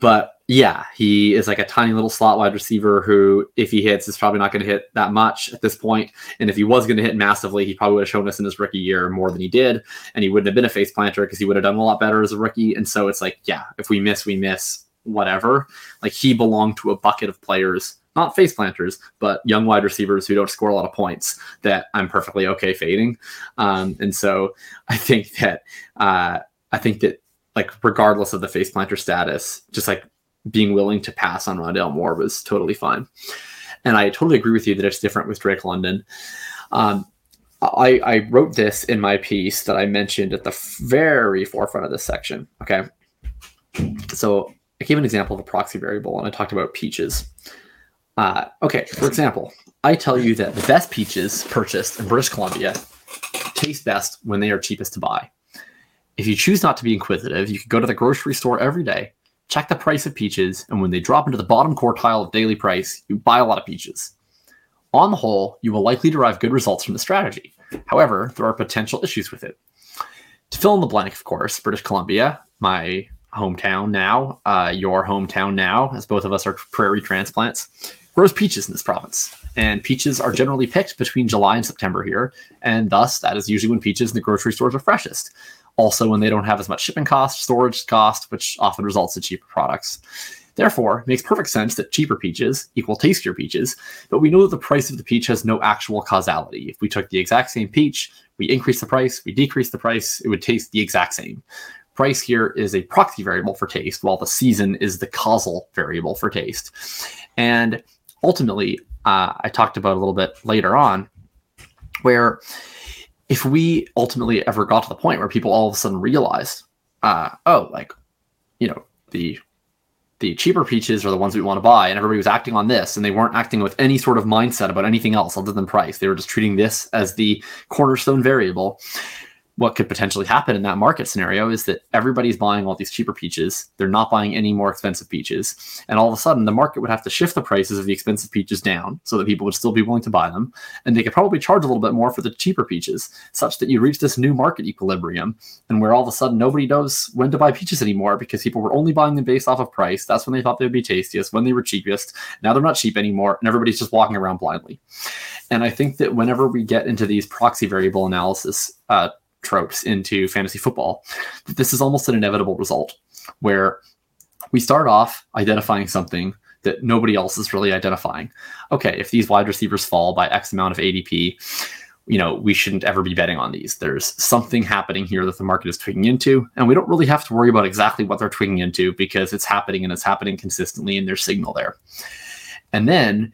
But yeah, he is like a tiny little slot wide receiver who, if he hits, is probably not going to hit that much at this point. And if he was going to hit massively, he probably would have shown us in his rookie year more than he did. And he wouldn't have been a face planter because he would have done a lot better as a rookie. And so it's like, yeah, if we miss, we miss whatever. Like he belonged to a bucket of players, not face planters, but young wide receivers who don't score a lot of points that I'm perfectly okay fading. Um, and so I think that uh, I think that like regardless of the face planter status, just like being willing to pass on Rondale Moore was totally fine. And I totally agree with you that it's different with Drake London. Um, I, I wrote this in my piece that I mentioned at the very forefront of this section. Okay. So I gave an example of a proxy variable and I talked about peaches. Uh, okay, for example, I tell you that the best peaches purchased in British Columbia taste best when they are cheapest to buy. If you choose not to be inquisitive, you can go to the grocery store every day, check the price of peaches, and when they drop into the bottom quartile of daily price, you buy a lot of peaches. On the whole, you will likely derive good results from the strategy. However, there are potential issues with it. To fill in the blank, of course, British Columbia, my hometown now, uh, your hometown now, as both of us are prairie transplants, grows peaches in this province. And peaches are generally picked between July and September here. And thus, that is usually when peaches in the grocery stores are freshest. Also, when they don't have as much shipping cost, storage cost, which often results in cheaper products. Therefore, it makes perfect sense that cheaper peaches equal tastier peaches, but we know that the price of the peach has no actual causality. If we took the exact same peach, we increase the price, we decrease the price, it would taste the exact same. Price here is a proxy variable for taste, while the season is the causal variable for taste. And ultimately, uh, I talked about a little bit later on, where if we ultimately ever got to the point where people all of a sudden realized, uh, oh, like, you know, the the cheaper peaches are the ones we want to buy, and everybody was acting on this, and they weren't acting with any sort of mindset about anything else other than price. They were just treating this as the cornerstone variable what could potentially happen in that market scenario is that everybody's buying all these cheaper peaches. They're not buying any more expensive peaches. And all of a sudden, the market would have to shift the prices of the expensive peaches down so that people would still be willing to buy them. And they could probably charge a little bit more for the cheaper peaches, such that you reach this new market equilibrium and where all of a sudden nobody knows when to buy peaches anymore because people were only buying them based off of price. That's when they thought they would be tastiest, when they were cheapest. Now they're not cheap anymore, and everybody's just walking around blindly. And I think that whenever we get into these proxy variable analysis, uh, tropes into fantasy football, this is almost an inevitable result where we start off identifying something that nobody else is really identifying. Okay, if these wide receivers fall by X amount of ADP, you know, we shouldn't ever be betting on these. There's something happening here that the market is tweaking into, and we don't really have to worry about exactly what they're tweaking into because it's happening and it's happening consistently and there's signal there. And then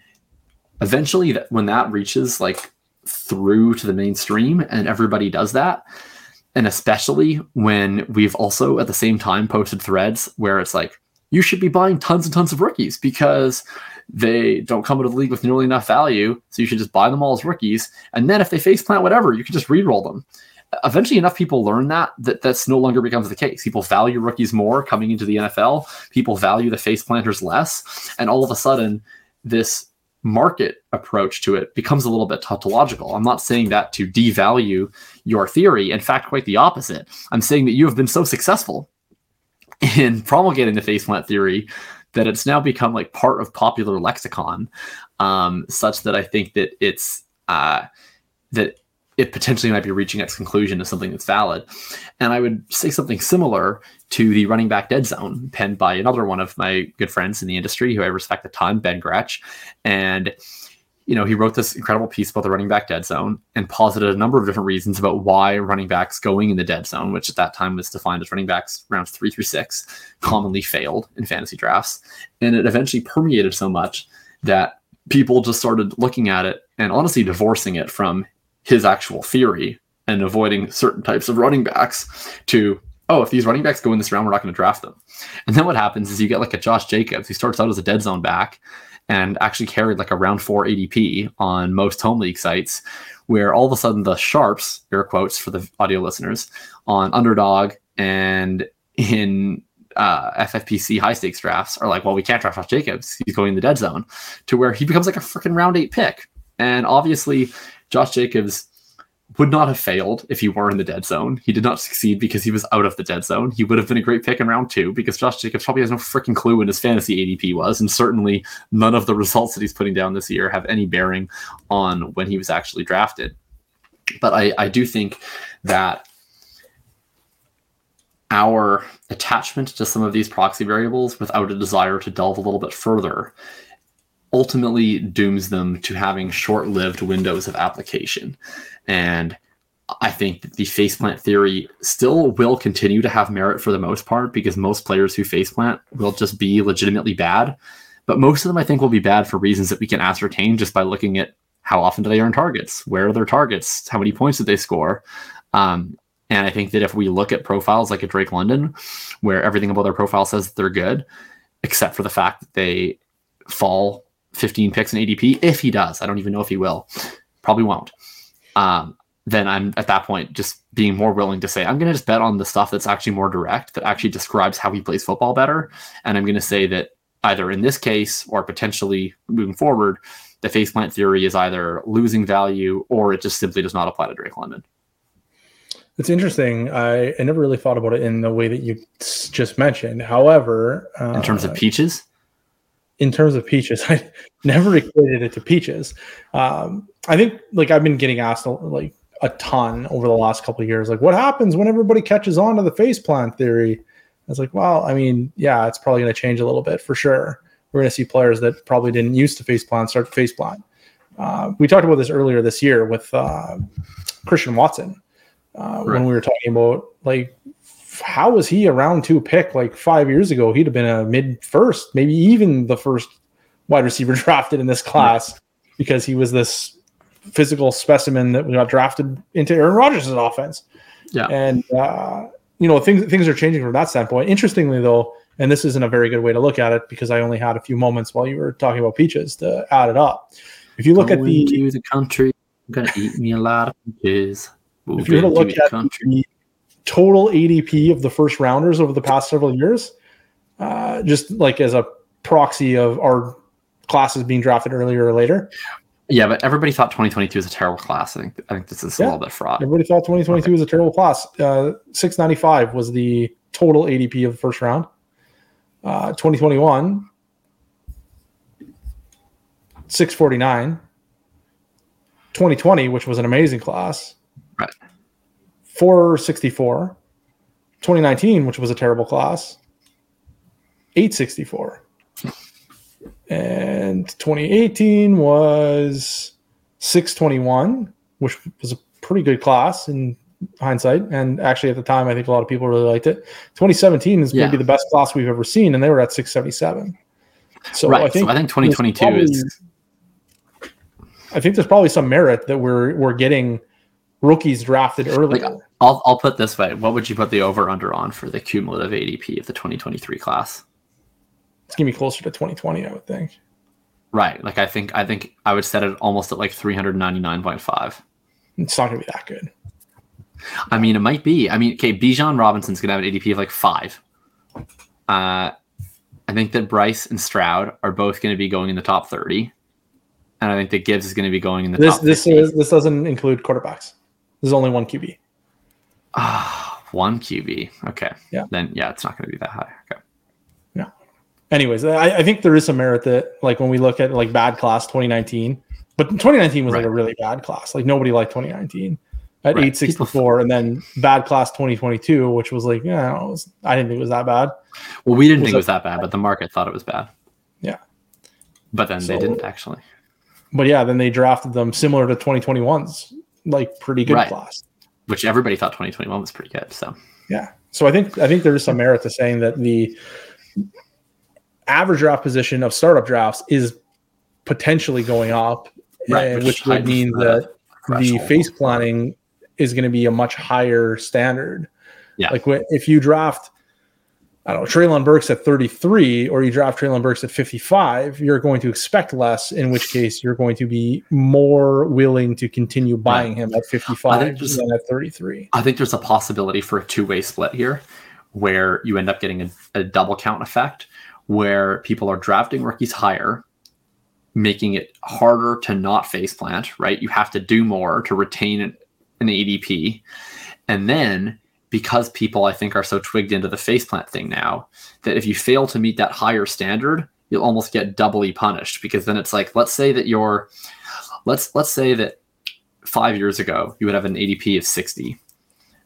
eventually when that reaches like through to the mainstream and everybody does that. And especially when we've also at the same time posted threads where it's like you should be buying tons and tons of rookies because they don't come into the league with nearly enough value so you should just buy them all as rookies. And then if they face plant whatever you can just re-roll them. Eventually enough people learn that that that's no longer becomes the case. People value rookies more coming into the nfl people value the face planters less. And all of a sudden this market approach to it becomes a little bit tautological. I'm not saying that to devalue your theory. In fact, quite the opposite. I'm saying that you have been so successful in promulgating the faceplant theory that it's now become like part of popular lexicon, um, such that I think that it's uh, that it potentially might be reaching its conclusion as something that's valid. And I would say something similar to the running back dead zone, penned by another one of my good friends in the industry who I respect a ton, Ben Gretch. And you know, he wrote this incredible piece about the running back dead zone and posited a number of different reasons about why running backs going in the dead zone, which at that time was defined as running backs rounds three through six, commonly failed in fantasy drafts. And it eventually permeated so much that people just started looking at it and honestly divorcing it from his actual theory and avoiding certain types of running backs to oh if these running backs go in this round we're not going to draft them and then what happens is you get like a josh jacobs who starts out as a dead zone back and actually carried like a round four adp on most home league sites where all of a sudden the sharps air quotes for the audio listeners on underdog and in uh, FFPC high stakes drafts are like, well, we can't draft Josh Jacobs. He's going in the dead zone to where he becomes like a freaking round eight pick. And obviously, Josh Jacobs would not have failed if he were in the dead zone. He did not succeed because he was out of the dead zone. He would have been a great pick in round two because Josh Jacobs probably has no freaking clue what his fantasy ADP was. And certainly none of the results that he's putting down this year have any bearing on when he was actually drafted. But I, I do think that our attachment to some of these proxy variables without a desire to delve a little bit further ultimately dooms them to having short-lived windows of application. And I think the faceplant theory still will continue to have merit for the most part because most players who faceplant will just be legitimately bad. But most of them, I think, will be bad for reasons that we can ascertain just by looking at how often do they earn targets, where are their targets, how many points did they score. Um, and I think that if we look at profiles like a Drake London, where everything about their profile says they're good, except for the fact that they fall 15 picks in ADP, if he does, I don't even know if he will, probably won't. Um, then I'm at that point just being more willing to say, I'm going to just bet on the stuff that's actually more direct, that actually describes how he plays football better. And I'm going to say that either in this case or potentially moving forward, the faceplant theory is either losing value or it just simply does not apply to Drake London. It's interesting. I, I never really thought about it in the way that you just mentioned. However, uh, in terms of peaches, in terms of peaches, I never equated it to peaches. Um, I think like I've been getting asked like a ton over the last couple of years, like what happens when everybody catches on to the face plant theory? I was like, well, I mean, yeah, it's probably going to change a little bit for sure. We're going to see players that probably didn't use to face plant start to face plant. Uh, we talked about this earlier this year with uh, Christian Watson uh, right. when we were talking about like how was he a round two pick like five years ago? He'd have been a mid first, maybe even the first wide receiver drafted in this class because he was this physical specimen that got drafted into Aaron Rodgers' offense. Yeah. And, uh, you know, things, things are changing from that standpoint. Interestingly, though, and this isn't a very good way to look at it because I only had a few moments while you were talking about peaches to add it up. If you look Going at the to the country, I'm gonna eat me a lot of peaches if you to look at the total ADP of the first rounders over the past several years, uh, just like as a proxy of our classes being drafted earlier or later. Yeah, but everybody thought 2022 was a terrible class. I think I think this is yeah, a little bit fraud. Everybody thought 2022 okay. was a terrible class. Uh, 695 was the total ADP of the first round. Uh, 2021, 649. 2020, which was an amazing class. 464. 2019, which was a terrible class, 864. And 2018 was 621, which was a pretty good class in hindsight. And actually, at the time, I think a lot of people really liked it. 2017 is yeah. maybe the best class we've ever seen, and they were at 677. So right. I think, so I think 2022 probably, is. I think there's probably some merit that we're we're getting rookies drafted early. Like, I'll I'll put this way: What would you put the over under on for the cumulative ADP of the 2023 class? It's gonna be closer to 2020, I would think. Right. Like I think I think I would set it almost at like 399.5. It's not gonna be that good. I mean, it might be. I mean, okay, Bijan Robinson's gonna have an ADP of like five. Uh, I think that Bryce and Stroud are both going to be going in the top 30. And I think that Gibbs is going to be going in the this, top. This is this doesn't include quarterbacks. There's only one QB. Ah, one QB. Okay. Yeah. Then yeah, it's not going to be that high. Okay. Yeah. Anyways, I, I, think there is some merit that like when we look at like bad class 2019, but 2019 was right. like a really bad class. Like nobody liked 2019 at right. 864, and then bad class 2022, which was like yeah, was, I didn't think it was that bad. Well, we didn't was think it was that bad, but the market thought it was bad. Yeah. But then so, they didn't actually. But yeah, then they drafted them similar to 2021's like pretty good right. class. Which everybody thought 2021 was pretty good. So yeah. So I think I think there is some merit to saying that the average draft position of startup drafts is potentially going up, right, and, which, which would mean that the face planning is going to be a much higher standard. Yeah. Like if you draft I don't know, Treylon Burks at 33 or you draft Treylon Burks at 55, you're going to expect less, in which case you're going to be more willing to continue buying him at 55 than at 33. I think there's a possibility for a two way split here where you end up getting a, a double count effect where people are drafting rookies higher, making it harder to not face plant, right? You have to do more to retain an ADP. And then because people I think are so twigged into the face plant thing now that if you fail to meet that higher standard, you'll almost get doubly punished because then it's like let's say that you're let's let's say that 5 years ago you would have an ADP of 60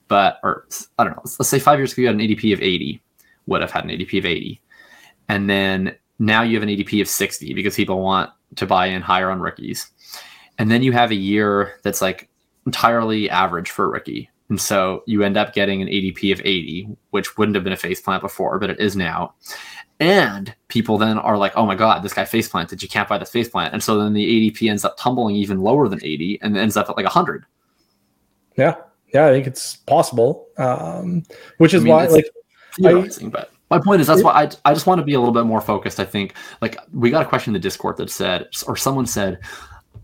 but or I don't know let's say 5 years ago you had an ADP of 80 would have had an ADP of 80 and then now you have an ADP of 60 because people want to buy in higher on rookies. And then you have a year that's like entirely average for a rookie. And so you end up getting an ADP of 80, which wouldn't have been a face plant before, but it is now. And people then are like, oh my God, this guy face planted. You can't buy this face plant. And so then the ADP ends up tumbling even lower than 80 and ends up at like 100. Yeah. Yeah. I think it's possible. Um, which is I mean, why, like, I, but my point is that's why I, I just want to be a little bit more focused. I think like we got a question in the Discord that said, or someone said,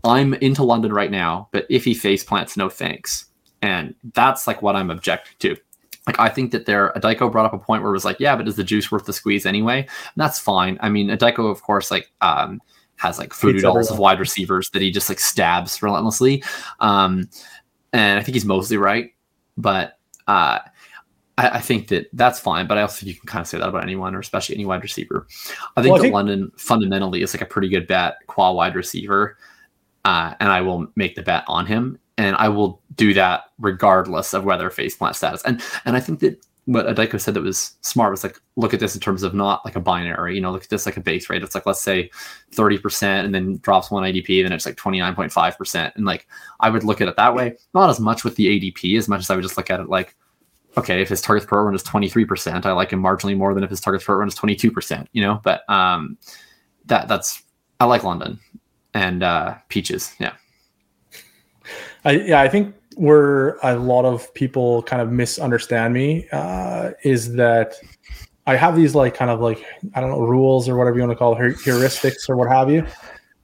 I'm into London right now, but if he face plants, no thanks. And that's like what I'm objecting to. Like I think that there, Adeiko brought up a point where it was like, yeah, but is the juice worth the squeeze anyway? And that's fine. I mean, Adeiko, of course, like um, has like food dolls of wide receivers that he just like stabs relentlessly. Um, and I think he's mostly right, but uh, I, I, think that that's fine, but I also think you can kind of say that about anyone, or especially any wide receiver. I think well, I that think- London fundamentally is like a pretty good bet, qua wide receiver, uh, and I will make the bet on him, and I will do that regardless of whether face plant status. And and I think that what Adeiko said that was smart was like look at this in terms of not like a binary, you know, look at this like a base rate. It's like let's say 30% and then drops one ADP, then it's like 29.5%. And like I would look at it that way, not as much with the ADP as much as I would just look at it like okay, if his targets per run is 23%, I like him marginally more than if his targets per run is 22%, you know, but um, that that's, I like London and uh, Peaches. Yeah. I, yeah, I think where a lot of people kind of misunderstand me uh, is that I have these like kind of like, I don't know, rules or whatever you want to call it, heuristics or what have you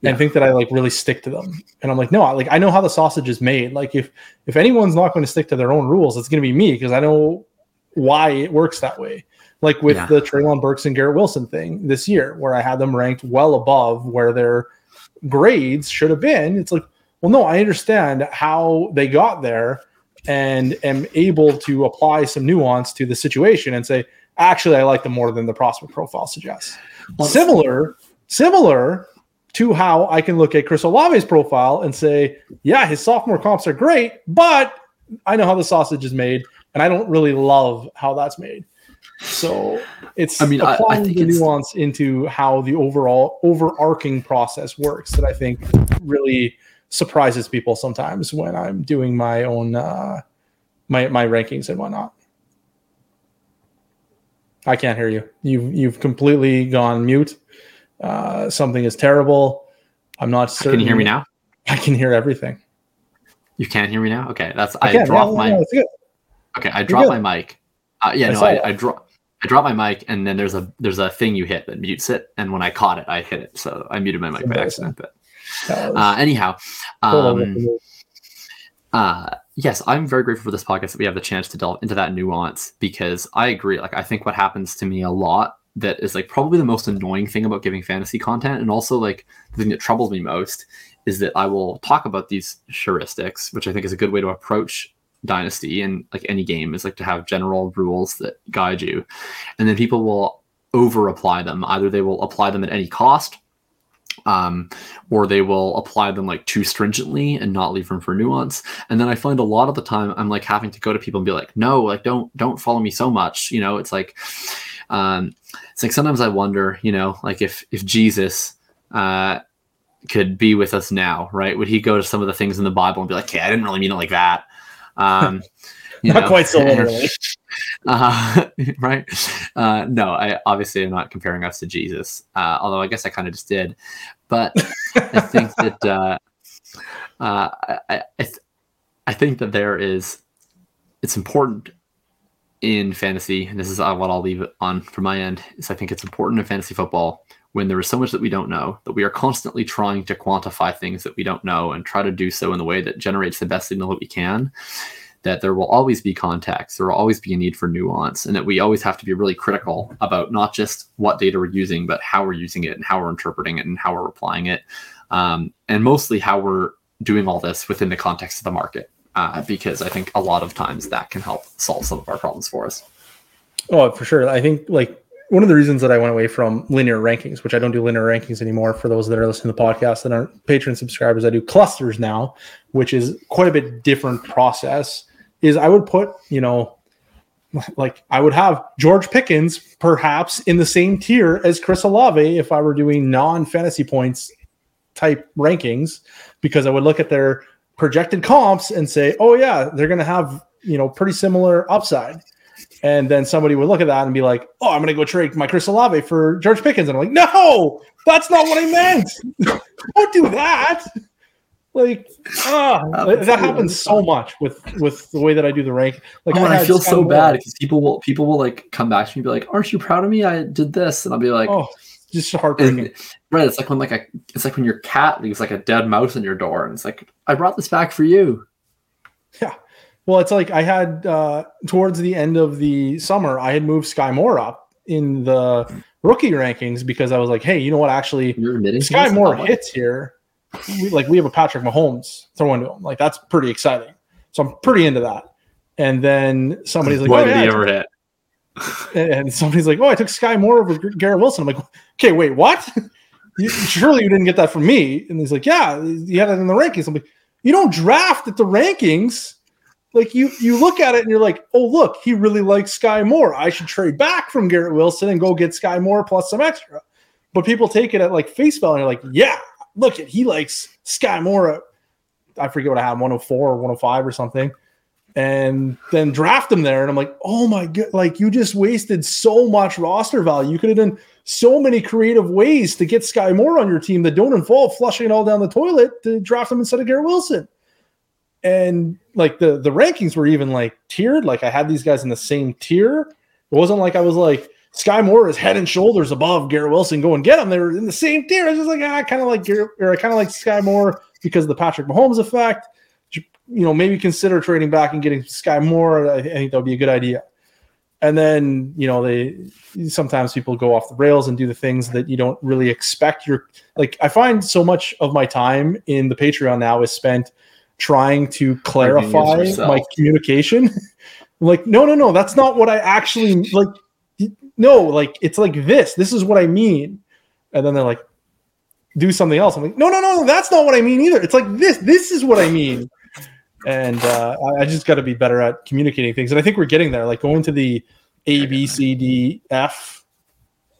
yeah. and think that I like really stick to them. And I'm like, no, like I know how the sausage is made. Like if if anyone's not going to stick to their own rules, it's going to be me because I know why it works that way. Like with yeah. the Treylon Burks and Garrett Wilson thing this year, where I had them ranked well above where their grades should have been. It's like, well, no, I understand how they got there and am able to apply some nuance to the situation and say, actually, I like them more than the prospect profile suggests. Well, similar, similar to how I can look at Chris Olave's profile and say, yeah, his sophomore comps are great, but I know how the sausage is made, and I don't really love how that's made. So it's I mean applying I, I the nuance into how the overall overarching process works that I think really surprises people sometimes when I'm doing my own uh, my my rankings and whatnot. I can't hear you. You've you've completely gone mute uh, something is terrible. I'm not certain. Can you hear me now? I can hear everything. You can't hear me now. Okay, that's I, I dropped my. okay, I dropped my mic. Uh, yeah, I no, I, I dropped. I dropped my mic, and then there's a there's a thing you hit that mutes it, and when I caught it, I hit it, so I muted my mic by accident. But uh, anyhow, um, uh, yes, I'm very grateful for this podcast that we have the chance to delve into that nuance because I agree. Like, I think what happens to me a lot that is like probably the most annoying thing about giving fantasy content and also like the thing that troubles me most is that I will talk about these heuristics, which I think is a good way to approach dynasty and like any game is like to have general rules that guide you. And then people will over apply them. Either they will apply them at any cost um, or they will apply them like too stringently and not leave room for nuance. And then I find a lot of the time I'm like having to go to people and be like, no, like don't don't follow me so much. You know, it's like um, it's like sometimes I wonder, you know, like if if Jesus uh, could be with us now, right? Would he go to some of the things in the Bible and be like, "Okay, I didn't really mean it like that." Um, not know? quite so literally, uh, right? Uh, no, I obviously am not comparing us to Jesus, uh, although I guess I kind of just did. But I think that uh, uh, I I, th- I think that there is it's important in fantasy, and this is uh, what I'll leave it on from my end, is I think it's important in fantasy football when there is so much that we don't know that we are constantly trying to quantify things that we don't know and try to do so in the way that generates the best signal that we can. That there will always be context, there will always be a need for nuance, and that we always have to be really critical about not just what data we're using, but how we're using it and how we're interpreting it and how we're applying it, um, and mostly how we're doing all this within the context of the market. Uh, because I think a lot of times that can help solve some of our problems for us. Oh, for sure. I think like one of the reasons that I went away from linear rankings, which I don't do linear rankings anymore for those that are listening to the podcast and aren't Patreon subscribers, I do clusters now, which is quite a bit different process. Is I would put, you know, like I would have George Pickens perhaps in the same tier as Chris Olave if I were doing non fantasy points type rankings, because I would look at their projected comps and say, oh yeah, they're going to have you know pretty similar upside and then somebody would look at that and be like, "Oh, I'm going to go trade my Chris Olave for George Pickens," and I'm like, "No, that's not what I meant. Don't do that." Like, ah, that happens so much with with the way that I do the rank. Like, oh, I, I feel so bad because people will people will like come back to me and be like, "Aren't you proud of me? I did this," and I'll be like, "Oh." Just heartbreaking, and, right? It's like when like a, it's like when your cat leaves like a dead mouse in your door, and it's like, I brought this back for you. Yeah, well, it's like I had uh, towards the end of the summer, I had moved Sky Moore up in the rookie rankings because I was like, hey, you know what? Actually, Sky Moore hits here. We, like we have a Patrick Mahomes throwing to him. Like that's pretty exciting. So I'm pretty into that. And then somebody's like, "What oh, did yeah, he ever hit?" And somebody's like, "Oh, I took Skyy Moore over Garrett Wilson." I'm like, "Okay, wait, what? you, surely you didn't get that from me?" And he's like, "Yeah, you had it in the rankings." I'm like, "You don't draft at the rankings." like you you look at it and you're like, oh look, he really likes Skyy Moore. I should trade back from Garrett Wilson and go get Skyy Moore plus some extra. But people take it at like face value and you're like, yeah, look at he likes Skyy Moore. I forget what I had, 104 or 105 or something. And then draft him there. And I'm like, oh my god, like you just wasted so much roster value. You could have done so many creative ways to get Skyy Moore on your team that don't involve flushing it all down the toilet to draft him instead of Garrett Wilson and like the the rankings were even like tiered. Like I had these guys in the same tier. It wasn't like I was like Skyy Moore is head and shoulders above Garrett Wilson. Go and get him. They were in the same tier. I was just like, ah, I kind of like Garrett, or I kind of like Skyy Moore because of the Patrick Mahomes effect. You know, maybe consider trading back and getting Skyy Moore. I think that would be a good idea. And then you know they sometimes people go off the rails and do the things that you don't really expect. Your like I find so much of my time in the Patreon now is spent trying to clarify my communication. like, no, no, no, that's not what I actually like. No, like it's like this. This is what I mean. And then they're like, do something else. I'm like, no, no, no, that's not what I mean either. It's like this. This is what I mean. And uh, I just got to be better at communicating things. And I think we're getting there. Like going to the A, B, C, D, F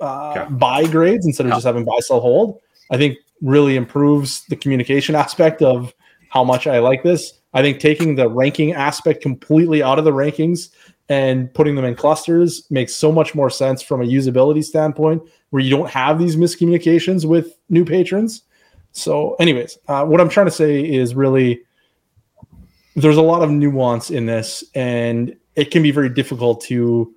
uh, okay. buy grades instead of yeah. just having buy, sell, hold. I think really improves the communication aspect of how much I like this. I think taking the ranking aspect completely out of the rankings and putting them in clusters makes so much more sense from a usability standpoint where you don't have these miscommunications with new patrons. So, anyways, uh, what I'm trying to say is really there's a lot of nuance in this, and it can be very difficult to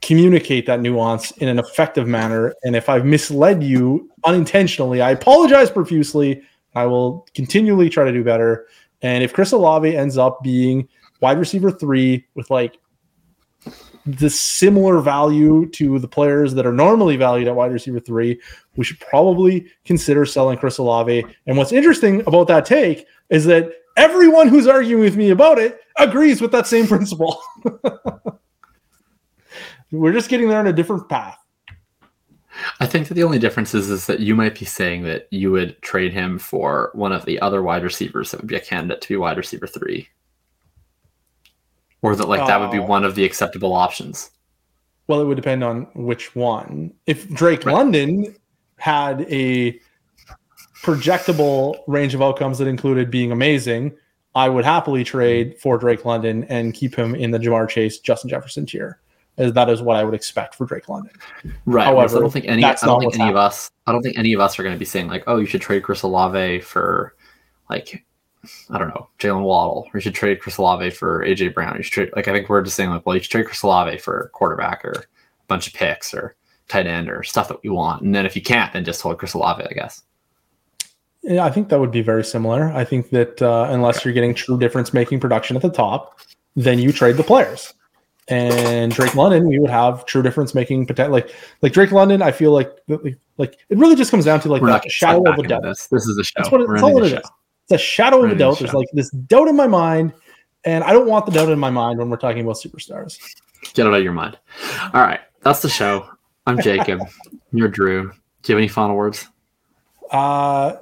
communicate that nuance in an effective manner. And if I've misled you unintentionally, I apologize profusely. I will continually try to do better. And if Chris Olave ends up being wide receiver three with like the similar value to the players that are normally valued at wide receiver three, we should probably consider selling Chris Olave. And what's interesting about that take is that everyone who's arguing with me about it agrees with that same principle. We're just getting there on a different path. I think that the only difference is, is that you might be saying that you would trade him for one of the other wide receivers that would be a candidate to be wide receiver three. Or that like that would be oh. one of the acceptable options. Well, it would depend on which one. If Drake right. London had a projectable range of outcomes that included being amazing, I would happily trade for Drake London and keep him in the Ja'Marr Chase, Justin Jefferson tier as that is what I would expect for Drake London. Right. However, I don't think any. I don't think any happening. of us. I don't think any of us are going to be saying like, "Oh, you should trade Chris Olave for, like, I don't know, Jaylen Waddle, or you should trade Chris Olave for AJ Brown." You should trade. Like, I think we're just saying like, "Well, you should trade Chris Olave for quarterback or a bunch of picks or tight end or stuff that we want." And then if you can't, then just hold Chris Olave, I guess. Yeah, I think that would be very similar. I think that uh, unless you're getting true difference making production at the top, then you trade the players. And Drake London, we would have true difference making potential. Like like Drake London, I feel like like it really just comes down to like We're that shadow of a doubt. This. this is a show. That's what it, We're that's all it the is. It's a shadow of a doubt. There's like this doubt in my mind, and I don't want the doubt in my mind when we're talking about superstars. Get it out of your mind. All right, that's the show. I'm Jakob. You're Drew. Do you have any final words? Uh,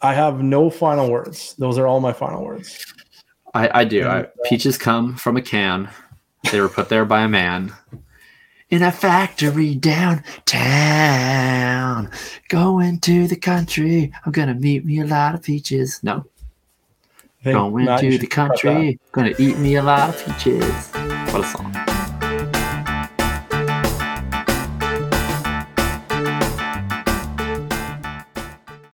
I have no final words. Those are all my final words. I, I do. I, peaches come from a can. They were put there by a man in a factory downtown. Going to the country. I'm gonna meet me a lot of peaches. No, going to the country. Gonna eat me a lot of peaches. What a song.